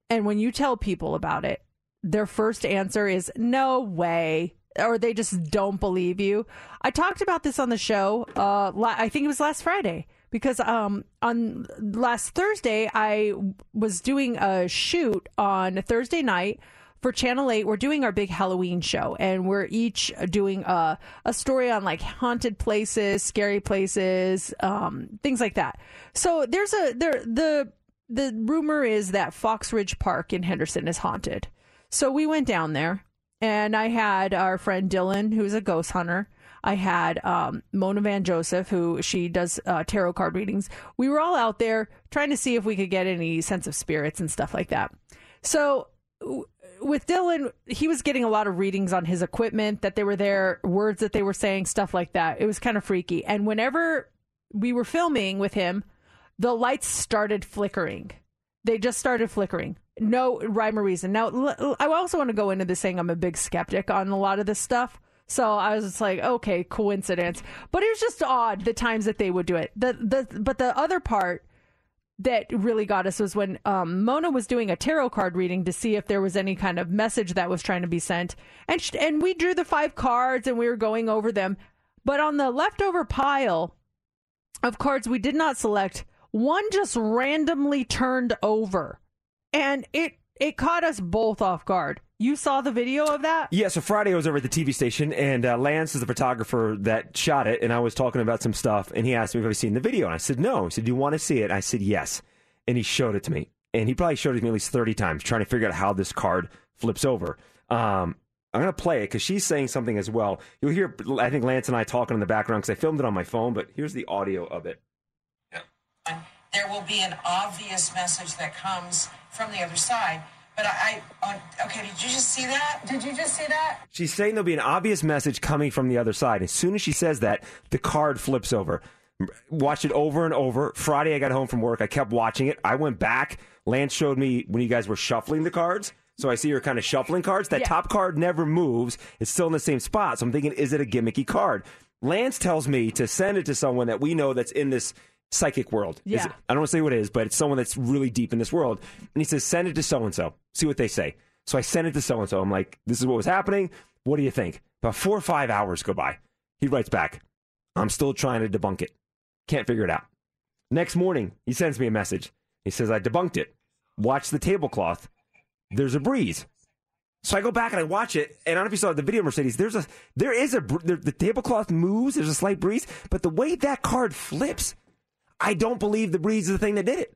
And when you tell people about it, their first answer is no way, or they just don't believe you. I talked about this on the show. Uh, la- I think it was last Friday because um on last Thursday I was doing a shoot on Thursday night for Channel 8, we're doing our big Halloween show, and we're each doing a, a story on like haunted places, scary places, um, things like that. So there's a there the the rumor is that Fox Ridge Park in Henderson is haunted. So we went down there, and I had our friend Dylan, who's a ghost hunter. I had um, Mona Van Joseph, who she does uh, tarot card readings. We were all out there trying to see if we could get any sense of spirits and stuff like that. So w- with Dylan, he was getting a lot of readings on his equipment that they were there, words that they were saying, stuff like that. It was kind of freaky. And whenever we were filming with him, the lights started flickering. They just started flickering. No rhyme or reason. Now, I also want to go into this saying I'm a big skeptic on a lot of this stuff. So I was just like, okay, coincidence. But it was just odd the times that they would do it. The the but the other part that really got us was when um, Mona was doing a tarot card reading to see if there was any kind of message that was trying to be sent, and and we drew the five cards and we were going over them, but on the leftover pile of cards we did not select, one just randomly turned over, and it it caught us both off guard. You saw the video of that? Yeah, so Friday I was over at the TV station, and uh, Lance is the photographer that shot it, and I was talking about some stuff, and he asked me if I've seen the video, and I said no. He said, "Do you want to see it?" I said yes, and he showed it to me, and he probably showed it to me at least thirty times, trying to figure out how this card flips over. Um, I'm gonna play it because she's saying something as well. You'll hear, I think Lance and I talking in the background because I filmed it on my phone, but here's the audio of it. there will be an obvious message that comes from the other side. But I, I on, okay, did you just see that? Did you just see that? She's saying there'll be an obvious message coming from the other side. As soon as she says that, the card flips over. Watched it over and over. Friday, I got home from work. I kept watching it. I went back. Lance showed me when you guys were shuffling the cards. So I see her kind of shuffling cards. That Yeah. top card never moves. It's still in the same spot. So I'm thinking, is it a gimmicky card? Lance tells me to send it to someone that we know that's in this psychic world. Is Yeah. it- I don't want to say what it is, but it's someone that's really deep in this world. And he says, send it to so and so. See what they say. So I sent it to so and so. I'm like, this is what was happening. What do you think? About four or five hours go by. He writes back, I'm still trying to debunk it. Can't figure it out. Next morning, he sends me a message. He says, I debunked it. Watch the tablecloth. There's a breeze. So I go back and I watch it, and I don't know if you saw the video, Mercedes. There's a, there is a, there, the tablecloth moves. There's a slight breeze, but the way that card flips, I don't believe the breeze is the thing that did it.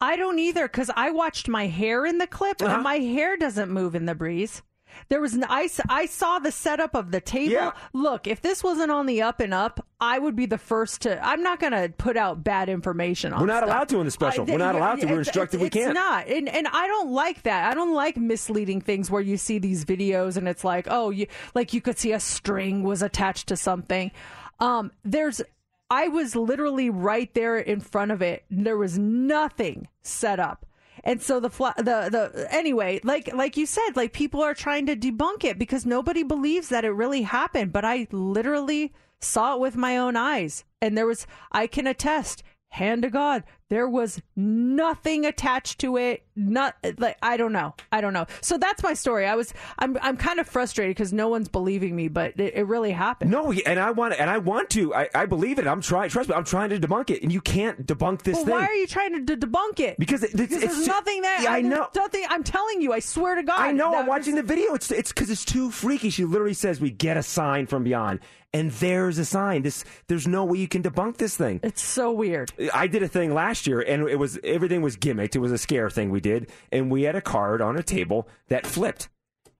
I don't either because I watched my hair in the clip Uh-huh. and my hair doesn't move in the breeze. There was, an I, I saw the setup of the table. Yeah. Look, if this wasn't on the up and up, I would be the first to. I'm not going to put out bad information on. We're not stuff. allowed to in the special. I- We're not allowed to. We're instructed we can't. not, and and I don't like that. I don't like misleading things where you see these videos and it's like, oh, you like you could see a string was attached to something. Um, there's I was literally right there in front of it. There was nothing set up. And so the the the anyway, like like you said, like people are trying to debunk it because nobody believes that it really happened. But I literally saw it with my own eyes, and there was I can attest, hand to God, there was nothing attached to it. Not like I don't know, I don't know. So that's my story. I was I'm I'm kind of frustrated because no one's believing me, but it, it really happened. No, and I want and I want to. I, I believe it. I'm trying. Trust me. I'm trying to debunk it, and you can't debunk this well, thing. why are you trying to d- debunk it? Because it- it's- because there's ju- nothing there. Yeah, I know. Nothing. I'm telling you. I swear to God. I know. I'm watching the video. It's it's because it's too freaky. She literally says, "We get a sign from beyond," and there's a sign. This there's no way you can debunk this thing. It's so weird. I did a thing last year, and it was everything was gimmicked. It was a scare thing we did, and we had a card on a table that flipped.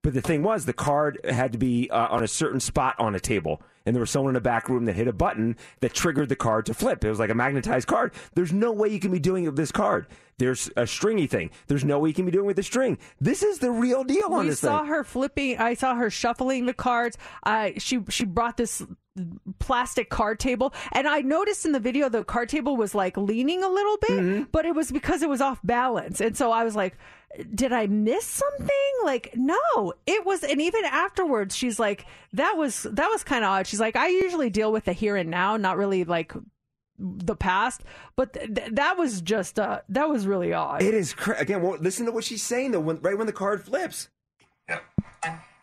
But the thing was, the card had to be uh, on a certain spot on a table, and there was someone in the back room that hit a button that triggered the card to flip. It was like a magnetized card. There's no way you can be doing it with this card. There's a stringy thing. There's no way you can be doing it with the string. This is the real deal on we this saw thing. her flipping. I saw her shuffling the cards. I she she brought this plastic card table, and I noticed in the video the card table was like leaning a little bit, Mm-hmm. but it was because it was off balance, and so I was like. Did I miss something? Like, no, it was, and even afterwards, she's like, that was, that was kind of odd. She's like, I usually deal with the here and now, not really like the past, but th- th- that was just, uh, that was really odd. It is cra- again. Well, listen to what she's saying though. When, right when the card flips,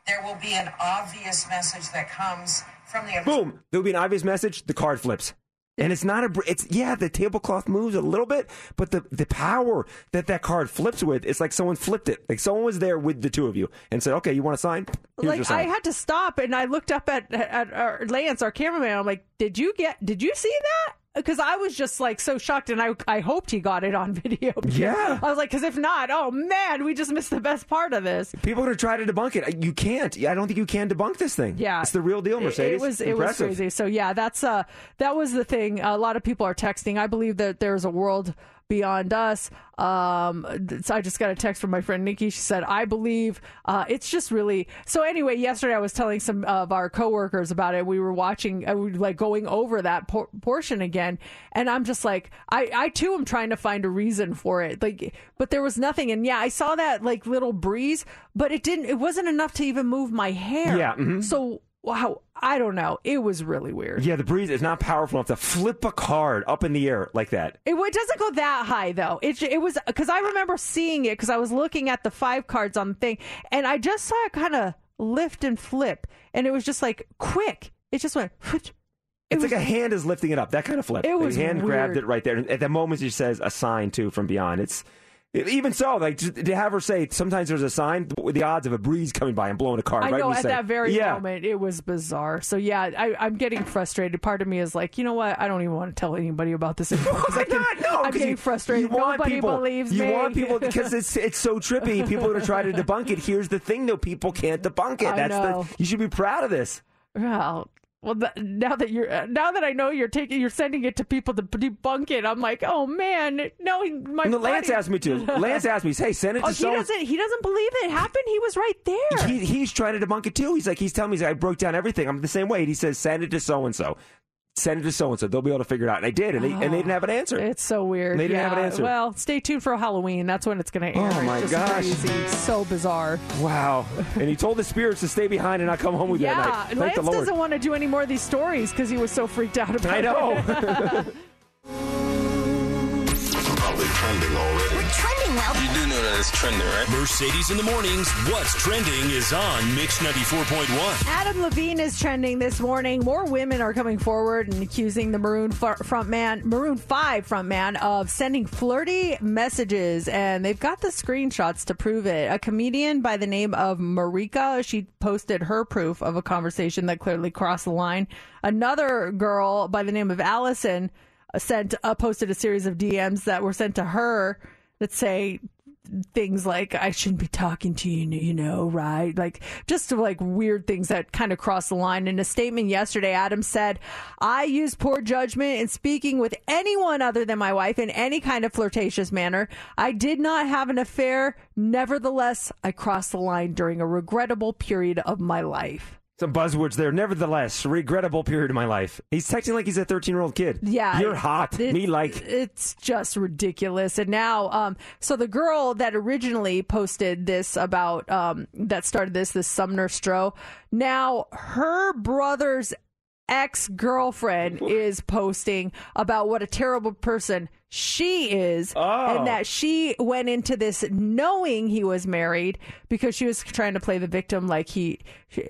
There will be an obvious message that comes from the boom, there will be an obvious message. The card flips. And it's not a. br- It's yeah, the tablecloth moves a little bit, but the the power that that card flips with, it's like someone flipped it. Like someone was there with the two of you and said, "Okay, you want to sign? Here's like sign." I had to stop and I looked up at at our Lance, our cameraman. I'm like, "Did you get? Did you see that?" Because I was just like so shocked, and I I hoped he got it on [laughs] video. Yeah. I was like, because if not, oh man, we just missed the best part of this. People are going to try to debunk it. You can't. I don't think you can debunk this thing. Yeah, it's the real deal, Mercedes. It, was it was crazy. So yeah, that's uh that was the thing. A lot of people are texting. I believe that there's a world beyond us. Um, so I just got a text from my friend Nikki. She said, "I believe uh, it's just really." So anyway, yesterday I was telling some of our coworkers about it. We were watching, uh, we were, like going over that por- portion again, and I'm just like, I I too am trying to find a reason for it. Like, but there was nothing. And yeah, I saw that like little breeze, but it didn't. It wasn't enough to even move my hair. Yeah, mhm. So wow, I don't know. It was really weird. Yeah, the breeze is not powerful enough to flip a card up in the air like that. It, it doesn't go that high though. It it was because I remember seeing it because I was looking at the five cards on the thing, and I just saw it kind of lift and flip, and it was just like quick. It just went. It's like a hand is lifting it up. That kind of flip. It was the hand grabbed it right there. And at the moment, she says a sign too from beyond. It's even so, like to have her say sometimes there's a sign with the odds of a breeze coming by and blowing a car. I right know at say- that very yeah. moment it was bizarre. So yeah, I, I'm getting frustrated. Part of me is like, you know what? I don't even want to tell anybody about this anymore. [laughs] 'cause I can- No, I'm getting you- frustrated. You want Nobody people, believes you me. want people [laughs] because it's it's so trippy. People are going to try to debunk it. Here's the thing, though: people can't debunk it. I That's know. the. You should be proud of this. Well, well, th- now that you're uh, now that I know you're taking you're sending it to people to debunk it, I'm like, oh man, no, my No, Lance buddy- asked me to. [laughs] Lance asked me, "Hey, send it to Oh, he so." doesn't. He doesn't believe it happened. He was right there. He, he's trying to debunk it too. He's like, he's telling me, he's like, I broke down everything. I'm the same way. And he says, send it to so and so. Send it to so and so. They'll be able to figure it out. And I did, and they, and they didn't ah, have an answer. It's so weird. They didn't yeah. have an answer. Well, stay tuned for Halloween. That's when it's going to oh air. Oh, my It's gosh. crazy. So bizarre. Wow. [laughs] and he told the spirits to stay behind and not come home with you yeah, that night. Thank Lance the Lord. doesn't want to do any more of these stories because he was so freaked out about I it. [laughs] know. Probably trending already. We're trending well. You do know that it's trending, right? Mercedes in the mornings. What's trending is on Mix 94.1. Adam Levine is trending this morning. More women are coming forward and accusing the Maroon f- frontman, Maroon Five frontman, of sending flirty messages, and they've got the screenshots to prove it. A comedian by the name of Maryka, she posted her proof of a conversation that clearly crossed the line. Another girl by the name of Allison sent uh, posted a series of DMs that were sent to her that say things like I shouldn't be talking to you, you know, right? Like just like weird things that kind of cross the line. In a statement yesterday, Adam said, "I use poor judgment in speaking with anyone other than my wife in any kind of flirtatious manner. I did not have an affair. Nevertheless, I crossed the line during a regrettable period of my life." Some buzzwords there. Nevertheless, regrettable period of my life. He's texting like he's a 13 year old kid. Yeah, You're hot. It- Me like. it's just ridiculous. And now, um, so the girl that originally posted this about um, that started this, this Sumner Stroh, now her brother's ex girlfriend is posting about what a terrible person she is, Oh. and that she went into this knowing he was married because she was trying to play the victim, like he,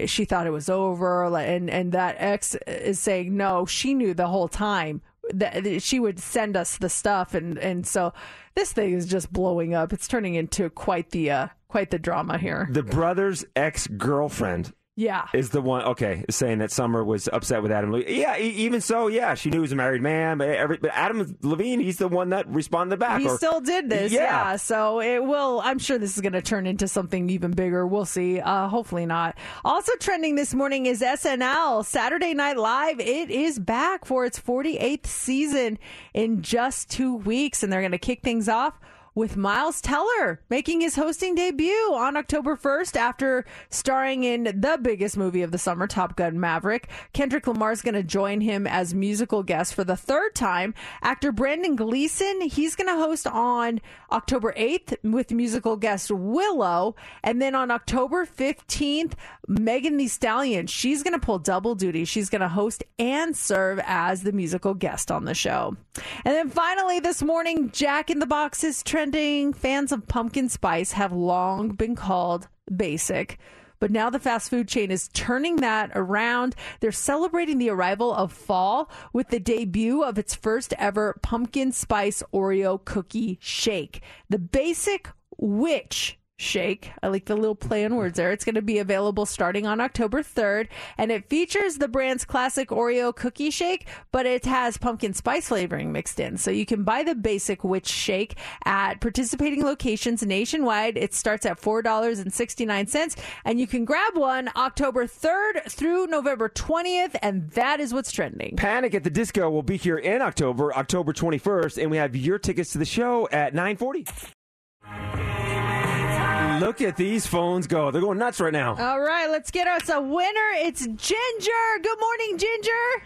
she, thought it was over, like, and and that ex is saying no, she knew the whole time that that she would send us the stuff, and and so this thing is just blowing up. It's turning into quite the uh, quite the drama here. The brother's ex girlfriend Yeah. is the one, okay, saying that Summer was upset with Adam Levine. Yeah, e- even so, yeah, she knew he was a married man, but, every, but Adam Levine, he's the one that responded back. He or- still did this, Yeah. yeah. So it will. I'm sure this is going to turn into something even bigger. We'll see. Uh, hopefully not. Also trending this morning is SNL Saturday Night Live. It is back for its 48th season in just two weeks, and they're going to kick things off. With Miles Teller making his hosting debut on October 1st after starring in the biggest movie of the summer, Top Gun Maverick. Kendrick Lamar is going to join him as musical guest for the third time. Actor Brendan Gleeson, he's going to host on October 8th with musical guest Willow. And then on October 15th, Megan Thee Stallion, she's going to pull double duty. She's going to host and serve as the musical guest on the show. And then finally this morning, Jack in the Box is trending. Fans of pumpkin spice have long been called basic. But now the fast food chain is turning that around. They're celebrating the arrival of fall with the debut of its first ever pumpkin spice Oreo cookie shake. The basic witch shake. I like the little play on words there. It's going to be available starting on October 3rd, and it features the brand's classic Oreo cookie shake, but it has pumpkin spice flavoring mixed in. So you can buy the basic witch shake at participating locations nationwide. It starts at $4.69, and you can grab one October 3rd through November 20th, and that is what's trending. Panic at the Disco will be here in October, October 21st, and we have your tickets to the show at 940. Look at these phones go. They're going nuts right now. All right, let's get us a winner. It's Ginger. Good morning, Ginger.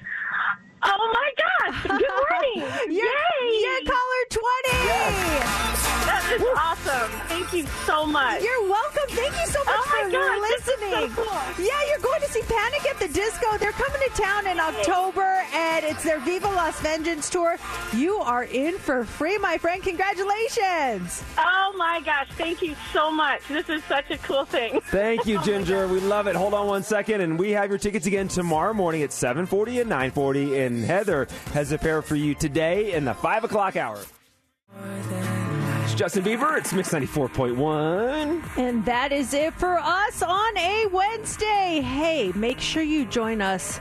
Oh my gosh! Good morning! [laughs] You're, Yay! you're caller 20. That is awesome. Thank you so much. You're welcome. Thank you so much Oh my for gosh, this is so listening. cool. Yeah, you're going to see Panic at the Disco. They're coming to town in October, and it's their Viva Las Vengeance tour. You are in for free, my friend. Congratulations. Oh my gosh! Thank you so much. This is such a cool thing. Thank you, [laughs] oh Ginger. We love it. Hold on one second, and we have your tickets again tomorrow morning at 740 and 940. And Heather has a pair for you today in the 5 o'clock hour. Justin Bieber. It's Mix 94.1. And that is it for us on a Wednesday. Hey, make sure you join us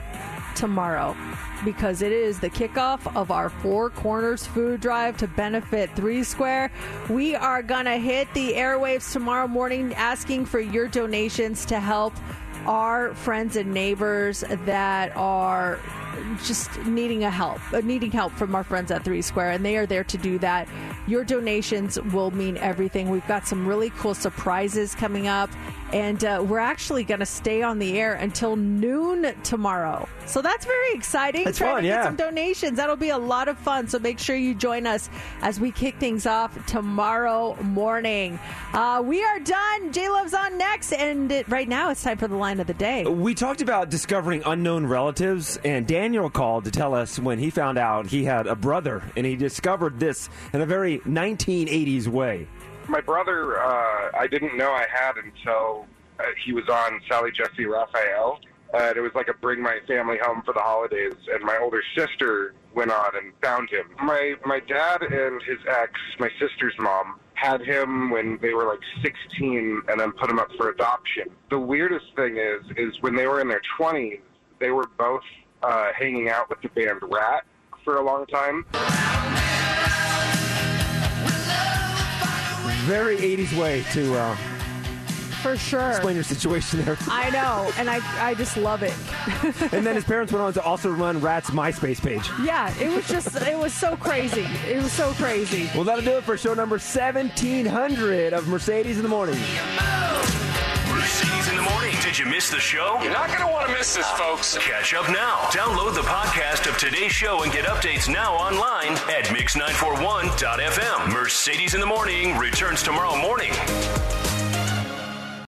tomorrow because it is the kickoff of our Four Corners food drive to benefit Three Square. We are going to hit the airwaves tomorrow morning asking for your donations to help our friends and neighbors that are just needing a help, uh, needing help from our friends at Three Square, and they are there to do that. Your donations will mean everything. We've got some really cool surprises coming up, and uh, we're actually going to stay on the air until noon tomorrow. So that's very exciting. That's Trying fun, to get some donations. That'll be a lot of fun. So make sure you join us as we kick things off tomorrow morning. Uh, we are done. J Love's on next, and it, right now it's time for the line of the day. We talked about discovering unknown relatives, and Daniel called to tell us when he found out he had a brother, and he discovered this in a very 1980s way. My brother, uh, I didn't know I had until uh, he was on Sally Jessy Raphael. Uh, and it was like a bring my family home for the holidays, and my older sister went on and found him. My my dad and his ex, my sister's mom, had him when they were like 16, and then put him up for adoption. The weirdest thing is, is when they were in their 20s, they were both uh, hanging out with the band Ratt for a long time. Very 80s way to uh, For sure. explain your situation there. I know, and I I just love it. [laughs] and then his parents went on to also run Ratt's MySpace page. Yeah, it was just it was so crazy. It was so crazy. Well, that'll do it for show number 1700 of Mercedes in the Morning. Mercedes in the morning. Did you miss the show? You're not going to want to miss this, folks. Catch up now. Download the podcast of today's show and get updates now online at mix941.fm. Mercedes in the morning returns tomorrow morning.